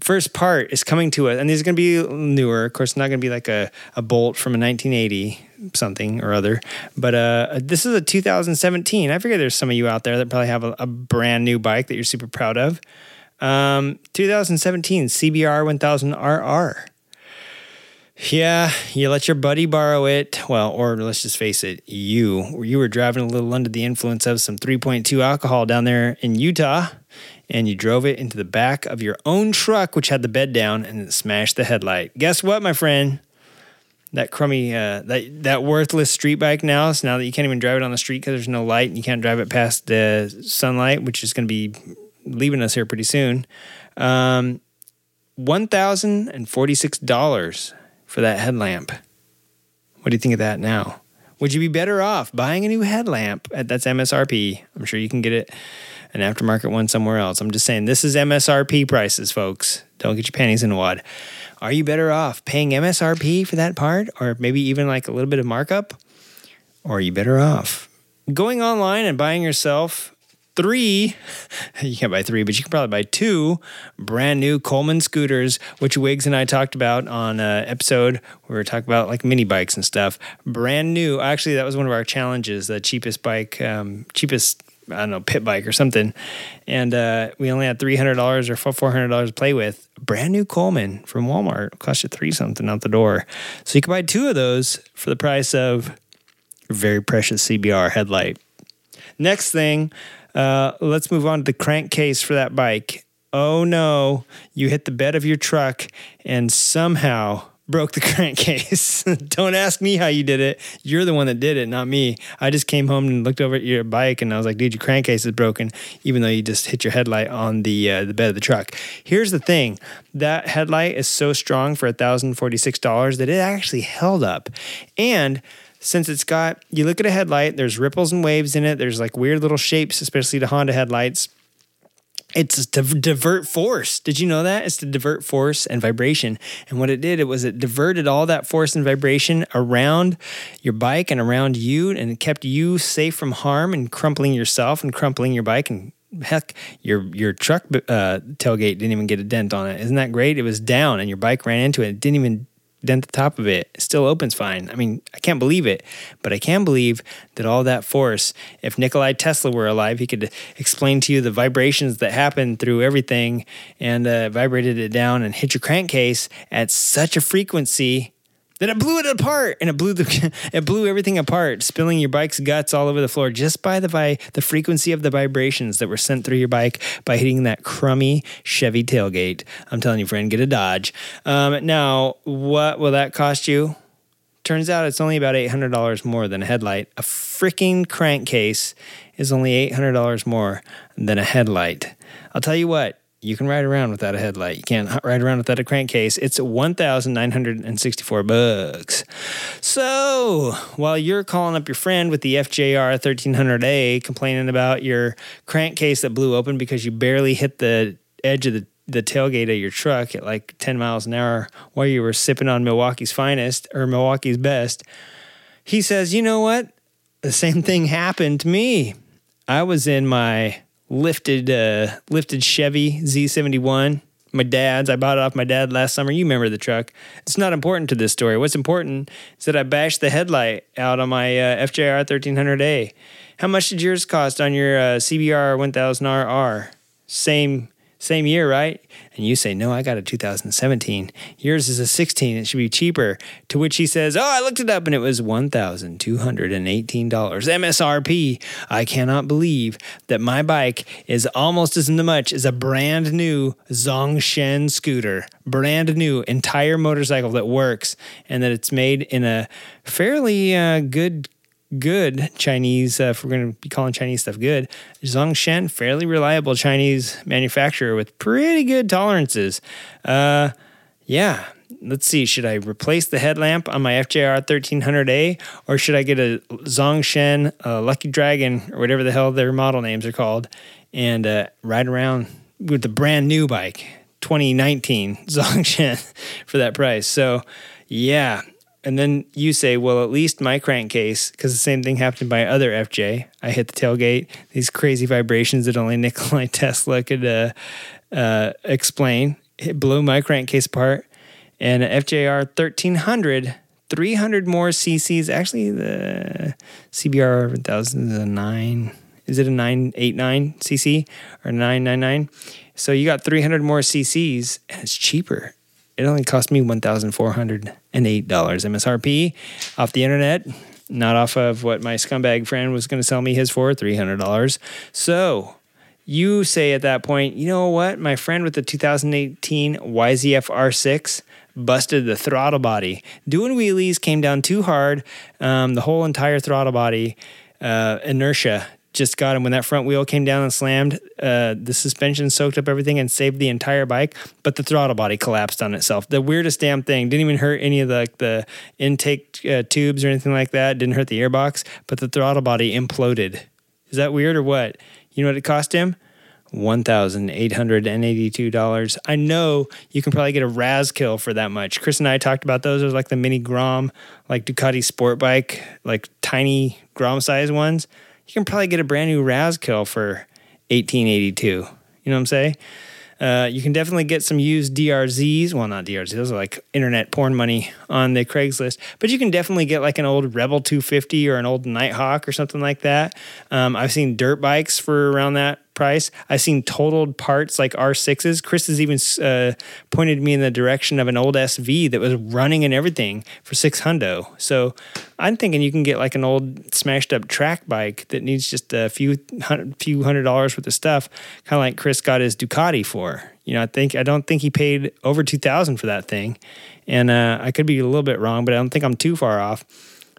[SPEAKER 1] first part is coming to us, and these are going to be newer. Of course, not going to be like a, a Bolt from a 1980 something or other, but uh, this is a 2017. I figure there's some of you out there that probably have a, a brand new bike that you're super proud of. Um, 2017 CBR 1000 RR. Yeah, you let your buddy borrow it. Well, or let's just face it, you you were driving a little under the influence of some 3.2 alcohol down there in Utah and you drove it into the back of your own truck, which had the bed down, and it smashed the headlight. Guess what, my friend? That crummy, uh, that that worthless street bike now. So now that you can't even drive it on the street because there's no light, and you can't drive it past the sunlight, which is going to be leaving us here pretty soon. Um, one thousand and forty-six dollars for that headlamp. What do you think of that now? Would you be better off buying a new headlamp? That's MSRP. I'm sure you can get it an aftermarket one somewhere else. I'm just saying this is MSRP prices, folks. Don't get your panties in a wad. Are you better off paying MSRP for that part or maybe even like a little bit of markup? Or are you better off going online and buying yourself three, [LAUGHS] you can't buy three, but you can probably buy two brand new Coleman scooters, which Wiggs and I talked about on an episode where we were talking about like mini bikes and stuff. Brand new. Actually, that was one of our challenges, the cheapest bike, um, cheapest I don't know, pit bike or something. And uh, we only had $300 or $400 to play with. Brand new Coleman from Walmart. Cost you three something out the door. So you can buy two of those for the price of very precious CBR headlight. Next thing, uh, let's move on to the crankcase for that bike. Oh no, you hit the bed of your truck and somehow broke the [LAUGHS] crankcase. [LAUGHS] Don't ask me how you did it. You're the one that did it, not me. I just came home and looked over at your bike and I was like, dude, your crankcase is broken, even though you just hit your headlight on the uh, the bed of the truck. Here's the thing: that headlight is so strong for $1,046 that it actually held up, and since it's got you look at a headlight, there's ripples and waves in it. There's like weird little shapes, especially the Honda headlights it's to divert force. Did you know that? It's to divert force and vibration. And what it did, it was it diverted all that force and vibration around your bike and around you, and it kept you safe from harm and crumpling yourself and crumpling your bike. And heck, your your truck uh, tailgate didn't even get a dent on it. Isn't that great? It was down, and your bike ran into it. It didn't even dent the top of it. Still opens fine. I mean, I can't believe it, but I can believe that all that force, if Nikolai Tesla were alive, he could explain to you the vibrations that happen through everything and uh, vibrated it down and hit your crankcase at such a frequency then it blew it apart, and it blew the [LAUGHS] it blew everything apart, spilling your bike's guts all over the floor just by the vi- the frequency of the vibrations that were sent through your bike by hitting that crummy Chevy tailgate. I'm telling you, friend, get a Dodge. Um, now, what will that cost you? Turns out it's only about $800 more than a headlight. A freaking crankcase is only $800 more than a headlight. I'll tell you what, you can ride around without a headlight. You can't ride around without a crankcase. It's 1,964 bucks. So while you're calling up your friend with the FJR 1300A complaining about your crankcase that blew open because you barely hit the edge of the the tailgate of your truck at like 10 miles an hour while you were sipping on Milwaukee's finest or Milwaukee's best. He says, "You know what? The same thing happened to me. I was in my lifted uh, lifted Chevy Z71. My dad's. I bought it off my dad last summer. You remember the truck. It's not important to this story. What's important is that I bashed the headlight out on my uh, FJR 1300A. How much did yours cost on your uh, CBR 1000RR? Same same year, right? And you say, no, I got a 2017. Yours is a 16. It should be cheaper. To which he says, oh, I looked it up and it was $1,218 MSRP. I cannot believe that my bike is almost as much as a brand new Zongshen scooter, brand new entire motorcycle that works and that it's made in a fairly uh, good good Chinese, uh, if we're going to be calling Chinese stuff good, Zongshen, fairly reliable Chinese manufacturer with pretty good tolerances. Uh, yeah, let's see, should I replace the headlamp on my FJR 1300A or should I get a Zongshen, a Lucky Dragon, or whatever the hell their model names are called, and uh, ride around with the brand new bike, 2019 [LAUGHS] Zongshen, for that price? So, yeah. And then you say, well, at least my crankcase, because the same thing happened by other FJ. I hit the tailgate, these crazy vibrations that only [LAUGHS] Nikolai Tesla could uh, uh, explain. It blew my crankcase apart and FJR 1300, 300 more cc's. Actually, the CBR 1009 is it a 989 cc or 999? So you got 300 more cc's and it's cheaper. It only cost me $1,408 MSRP off the internet, not off of what my scumbag friend was going to sell me his for $300. So you say at that point, you know what? My friend with the 2018 YZF R6 busted the throttle body. Doing wheelies came down too hard. Um, the whole entire throttle body uh, inertia just got him when that front wheel came down and slammed. Uh, the suspension soaked up everything and saved the entire bike, but the throttle body collapsed on itself. The weirdest damn thing didn't even hurt any of the the intake uh, tubes or anything like that. Didn't hurt the airbox, but the throttle body imploded. Is that weird or what? You know what it cost him? $1,882. I know you can probably get a Razkull for that much. Chris and I talked about those. Those like the mini Grom, like Ducati sport bike, like tiny Grom size ones. You can probably get a brand new Razkull for 1882. You know what I'm saying? Uh, you can definitely get some used DRZs. Well, not DRZs, those are like internet porn money on the Craigslist. But you can definitely get like an old Rebel 250 or an old Nighthawk or something like that. Um, I've seen dirt bikes for around that price. I've seen totaled parts like R6s. Chris has even uh, pointed me in the direction of an old SV that was running and everything for six hundo. So I'm thinking you can get like an old smashed up track bike that needs just a few hundred, few hundred dollars worth of stuff, kind of like Chris got his Ducati for. You know, I think I don't think he paid over two thousand for that thing, and uh, I could be a little bit wrong, but I don't think I'm too far off.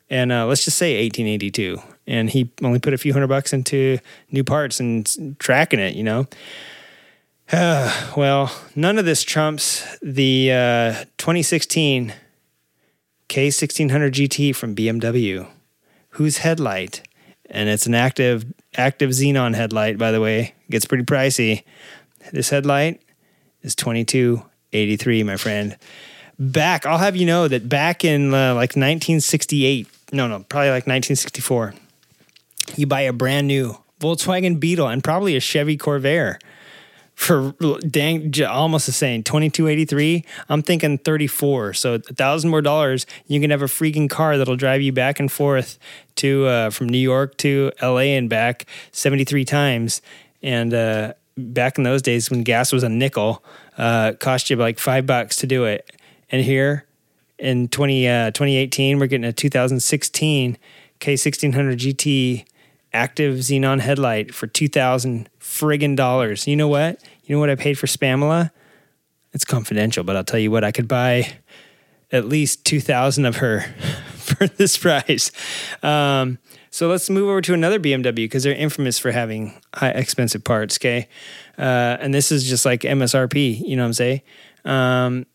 [SPEAKER 1] And uh, let's just say 1882 and he only put a few hundred bucks into new parts and tracking it, you know. Uh, [SIGHS] well, none of this trumps the uh, 2016 K1600 GT from BMW, whose headlight, and it's an active active xenon headlight, by the way, gets pretty pricey. This headlight is 2283, my friend. Back, I'll have you know that back in uh, like 1968, no, no, probably like 1964 you buy a brand new Volkswagen Beetle and probably a Chevy Corvair for dang almost the same 2283 i'm thinking 34 so a thousand more dollars you can have a freaking car that'll drive you back and forth to uh, from new york to la and back 73 times. And uh, back in those days when gas was a nickel uh, cost you like five bucks to do it. And here in 20, uh, 2018 we're getting a 2016 k1600 gt active xenon headlight for 2000 friggin' dollars. You know what? You know what I paid for Spamila? It's confidential, but I'll tell you what, I could buy at least 2000 of her [LAUGHS] for this price. Um, so let's move over to another BMW because they're infamous for having high expensive parts, okay? Uh, and this is just like MSRP, you know what I'm saying? Um,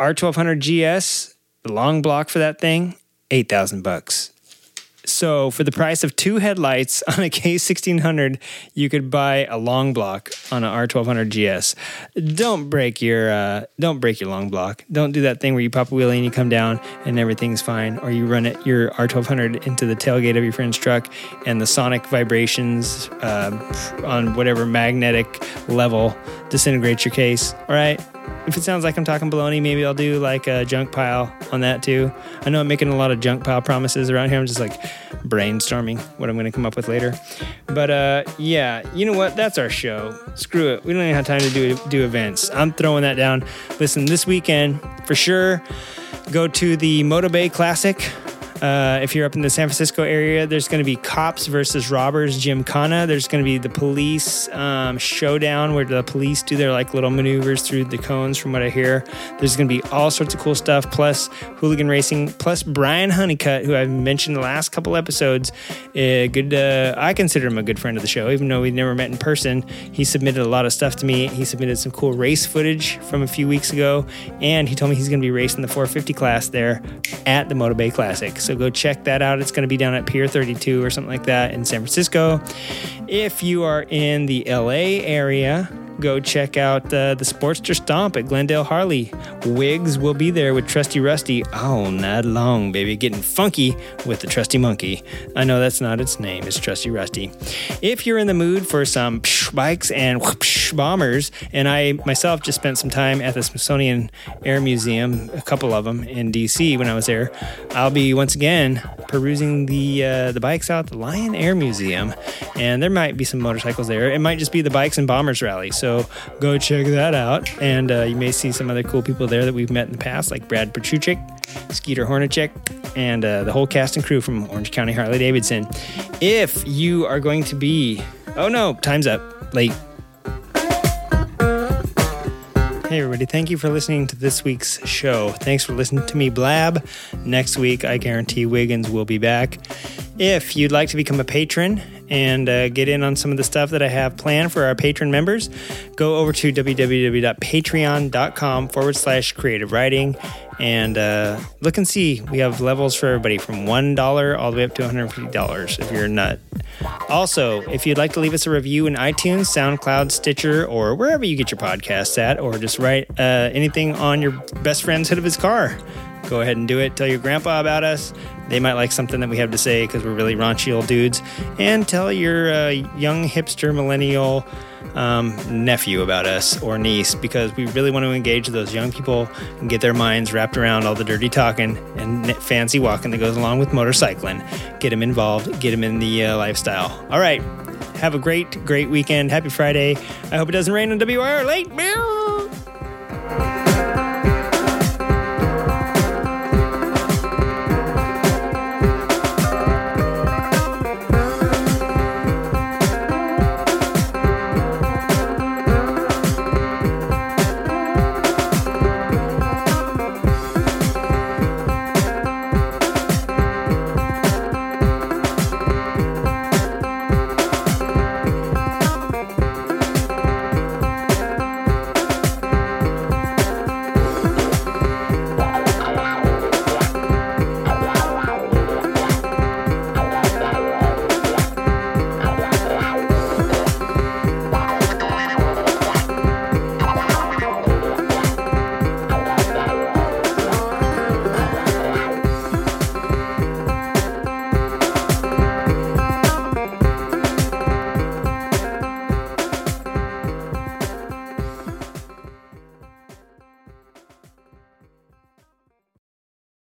[SPEAKER 1] R1200 GS, the long block for that thing, 8000 bucks. So for the price of two headlights [LAUGHS] on a K1600, you could buy a long block on an R1200 GS. Don't break your uh, don't break your long block. Don't do that thing where you pop a wheelie and you come down and everything's fine, or you run it your R1200 into the tailgate of your friend's truck and the sonic vibrations uh, on whatever magnetic level disintegrates your case. All right if it sounds like I'm talking baloney, maybe I'll do like a junk pile on that too. I know I'm making a lot of junk pile promises around here. I'm just like brainstorming what I'm going to come up with later. But uh, yeah, you know what? That's our show. Screw it. We don't even have time to do do events. I'm throwing that down. Listen, this weekend for sure, go to the Moto Bay Classic. Uh, if you're up in the San Francisco area, there's going to be Cops versus Robbers Gymkhana. There's going to be the police um, showdown where the police do their like little maneuvers through the cones, from what I hear. There's going to be all sorts of cool stuff, plus hooligan racing, plus Brian Honeycutt, who I've mentioned the last couple episodes. Uh, good, uh, I consider him a good friend of the show, even though we never met in person. He submitted a lot of stuff to me. He submitted some cool race footage from a few weeks ago, and he told me he's going to be racing the 450 class there at the Moto Bay Classic. So go check that out. It's going to be down at Pier 32 or something like that in San Francisco. If you are in the LA area, go check out uh, the Sportster Stomp at Glendale Harley. Wiggs will be there with Trusty Rusty all night long, baby, getting funky with the Trusty Monkey. I know that's not its name, it's Trusty Rusty. If you're in the mood for some psh bikes and whoosh bombers, and I myself just spent some time at the Smithsonian Air Museum, a couple of them in DC when I was there, I'll be once again perusing the uh, the bikes out at the Lyon Air Museum, and there might be some motorcycles there. It might just be the Bikes and Bombers Rally. So go check that out. And uh, you may see some other cool people there that we've met in the past, like Brad Petruchik, Skeeter Hornacek, and uh, the whole cast and crew from Orange County Harley Davidson. If you are going to be, oh no, time's up, late. Hey, everybody, thank you for listening to this week's show. Thanks for listening to me blab. Next week, I guarantee Wiggins will be back. If you'd like to become a patron and uh, get in on some of the stuff that I have planned for our patron members, go over to www.patreon.com forward slash creative riding and uh, look and see. We have levels for everybody from $1 all the way up to $150 if you're a nut. Also, if you'd like to leave us a review in iTunes, SoundCloud, Stitcher, or wherever you get your podcasts at, or just write uh, anything on your best friend's hood of his car, go ahead and do it. Tell your grandpa about us. They might like something that we have to say because we're really raunchy old dudes. And tell your uh, young hipster millennial um, nephew about us or niece because we really want to engage those young people and get their minds wrapped around all the dirty talking and fancy walking that goes along with motorcycling. Get them involved, get them in the uh, lifestyle. All right. Have a great, great weekend. Happy Friday. I hope it doesn't rain on WIR late.